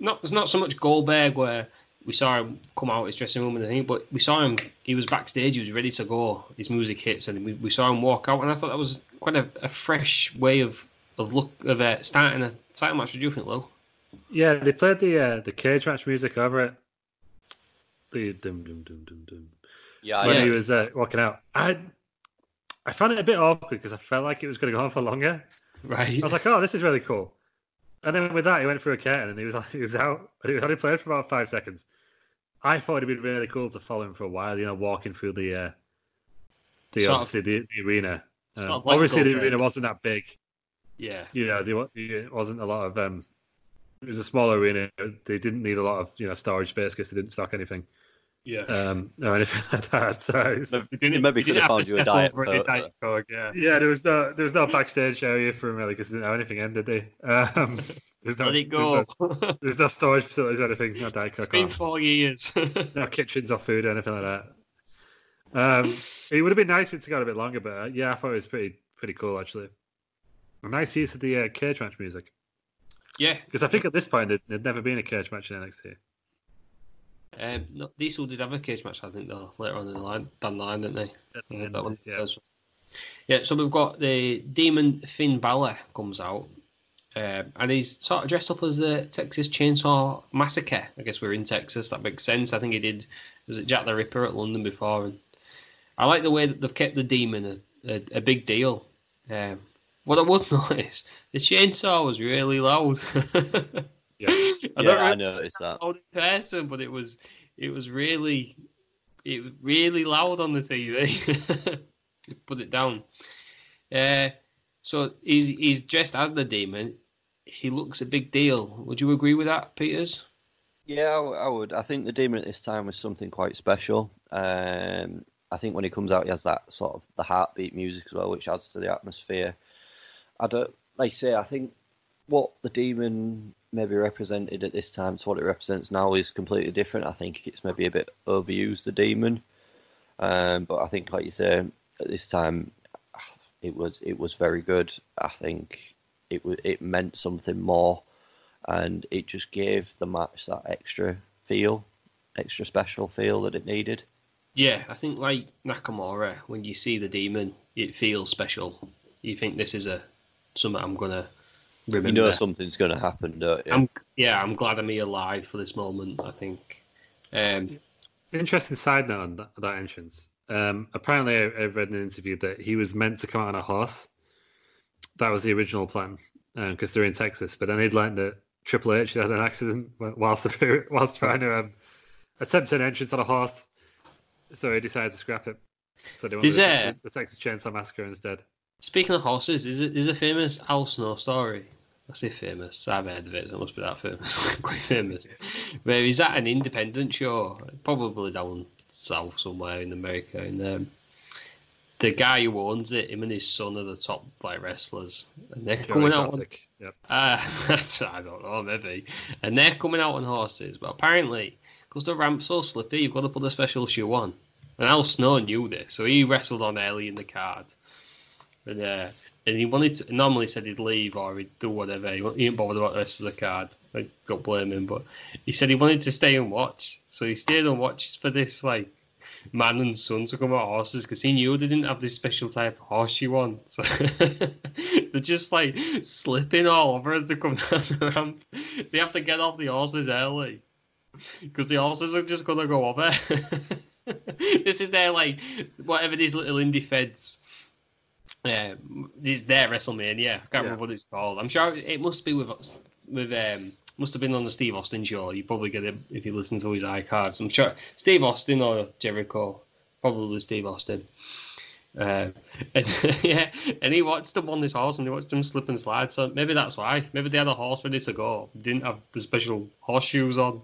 Speaker 1: not it's not so much Goldberg where we saw him come out his dressing room and everything, but we saw him. He was backstage. He was ready to go. His music hits, and we, we saw him walk out. And I thought that was quite a, a fresh way of of look of uh, starting a title match. What do you think, Lou?
Speaker 3: Yeah, they played the uh, the cage match music over it. The dum dum dum dum dum.
Speaker 2: Yeah,
Speaker 3: when
Speaker 1: yeah.
Speaker 3: he was uh, walking out, I I found it a bit awkward because I felt like it was going to go on for longer.
Speaker 1: Right.
Speaker 3: I was like, oh, this is really cool. And then with that, he went through a curtain and he was [laughs] he was out. And he only played for about five seconds. I thought it'd be really cool to follow him for a while. You know, walking through the uh, the
Speaker 1: Sort of-
Speaker 3: obviously the, the arena. Um,
Speaker 1: like
Speaker 3: obviously, the arena wasn't that big.
Speaker 1: yeah.
Speaker 3: You know, there it wasn't a lot of. Um, it was a small arena. They didn't need a lot of you know storage space because they didn't stock anything
Speaker 1: Yeah.
Speaker 3: um, or anything [laughs] like that. So it was-
Speaker 2: Maybe could have found you a diet Coke,
Speaker 1: Coke, yeah.
Speaker 3: yeah, there was no there was no backstage area for him really because they didn't have anything in, did they? [laughs] Um, there's no,
Speaker 1: Let it
Speaker 3: there's
Speaker 1: go.
Speaker 3: no- [laughs] There's no storage facilities or anything, no Diet
Speaker 1: it's
Speaker 3: Coke,
Speaker 1: been
Speaker 3: or-
Speaker 1: four years.
Speaker 3: no kitchens or food or anything like that. Um, it would have been nice if it's got a bit longer, but uh, yeah, I thought it was pretty pretty cool actually. A nice use of the uh, cage match music
Speaker 1: yeah.
Speaker 3: because I think at this point there'd, there'd never been a cage match in NXT.
Speaker 1: Um, no, these two did have a cage match, I think, though, later on in the line, down the line, didn't they? Yeah, that one.
Speaker 3: Yeah.
Speaker 1: Yeah, so we've got the Demon Finn Balor comes out, um, and he's sort of dressed up as the Texas Chainsaw Massacre. I guess we're in Texas, that makes sense. I think he did, was it Jack the Ripper at London before? And I like the way that they've kept the Demon a, a, a big deal. Um, what I would [laughs] notice, the chainsaw was really loud.
Speaker 3: Yeah. [laughs]
Speaker 1: I
Speaker 2: Yeah,
Speaker 1: don't
Speaker 2: I noticed that.
Speaker 1: loud in person, but it was it was really it was really loud on the TV. [laughs] Put it down. Uh, so he's he's dressed as the demon. He looks a big deal. Would you agree with that, Peters?
Speaker 2: Yeah, I, w- I would. I think the demon at this time was something quite special. Um, I think when he comes out, he has that sort of the heartbeat music as well, which adds to the atmosphere. I don't like say. I think what the demon maybe represented at this time to what it represents now is completely different. I think it's maybe a bit overused the demon, um, but I think like you say at this time, it was it was very good. I think it was it meant something more, and it just gave the match that extra feel, extra special feel that it needed.
Speaker 1: Yeah, I think like Nakamura, when you see the demon, it feels special. You think this is a something I'm gonna remember.
Speaker 2: You know something's gonna happen, don't you?
Speaker 1: I'm yeah, I'm glad I'm here alive for this moment. I think. Um,
Speaker 3: Interesting side note on that, that entrance. Um, apparently, I, I read in an interview that he was meant to come out on a horse. That was the original plan because um, they're in Texas. But then he'd learned that Triple H had an accident whilst [laughs] whilst trying to um, attempt an entrance on a horse so he decided to scrap it. So they wanted the, the Texas Chainsaw Massacre instead.
Speaker 1: Speaking of horses, is it is a famous Al Snow story? I say famous. I've heard of it. So it must be that famous. [laughs] Quite famous. But is that an independent show? Probably down south somewhere in America. And um, the guy who owns it, him and his son are the top like wrestlers, and they're coming out. On,
Speaker 3: yep.
Speaker 1: uh, [laughs] [laughs] I don't know, maybe. And they're coming out on horses, but apparently because the ramp's so slippy, you've got to put a special shoe on. And Al Snow knew this, so he wrestled on early in the card. And uh, and he wanted to, normally said he'd leave or he'd do whatever. He, he didn't bother about the rest of the card. I got blame him, but he said he wanted to stay and watch. So he stayed and watched for this like man and son to come out horses because he knew they didn't have this special type of horseshoe on. So [laughs] they're just like slipping all over as they come [laughs] down the ramp. They have to get off the horses early because the horses are just gonna go over. [laughs] this is their like whatever these little indie feds. Yeah, these their WrestleMania. I can't yeah. remember what it's called. I'm sure it must be with with um must have been on the Steve Austin show. You probably get it if you listen to his iCards. I'm sure Steve Austin or Jericho, probably Steve Austin. Uh, [laughs] and, yeah, and he watched them on this horse and he watched them slip and slide. So maybe that's why. Maybe they had a horse ready to go. Didn't have the special horseshoes on.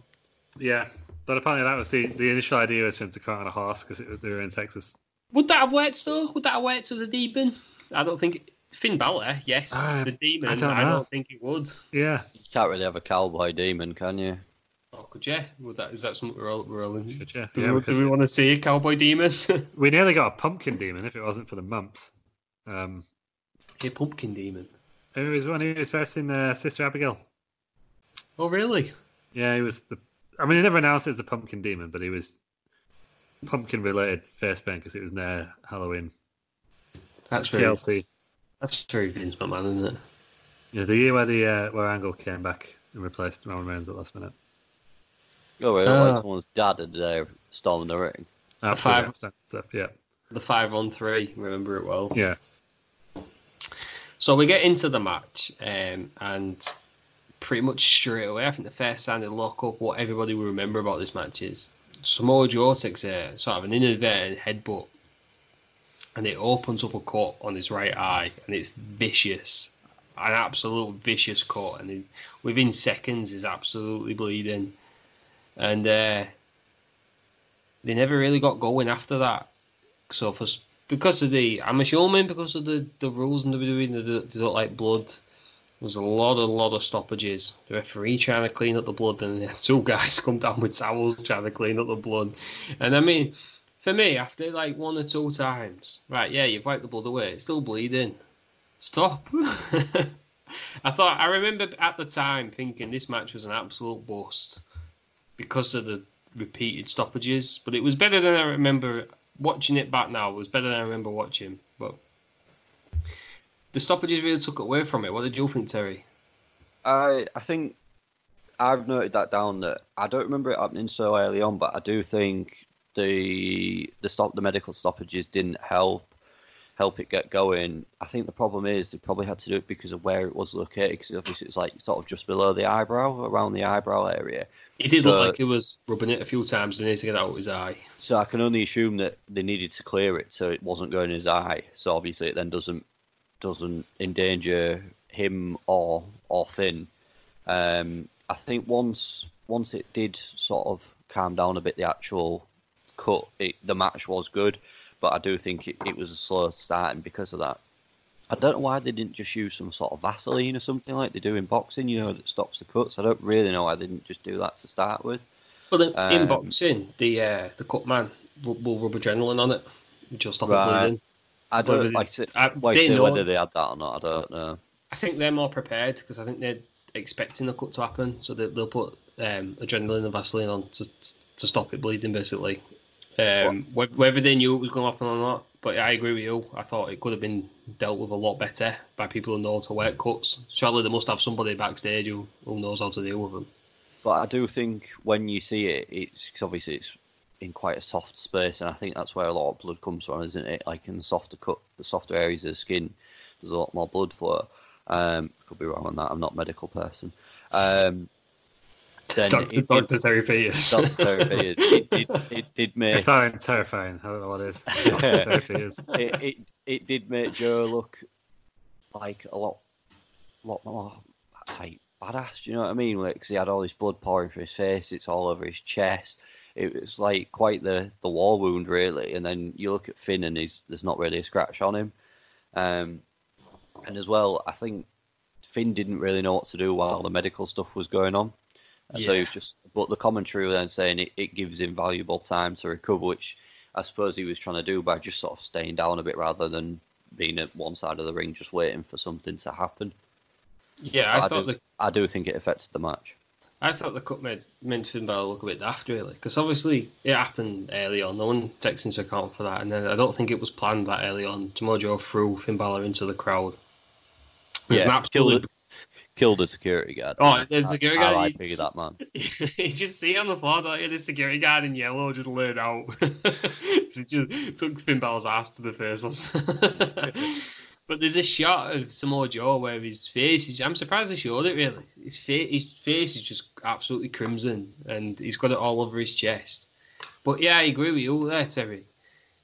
Speaker 3: Yeah, but apparently that was the, the initial idea was for him to come on a horse because they were in Texas.
Speaker 1: Would that have worked though? Would that have worked with the demon? I don't think Finn Balor, yes. Uh, the demon, I don't, I don't, think it would.
Speaker 3: Yeah.
Speaker 2: You can't really have a cowboy demon, can you?
Speaker 1: Oh, could you? Would that is that something we're all we're all in?
Speaker 3: Could you?
Speaker 1: Do,
Speaker 3: yeah,
Speaker 1: we,
Speaker 3: we
Speaker 1: do we want to see a cowboy demon? [laughs]
Speaker 3: we nearly got a pumpkin demon if it wasn't for the mumps. Um,
Speaker 1: a pumpkin demon.
Speaker 3: It was when he was first in uh, Sister Abigail.
Speaker 1: Oh really?
Speaker 3: Yeah, he was the I mean, he never announced it as the Pumpkin Demon, but he was pumpkin related face paint because it was near Halloween.
Speaker 1: That's very, TLC. That's very Vince McMahon, isn't it?
Speaker 3: Yeah, the year where the uh, where Angle came back and replaced Roman Reigns at last minute.
Speaker 2: Oh, really? Uh, like someone's dad had uh, storming the ring.
Speaker 3: The five, stuff, yeah.
Speaker 1: The five on three, remember it well.
Speaker 3: Yeah.
Speaker 1: So we get into the match, um, and pretty much straight away. I think the first sign of lock up what everybody will remember about this match is Samoa Joe takes a sort of an inadvertent headbutt and it opens up a cut on his right eye and it's vicious. An absolute vicious cut and within seconds is absolutely bleeding. And uh, they never really got going after that. So for because of the I'm assuming because of the, the rules in WWE they, they don't like blood there's a lot, a lot of stoppages. The referee trying to clean up the blood, and [laughs] two guys come down with towels trying to clean up the blood. And I mean, for me, after like one or two times, right, yeah, you've wiped the blood away, it's still bleeding. Stop. [laughs] I thought I remember at the time thinking this match was an absolute bust because of the repeated stoppages, but it was better than I remember watching it back now. It was better than I remember watching, but the stoppages really took away from it. What did you think, Terry?
Speaker 2: I I think I've noted that down that I don't remember it happening so early on, but I do think the the stop the medical stoppages didn't help help it get going. I think the problem is they probably had to do it because of where it was located, because obviously it's like sort of just below the eyebrow, around the eyebrow area.
Speaker 1: It did so, look like it was rubbing it a few times and needed to get out of his eye.
Speaker 2: So I can only assume that they needed to clear it so it wasn't going in his eye. So obviously it then doesn't doesn't endanger him or or Finn. Um, I think once once it did sort of calm down a bit, the actual cut, it, the match was good, but I do think it, it was a slow starting because of that. I don't know why they didn't just use some sort of Vaseline or something like they do in boxing, you know, that stops the cuts. I don't really know why they didn't just do that to start with.
Speaker 1: Well, in, in
Speaker 2: Um,
Speaker 1: boxing, the uh, the cut man will, will rub adrenaline on it, which will stop
Speaker 2: Right.
Speaker 1: it bleeding.
Speaker 2: I don't
Speaker 1: they-
Speaker 2: like to,
Speaker 1: I-
Speaker 2: like
Speaker 1: they know-
Speaker 2: whether they had that or not. I don't know.
Speaker 1: I think they're more prepared because I think they're expecting the cut to happen, so they, they'll put um, adrenaline and Vaseline on to to stop it bleeding, basically. Um, whe- whether they knew it was going to happen or not, but I agree with you. I thought it could have been dealt with a lot better by people who know how to work cuts. Surely they must have somebody backstage who, who knows how to deal with them.
Speaker 2: But I do think when you see it, it's 'cause obviously it's in quite a soft space, and I think that's where a lot of blood comes from, isn't it? Like in the softer cut, the softer areas of the skin, there's a lot more blood flow. Um, could be wrong on that. I'm not a medical person. Um, then
Speaker 1: Doctor,
Speaker 2: it,
Speaker 1: Doctor Terry Peters.
Speaker 2: Dr. Terry Peters, [laughs] it, did, it did make
Speaker 3: If that ain't terrifying, I don't know what is. [laughs] Is.
Speaker 2: it, it it did make Joe look like a lot, lot more like badass. Do you know what I mean? Like, 'cause he had all this blood pouring from his face. It's all over his chest. It was like quite the the war wound, really. And then you look at Finn, and he's there's not really a scratch on him. Um, and as well, I think Finn didn't really know what to do while the medical stuff was going on. And So he was just, but the commentary were then saying it, it gives him valuable time to recover, which I suppose he was trying to do by just sort of staying down a bit rather than being at one side of the ring just waiting for something to happen.
Speaker 1: yeah,
Speaker 2: But
Speaker 1: I thought
Speaker 2: do,
Speaker 1: the
Speaker 2: I do think it affected the match.
Speaker 1: I thought the cut made, Finn Balor look a bit daft, really, because obviously it happened early on. No one takes into account for that, and then I don't think it was planned that early on. Samoa Joe threw Finn Balor into the crowd. It's
Speaker 2: Yeah, killed
Speaker 1: absolute.
Speaker 2: it. Killed the security guard.
Speaker 1: Oh, the security
Speaker 2: I,
Speaker 1: guard,
Speaker 2: I like that man. [laughs]
Speaker 1: you just see on the floor that the security guard in yellow just laid out. [laughs] he just took Finn Balor's ass to the face. [laughs] or something. but there's a shot of Samoa Joe where his face is. I'm surprised they showed it really. His face, his face is just absolutely crimson, and he's got it all over his chest. But yeah, I agree with you there, Terry.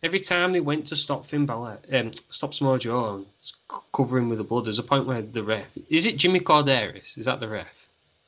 Speaker 1: Every time they went to stop Finn Balor, um, stop Samoa Joe and s- cover him with the blood, there's a point where the ref is it Jimmy Corderis? Is that the ref?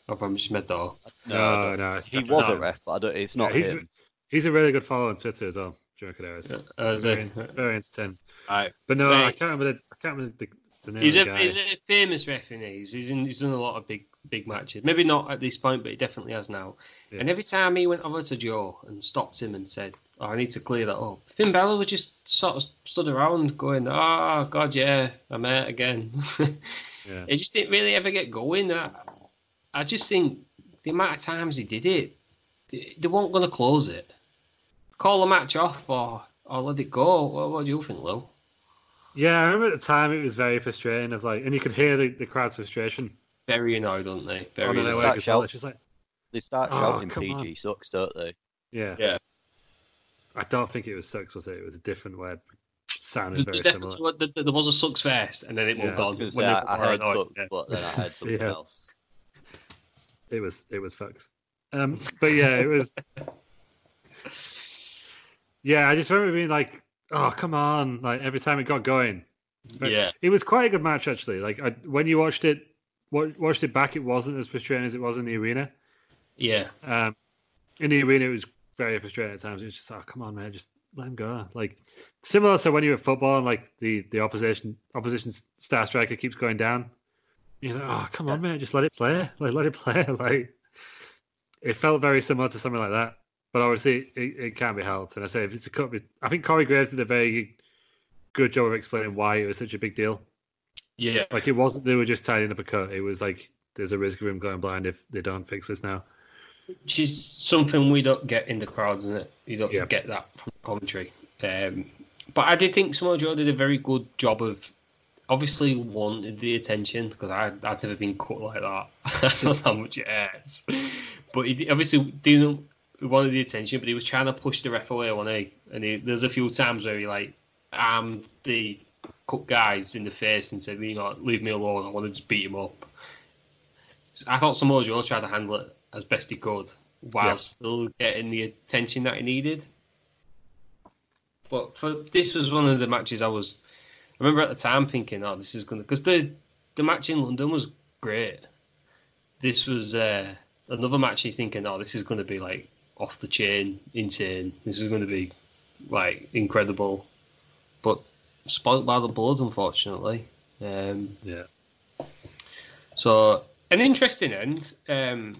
Speaker 1: Or I'm just made that up.
Speaker 3: No, no, it's
Speaker 2: He
Speaker 3: definitely
Speaker 2: was a ref, but I don't, it's
Speaker 3: Yeah,
Speaker 2: not
Speaker 3: he's,
Speaker 2: him.
Speaker 3: he's a really good follower on Twitter as well, Joe Cadaris.
Speaker 1: Uh, is
Speaker 3: very,
Speaker 1: it?
Speaker 3: very entertaining.
Speaker 1: Right.
Speaker 3: But no, I can't remember the, I can't remember the, the name
Speaker 1: He's
Speaker 3: of
Speaker 1: a
Speaker 3: guy.
Speaker 1: he's a famous referee. in. He's in, he's done a lot of big big matches. Maybe not at this point, but he definitely has now.
Speaker 3: Yeah.
Speaker 1: And every time he went over to Joe and stopped him and said, "Oh, I need to clear that up," Finn Balor was just sort of stood around going, "Oh God, yeah, I'm out again." [laughs]
Speaker 3: Yeah.
Speaker 1: It just didn't really ever get going. I, I just think the amount of times he did it, they weren't going to close it. Call the match off or or let it go. What, what do you think, Lou?
Speaker 3: Yeah, I remember at the time it was very frustrating. Of like, and you could hear the, the crowd's frustration
Speaker 1: Very annoyed, aren't they?
Speaker 3: on
Speaker 1: Very
Speaker 3: their
Speaker 1: annoyed.
Speaker 3: way
Speaker 2: That
Speaker 3: as well.
Speaker 2: shout-
Speaker 3: It's just like,
Speaker 2: They start
Speaker 3: Oh,
Speaker 2: shouting PG
Speaker 3: on.
Speaker 2: sucks, don't they?
Speaker 3: yeah,
Speaker 1: Yeah.
Speaker 3: I don't think it was sucks, was it? It was a different word. Sounded very
Speaker 1: there
Speaker 3: similar.
Speaker 1: definitely was- there- there was a sucks first, and then it
Speaker 3: Yeah,
Speaker 1: moved
Speaker 3: I was
Speaker 1: on.
Speaker 2: Because
Speaker 1: when
Speaker 2: I, I heard
Speaker 1: annoyed,
Speaker 2: sucks,
Speaker 1: yeah.
Speaker 2: but then I heard something
Speaker 3: Yeah.
Speaker 2: else.
Speaker 3: It was it was fucks. Um, but yeah, it was. [laughs] yeah, I just remember being like, "Oh, come on!" Like every time it got going. But
Speaker 1: Yeah.
Speaker 3: it was quite a good match actually. Like I, when you watched it, wa- watched it back, it wasn't as frustrating as it was in the arena.
Speaker 1: Yeah,
Speaker 3: Um, in the arena, it was very frustrating at times. It was just, "Oh, come on, man, just let him go." Like similar to when you're at football and like the the opposition opposition star striker keeps going down. You know, oh come on, man, just let it play. Like let it play. [laughs] Like it felt very similar to something like that. But obviously, it, it can't be helped. And I say, if it's a cut, I think Corey Graves did a very good job of explaining why it was such a big deal.
Speaker 1: yeah.
Speaker 3: Like it wasn't they were just tidying up a cut. It was like there's a risk of him going blind if they don't fix this now.
Speaker 1: Which is something we don't get in the crowds, isn't it? You don't
Speaker 3: Yeah.
Speaker 1: get that from commentary. Um, but I did think Samoa Joe did a very good job of obviously wanted the attention because I I've never been cut like that. [laughs] I don't know how much it hurts, but he obviously didn't wanted the attention, but he was trying to push the ref away, wasn't he? And he, there's a few times where he like armed the cut guys in the face and said, you know, leave me alone. I want to just beat him up. I thought Samoa Joe tried to handle it as best he could while
Speaker 3: Yeah.
Speaker 1: still getting the attention that he needed. But for this was one of the matches I was. I remember at the time thinking, "Oh, this is gonna," because the the match in London was great. This was uh, another match. You're thinking, "Oh, this is gonna be like off the chain, insane. This is going to be like incredible, but spoilt by the blood, unfortunately. Um,
Speaker 3: Yeah.
Speaker 1: so an interesting end. Um,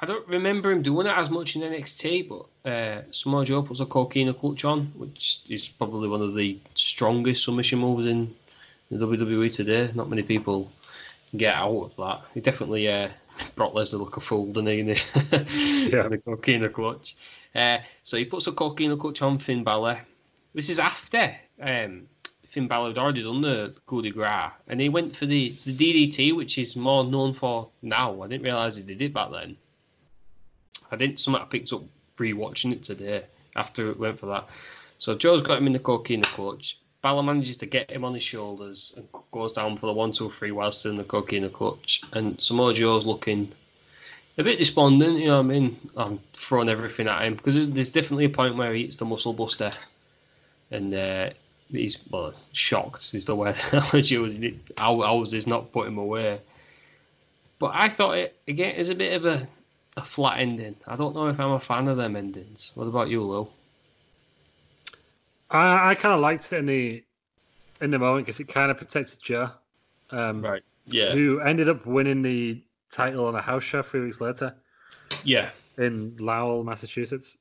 Speaker 1: I don't remember him doing it as much in NXT, but uh, Samoa Joe puts a Coquina clutch on, which is probably one of the strongest submission moves in the WWE today. Not many people get out of that. He definitely uh, Brock Lesnar look a fool, didn't he? In the,
Speaker 3: Yeah. [laughs]
Speaker 1: in the Coquina clutch. Uh, so he puts a Coquina clutch on Finn Balor. This is after um, Finn Balor had already done the coup de grace, and he went for the, the DDT, which is more known for now. I didn't realise he did it back then. I didn't. Something I picked up re-watching it today after it went for that. So Joe's got him in the Coquina clutch. Balor manages to get him on his shoulders and goes down for the one, two, three while still in the Coquina clutch. And Samoa Joe's looking a bit despondent. You know what I mean? I'm throwing everything at him because there's, there's definitely a point where he hits the muscle buster, and uh, he's well shocked. Is the word [laughs] analogy was how was this not put him away? But I thought it again is a bit of a a flat ending. I don't know if I'm a fan of them endings. What about you, Lou?
Speaker 3: I, I kind of liked it in the in the moment because it kind of protected Joe, um,
Speaker 1: Yeah.
Speaker 3: who ended up winning the title on a house show three weeks later
Speaker 1: Yeah.
Speaker 3: in Lowell, Massachusetts.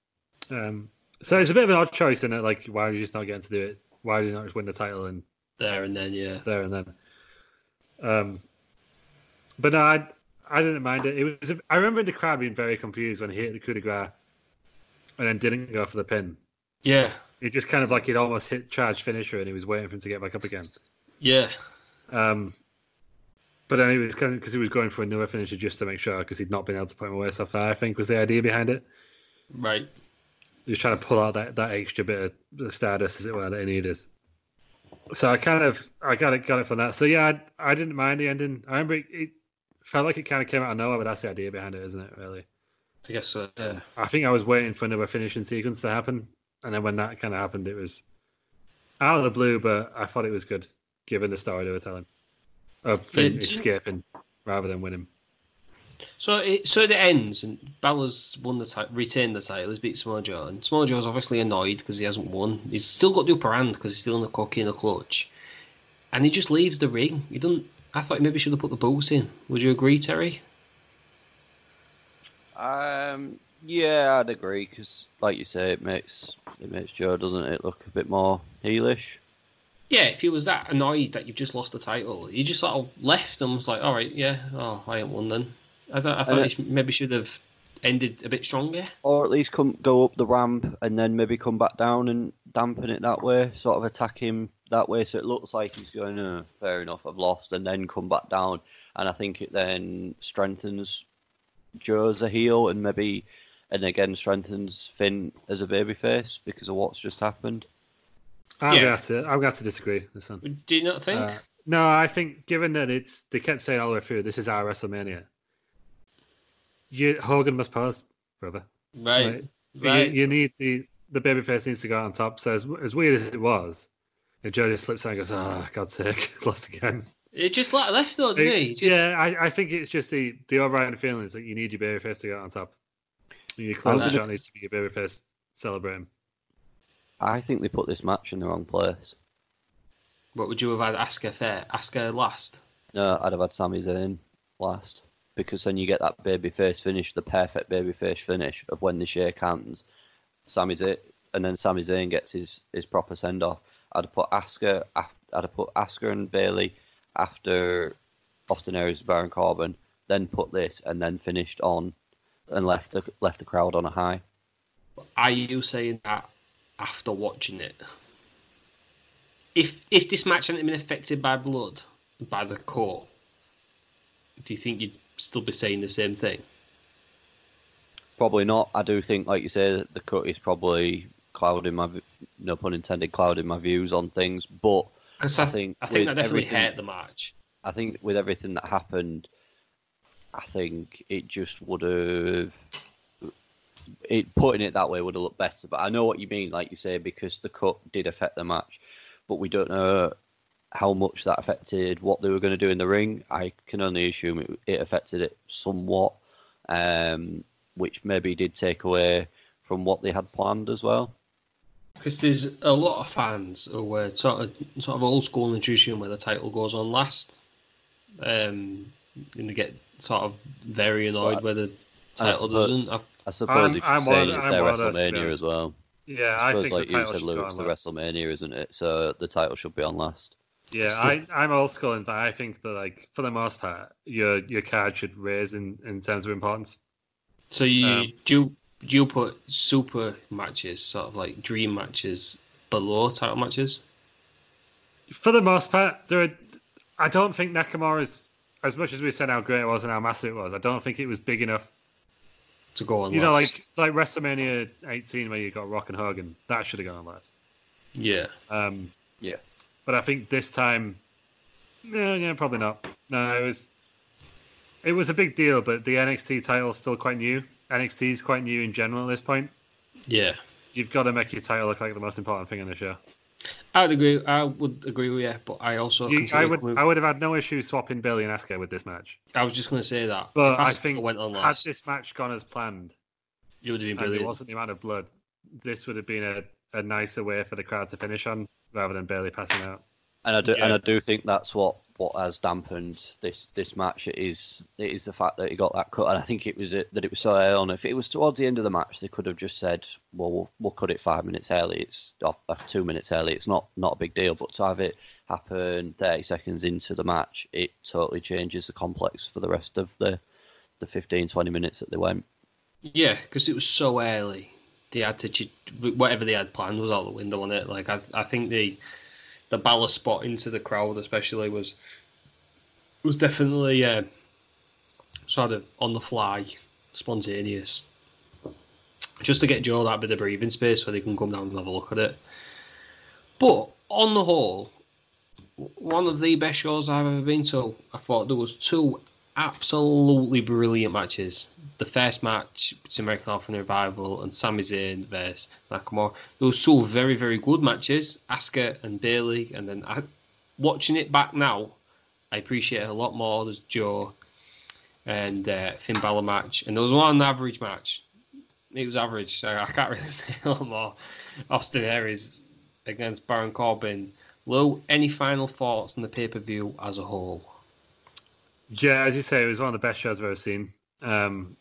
Speaker 3: Um, so it's a bit of an odd choice in it. Like, why are you just not getting to do it? Why did you not just win the title and
Speaker 1: There and then, yeah.
Speaker 3: there and then? Um, but no, I I didn't mind it. It was. I remember the crowd being very confused when he hit the coup de grace and then didn't go for the pin.
Speaker 1: Yeah.
Speaker 3: It just kind of like he'd almost hit charge finisher and he was waiting for him to get back up again.
Speaker 1: Yeah.
Speaker 3: Um, but anyway, it's kind of because he was going for a another finisher just to make sure because he'd not been able to put him away so far. I think was the idea behind it.
Speaker 1: Right.
Speaker 3: He was trying to pull out that, that extra bit of stardust, as it were, that he needed. So I kind of I got it got it from that. So yeah, I, I didn't mind the ending. I remember it, it felt like it kind of came out of nowhere, but that's the idea behind it, isn't it? Really.
Speaker 1: I guess so. Yeah.
Speaker 3: I think I was waiting for another finishing sequence to happen, and then when that kind of happened, it was out of the blue, but I thought it was good given the story they were telling of Finn
Speaker 1: Yeah,
Speaker 3: escaping rather than winning.
Speaker 1: So it so it ends and Balor's won the title, retained the title. He's beat Samoa Joe, and Samoa Joe's obviously annoyed because he hasn't won. He's still got the upper hand because he's still in the Coquina the clutch, and he just leaves the ring. He doesn't. I thought he maybe should have put the boots in. Would you agree, Terry?
Speaker 2: Um, yeah, I'd agree because, like you say, it makes it makes Joe, doesn't it, look a bit more heelish.
Speaker 1: Yeah, if he was that annoyed that you've just lost the title, he just sort of left and was like, "All right, yeah, oh, I ain't won then." I, th- I thought he maybe should have ended a bit stronger.
Speaker 2: Or at least come go up the ramp and then maybe come back down and dampen it that way, sort of attack him that way, so it looks like he's going, oh, fair enough, I've lost, and then come back down. And I think it then strengthens Joe as a heel and maybe, and again strengthens Finn as a babyface because of what's just happened.
Speaker 3: I'm
Speaker 1: Yeah.
Speaker 3: gonna have to I'm gonna have to disagree this one.
Speaker 1: Do you not think?
Speaker 3: Uh, no, I think given that it's they kept saying all the way through, this is our WrestleMania. You Hogan must pose, brother.
Speaker 1: right,
Speaker 3: Like,
Speaker 1: right.
Speaker 3: You, you need the the babyface needs to go out on top. So as, as weird as it was, if Joe just slips out and goes, "Oh, God's sake, [laughs] lost again."
Speaker 1: It just like left though, didn't he? Just,
Speaker 3: Yeah, I, I think it's just the the overriding feeling is that you need your babyface to go out on top. Your closer
Speaker 2: gonna-
Speaker 3: needs to be your babyface celebrating.
Speaker 2: I think they put this match in the wrong place.
Speaker 1: What would you have had Asuka fair? Asuka last.
Speaker 2: No, I'd have had Sami Zayn last because then you get that babyface finish, the perfect babyface finish of when they shake hands. Sami Zayn, and then Sami Zayn gets his, his proper send off. I'd have put Asuka, I'd have put Asuka and Bayley after Austin Aries, Baron Corbin, then put this, and then finished on and left the left the crowd on a high.
Speaker 1: Are you saying that after watching it? If if this match hadn't been affected by blood, by the court, do you think you'd still be saying the same thing?
Speaker 2: Probably not. I do think, like you say, that the cut is probably clouding my, no pun intended, clouding my views on things. But I
Speaker 1: I,
Speaker 2: think
Speaker 1: I think that definitely hurt the match.
Speaker 2: I think with everything that happened, I think it just would have. It putting it that way would have looked better, but I know what you mean, like you say, because the cut did affect the match, but we don't know how much that affected what they were going to do in the ring. I can only assume it, it affected it somewhat. Um, which maybe did take away from what they had planned as well.
Speaker 1: Because there's a lot of fans who were sort of sort of old school in tradition where the title goes on last, um, and to get sort of very annoyed
Speaker 2: Well,
Speaker 1: where the title
Speaker 2: suppose-
Speaker 1: doesn't. I,
Speaker 2: I suppose
Speaker 3: I'm-
Speaker 2: if
Speaker 3: I'm
Speaker 2: you're saying it's their
Speaker 3: one of those, to be
Speaker 2: WrestleMania as well.
Speaker 3: Yeah,
Speaker 2: I
Speaker 3: I,
Speaker 2: suppose
Speaker 3: think
Speaker 2: like
Speaker 3: the
Speaker 2: you said,
Speaker 3: should go
Speaker 2: Lewis,
Speaker 3: on
Speaker 2: the
Speaker 3: last.
Speaker 2: WrestleMania, isn't it? So the title should be on last.
Speaker 3: Yeah, I, I'm old school in that I think that like for the most part, your your card should raise in, in terms of importance.
Speaker 1: so you
Speaker 3: Um,
Speaker 1: do you, do you put super matches, sort of like dream matches, below title matches?
Speaker 3: For the most part, there are, I don't think Nakamura's as much as we said how great it was and how massive it was. I don't think it was big enough.
Speaker 1: To go on,
Speaker 3: You know,
Speaker 1: last?
Speaker 3: like like WrestleMania 18 where you got Rock and Hogan, that should have gone on last.
Speaker 1: yeah,
Speaker 3: Um,
Speaker 2: Yeah.
Speaker 3: but I think this time, no, yeah, probably not. No, it was it was a big deal, but the NXT title's still quite new. NXT is quite new in general at this point.
Speaker 1: yeah.
Speaker 3: You've got to make your title look like the most important thing on the show.
Speaker 1: I would agree. I would agree with you, but I also
Speaker 3: You- I would I would have had no issue swapping Bayley and Asuka with this match,
Speaker 1: I was just going to say that.
Speaker 3: but I think
Speaker 1: went on
Speaker 3: had this match gone as planned,
Speaker 1: you would have been brilliant.
Speaker 3: wasn't the amount of blood, this would have been a, a nicer way for the crowd to finish on rather than Bayley passing out.
Speaker 2: And I do, and I do think that's what, what has dampened this, this match. It is it is the fact that he got that cut, and I think it was it, that it was so early on. If it was towards the end of the match, they could have just said, "Well, we'll, we'll cut it five minutes early. It's off, uh, two minutes early. It's not not a big deal." But to have it happen thirty seconds into the match, it totally changes the complex for the rest of the the 15, 20 minutes that they went.
Speaker 1: Yeah, because it was so early. They had to whatever they had planned was out the window on it. Like I, I think the the Balor's spot into the crowd, especially, was was definitely uh, sort of on the fly, spontaneous. Just to get Joe that bit of breathing space where they can come down and have a look at it. But on the whole, one of the best shows I've ever been to. I thought there was two absolutely brilliant matches. The first match between American Alpha and Revival and Sami Zayn versus Nakamura. Those two very very good matches, Asuka and Bayley, and then I, watching it back now, I appreciate it a lot more. There's Joe and uh, Finn Balor match, and there was one average match. It was average, so I can't really [laughs] say a lot more. Austin Aries against Baron Corbin. Lou, any final thoughts on the pay per view as a whole?
Speaker 3: Yeah, as you say, it was one of the best shows I've ever seen. Um,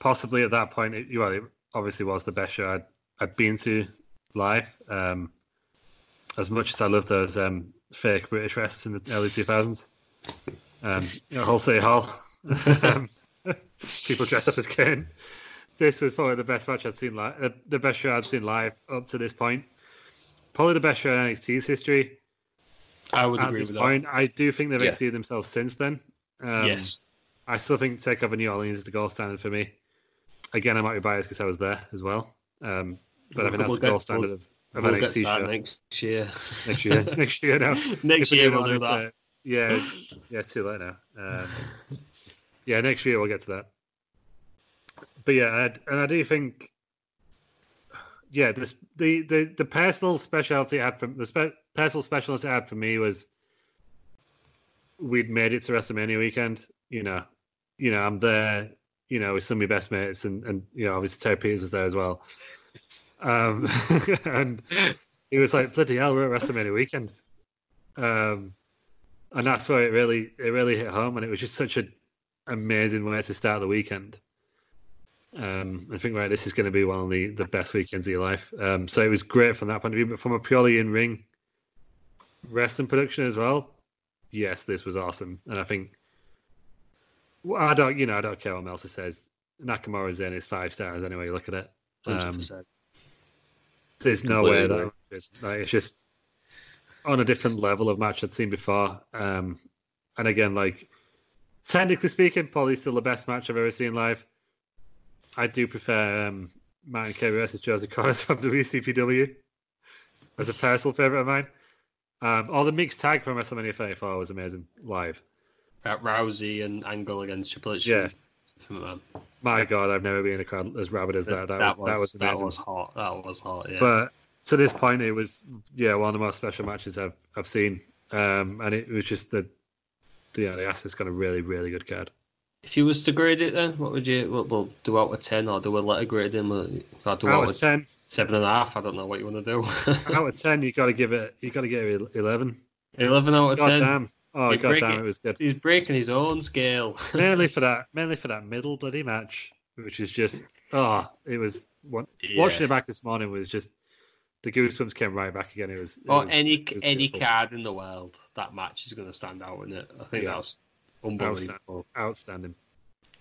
Speaker 3: possibly at that point, it, well, it obviously was the best show I'd, I'd been to live. Um, as much as I love those um, fake British wrestlers in the early 2000s, um, you know, Hull City Hall, [laughs] um, [laughs] people dress up as Kane. This was probably the best match I'd seen live, uh, the best show I'd seen live up to this point. Probably the best show in NXT's history
Speaker 1: I would
Speaker 3: at
Speaker 1: agree
Speaker 3: this
Speaker 1: with
Speaker 3: point. I do think they've
Speaker 2: Yeah.
Speaker 3: exceeded themselves since then. Um,
Speaker 1: yes.
Speaker 3: I still think Takeover New Orleans is the gold standard for me. Again, I might be biased because I was there as well. Um, but I think that's
Speaker 1: We'll
Speaker 3: the gold standard of, of
Speaker 1: we'll
Speaker 3: NXT show
Speaker 1: next year.
Speaker 3: next year. [laughs] next year now. [laughs]
Speaker 1: Next year we'll do that.
Speaker 3: uh, yeah, yeah, too late now. Um, [laughs] yeah, next year we'll get to that. But yeah, I, and I do think, yeah, this, the the the personal specialty I had from the spe- personal specialist I had for me was we'd made it to WrestleMania weekend. You know, you know, I'm there. You know, with some of my best mates, and and you know, obviously Terry Peters was there as well. Um, [laughs] and he was like, "Bloody hell, we're at WrestleMania weekend." Um, and that's where it really it really hit home, and it was just such an amazing way to start the weekend. Um, I think right, this is going to be one of the, the best weekends of your life. Um, so it was great from that point of view, but from a purely in ring wrestling production as well, yes, this was awesome, and I think well, I don't you know I don't care what Meltzer says. Nakamura's in is five stars anyway. You look at it. Um, there's no way that it's, like, it's just on a different level of match I'd seen before. Um, and again, like technically speaking, probably still the best match I've ever seen live. I do prefer um, Martin K versus Joseph Conners [laughs] from WCPW as a personal favorite of mine. Um, or the mixed tag from WrestleMania 34 was amazing live.
Speaker 1: That Rousey and Angle against Triple H.
Speaker 3: Yeah.
Speaker 1: Man.
Speaker 3: My God, I've never been in a crowd as rabid as that. That, was, that was
Speaker 1: that was hot. That was hot. Yeah.
Speaker 3: But to this point, it was yeah one of the most special matches I've I've seen, um, and it was just the the yeah, the Asuka's got a really really good card.
Speaker 1: If you was to grade it, then what would you? We'll, we'll do out of ten, or do a letter grade him? Or do
Speaker 3: Out
Speaker 1: out
Speaker 3: of ten,
Speaker 1: seven and a half. I don't know what you want to do. [laughs]
Speaker 3: out of ten, you got to give it. You got to give it eleven.
Speaker 1: Eleven out of
Speaker 3: God
Speaker 1: ten.
Speaker 3: damn. Oh
Speaker 1: You
Speaker 3: god
Speaker 1: break
Speaker 3: damn,
Speaker 1: it.
Speaker 3: was good.
Speaker 1: He's breaking his own scale. [laughs]
Speaker 3: mainly for that, mainly for that middle bloody match, which is just oh, it was. What,
Speaker 1: Yeah.
Speaker 3: Watching it back this morning was just the goosebumps came right back again. It was. It
Speaker 1: or
Speaker 3: was-
Speaker 1: any
Speaker 3: it was
Speaker 1: any
Speaker 3: beautiful.
Speaker 1: card in the world, that match is going to stand out, isn't it? I think
Speaker 3: Yeah.
Speaker 1: that's unbelievable.
Speaker 3: Outstanding.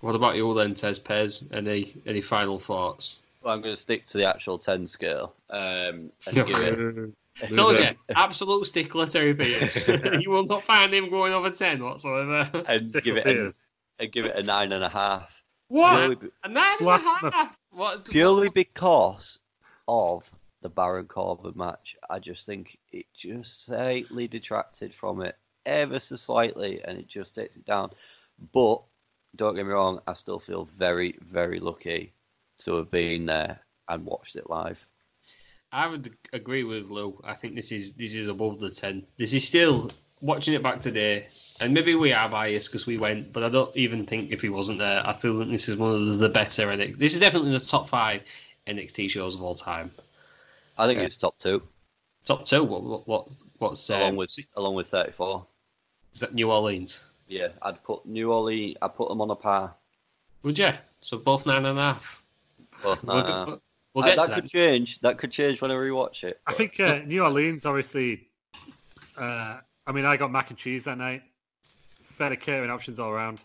Speaker 1: What about you all then, Tez Pez? Any any final thoughts?
Speaker 2: Well, I'm going to stick to the actual 10 scale um, and give it. [laughs]
Speaker 3: Uh,
Speaker 1: Told [laughs] you, absolute stickler, Terry Peters. [laughs] you will not find him going over ten whatsoever.
Speaker 2: and
Speaker 3: Stickle
Speaker 2: give it a,
Speaker 3: Peters.
Speaker 2: and give it a nine and a half.
Speaker 1: What?
Speaker 2: Purely, be-
Speaker 1: A nine and a half. What's
Speaker 2: purely because of the Baron Corbin match. I just think it just slightly detracted from it ever so slightly, and it just takes it down. But don't get me wrong, I still feel very, very lucky to have been there and watched it live.
Speaker 1: I would agree with Lou. I think this is this is above the ten. This is still watching it back today, and maybe we are biased because we went, but I don't even think if he wasn't there, I feel that this is one of the better. And this is definitely the top five NXT shows of all time.
Speaker 2: I think
Speaker 1: Yeah.
Speaker 2: it's top two,
Speaker 1: Top two. What what, what what's um,
Speaker 2: along with along with 34.
Speaker 1: Is that New Orleans?
Speaker 2: Yeah, I'd put New Orleans. I'd put them on a par.
Speaker 1: Would you? So both nine and a half.
Speaker 2: But
Speaker 1: We'll, we'll, we'll
Speaker 2: Uh,
Speaker 1: get
Speaker 2: that
Speaker 1: to
Speaker 2: could change. That could change when I rewatch it.
Speaker 3: I think uh, New Orleans, obviously. Uh, I mean, I got mac and cheese that night. Better catering options all around.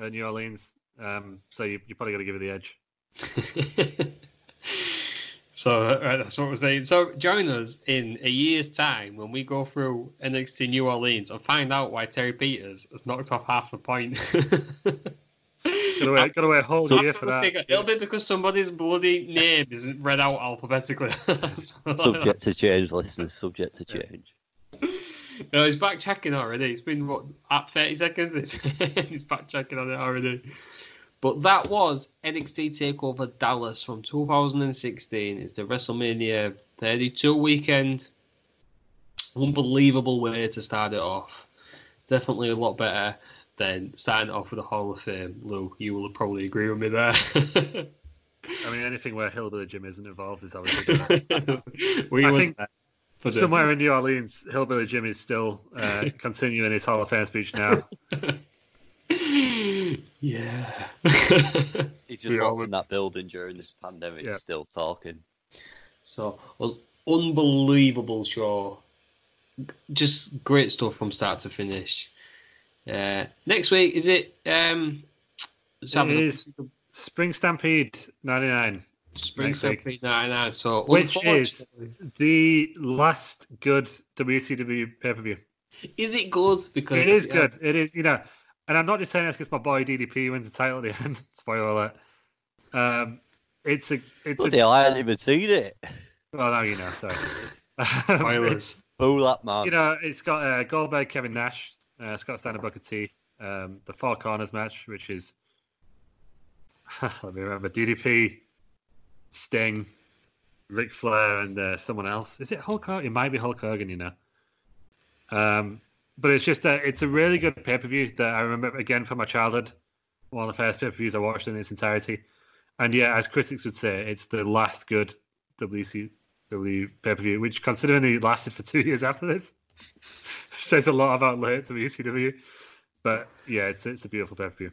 Speaker 3: Uh, New Orleans. Um, so you, you probably going to give it the edge. [laughs]
Speaker 1: so uh, that's what we're saying. So join us in a year's time when we go through NXT New Orleans and find out why Terry Peters has knocked off half a point.
Speaker 3: Got to wait, got to wait a whole
Speaker 2: So-
Speaker 3: year for that.
Speaker 1: It'll be because somebody's bloody name isn't read out alphabetically. [laughs]
Speaker 2: Subject to change, listeners. Subject to change. [laughs]
Speaker 1: No, he's back checking already. It's been what at 30 seconds. [laughs] he's back checking on it already. But that was NXT Takeover Dallas from 2016. It's the WrestleMania 32 weekend. Unbelievable way to start it off. Definitely a lot better than starting off with a Hall of Fame. Lou, you will probably agree with me there. [laughs]
Speaker 3: I mean, anything where Hillbilly Jim isn't involved is obviously [laughs]
Speaker 1: we
Speaker 3: I
Speaker 1: was
Speaker 3: think
Speaker 1: the-
Speaker 3: Somewhere in New Orleans, Hillbilly Jim is still uh, [laughs] continuing his Hall of Fame speech now. [laughs]
Speaker 1: yeah.
Speaker 2: He's just
Speaker 3: Yeah,
Speaker 2: locked in that building during this pandemic,
Speaker 3: Yeah.
Speaker 2: still talking.
Speaker 1: so, well, unbelievable show. Just great stuff from start to finish. Uh, next week is it? Um,
Speaker 3: It is Spring Stampede 99,
Speaker 1: Spring. Stampede 99. So,
Speaker 3: which is the last good WCW pay per view.
Speaker 1: is it good? Because
Speaker 3: It is good. It is, you know, and I'm not just saying this because my boy DDP wins the title at the [laughs] end. Spoiler alert. Um, it's a, it's
Speaker 2: Bloody
Speaker 3: a,
Speaker 2: hell, I hadn't even seen it.
Speaker 3: well, now you know. Sorry. [laughs] It's-
Speaker 1: Spoilers.
Speaker 2: Boo that man.
Speaker 3: you know, it's got uh, Goldberg, Kevin Nash, uh, Scott Steiner, Booker T, um, the Four Corners match, which is [laughs] let me remember DDP, Sting, Ric Flair, and uh, someone else. Is it Hulk Hogan? It might be Hulk Hogan, you know. Um, but it's just a, it's a really good pay per view that I remember again from my childhood. One of the first pay per views I watched in its entirety. And yeah, as critics would say, it's the last good WCW pay per view, which considering it lasted for two [laughs] years after this, [laughs] says a lot about late WCW. But yeah, it's it's a beautiful pay per view.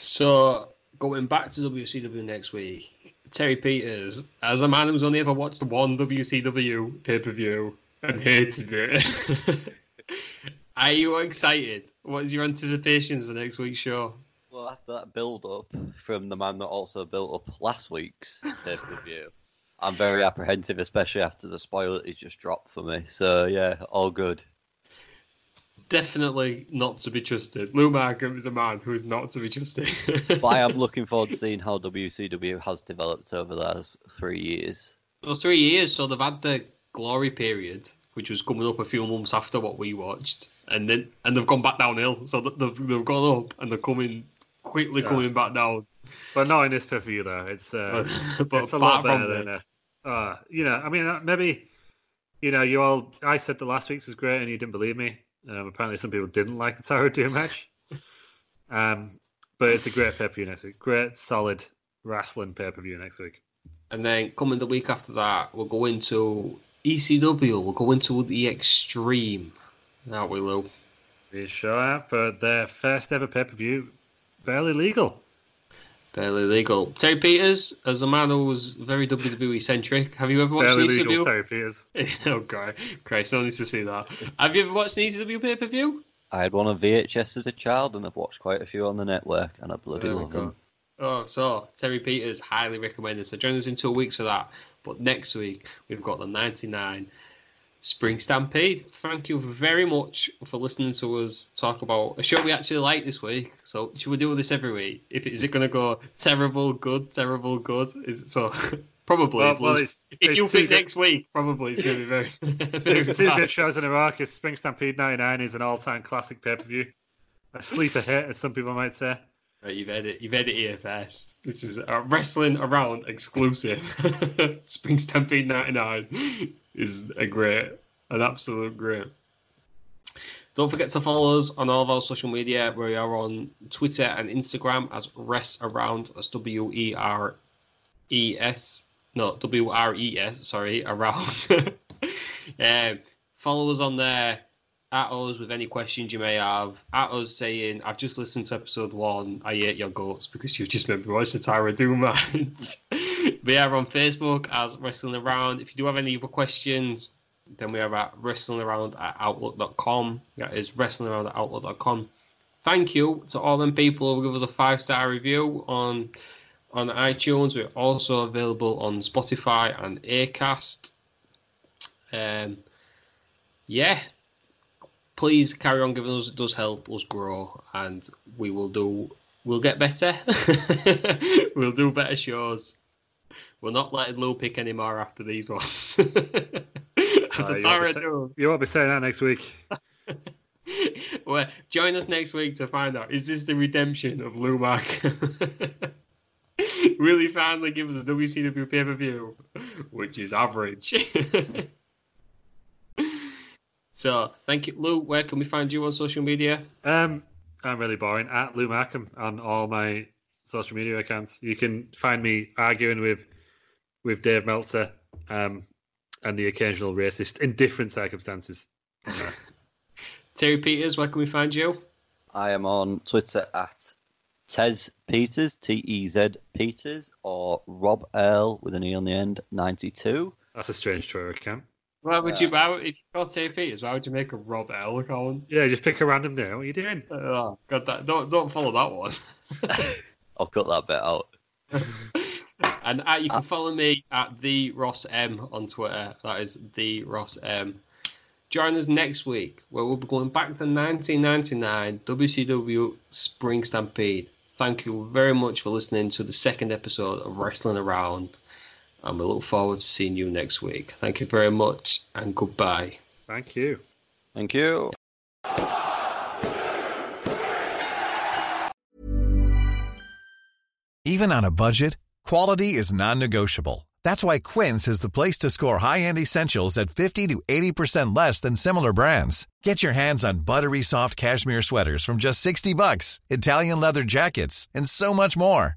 Speaker 1: So going back to WCW next week, Terry Peters, as a man who's only ever watched one WCW pay per view and hated it, [laughs] are you excited? What is your anticipations for next week's show?
Speaker 2: Well, after that build up from the man that also built up last week's pay per view, I'm very apprehensive, especially after the spoiler he's just dropped for me. So yeah, all good.
Speaker 1: Definitely not to be trusted. Lou Markham is a man who is not to be trusted.
Speaker 2: But I am looking forward to [laughs] seeing how WCW has developed over those three years.
Speaker 1: Well, three years, so they've had the glory period, which was coming up a few months after what we watched, and then and they've gone back downhill. So they've they've gone up and they're coming quickly
Speaker 3: Yeah.
Speaker 1: coming back down.
Speaker 3: But not in this pay per though. It's uh,
Speaker 1: But, [laughs] but
Speaker 3: it's a lot better than uh, uh, you know. I mean, uh, maybe you know, you all. I said the last week's was great, and you didn't believe me. Um, apparently, some people didn't like the Tower Doom match. Um, but it's a great pay per view next week. Great, solid wrestling pay per view next week.
Speaker 1: And then coming the week after that, we'll go into ECW. We'll go into the Extreme. Aren't we, Lou?
Speaker 3: We sure are for their first ever pay per view. Barely legal.
Speaker 1: Barely legal. Terry Peters, as a man who's very WWE centric, have you ever watched
Speaker 3: Barely
Speaker 1: an
Speaker 3: legal Terry Peters. [laughs]
Speaker 1: oh god, Christ, no need to see that. Have you ever watched an ECW pay per view?
Speaker 2: I had one on VHS as a child, and I've watched quite a few on the network, and I bloody
Speaker 1: There
Speaker 2: love them.
Speaker 1: Oh, so Terry Peters, highly recommended. So join us in two weeks for that. But next week we've got the '99 Spring Stampede. Thank you very much for listening to us talk about a show we actually like this week. So should we do this every week? If is it going to go terrible, good, terrible, good? Is it so? [laughs] Probably.
Speaker 3: Well,
Speaker 1: if
Speaker 3: well, it's,
Speaker 1: if
Speaker 3: it's
Speaker 1: you think
Speaker 3: good-
Speaker 1: next week, probably it's going to be very. [laughs]
Speaker 3: It's [laughs] two good shows in a row. 'cause Spring Stampede '99 is an all-time classic pay-per-view, a sleeper hit, as some people might say.
Speaker 1: Right, you've had it. You've had it first. This is a wrestling around exclusive. [laughs] Spring Stampede '99 is a great, an absolute great. Don't forget to follow us on all of our social media. We are on Twitter and Instagram as Res Around. That's W E R E S. No, W R E S. Sorry, around. [laughs] um, follow us on there at us with any questions you may have. At us saying, I've just listened to episode one. I ate your goats because you've just made me watch the Tyra Doom match. [laughs] we are on Facebook as Wrestling Around. If you do have any other questions, then we are at wrestlingaround at outlook.com. That is wrestlingaround at outlook.com. Thank you to all them people who give us a five star review on on iTunes. We're also available on Spotify and Acast. Um, yeah, please carry on giving us. It does help us grow, and we will do. We'll get better. [laughs] we'll do better shows. We're not letting Lou pick anymore after these ones. [laughs]
Speaker 3: Uh,
Speaker 1: After
Speaker 3: you, won't be say- you won't be saying that next week. [laughs]
Speaker 1: well, join us next week to find out is this the redemption of Lou? Will he finally give us a WCW pay per view, which is average? So, thank you, Lou. Where can we find you on social media?
Speaker 3: Um, I'm really boring. At Lou Markham on all my social media accounts. You can find me arguing with with Dave Meltzer um, and the occasional racist in different circumstances. [laughs]
Speaker 1: Terry Peters, where can we find you?
Speaker 2: I am on Twitter at Tez Peters, T E Z Peters, or Rob Earl with an E on the end, 92.
Speaker 3: That's a strange Twitter account.
Speaker 1: Why would you, why, would- if you got Terry Peters, why would you make a Rob L account?
Speaker 3: Yeah, just pick a random name. What are you doing?
Speaker 1: Oh, God, that, don't, don't follow that one. [laughs]
Speaker 2: I'll cut that bit out. [laughs]
Speaker 1: And uh, you can follow me at the Ross M on Twitter. That is the Ross M. Join us next week where we'll be going back to 1999 WCW Spring Stampede. Thank you very much for listening to the second episode of Wrestling Around, and we look forward to seeing you next week. Thank you very much, and goodbye.
Speaker 3: Thank you.
Speaker 2: Thank you.
Speaker 4: Even on a budget, quality is non-negotiable. That's why Quince is the place to score high-end essentials at 50 to 80% less than similar brands. Get your hands on buttery soft cashmere sweaters from just 60 bucks, Italian leather jackets, and so much more.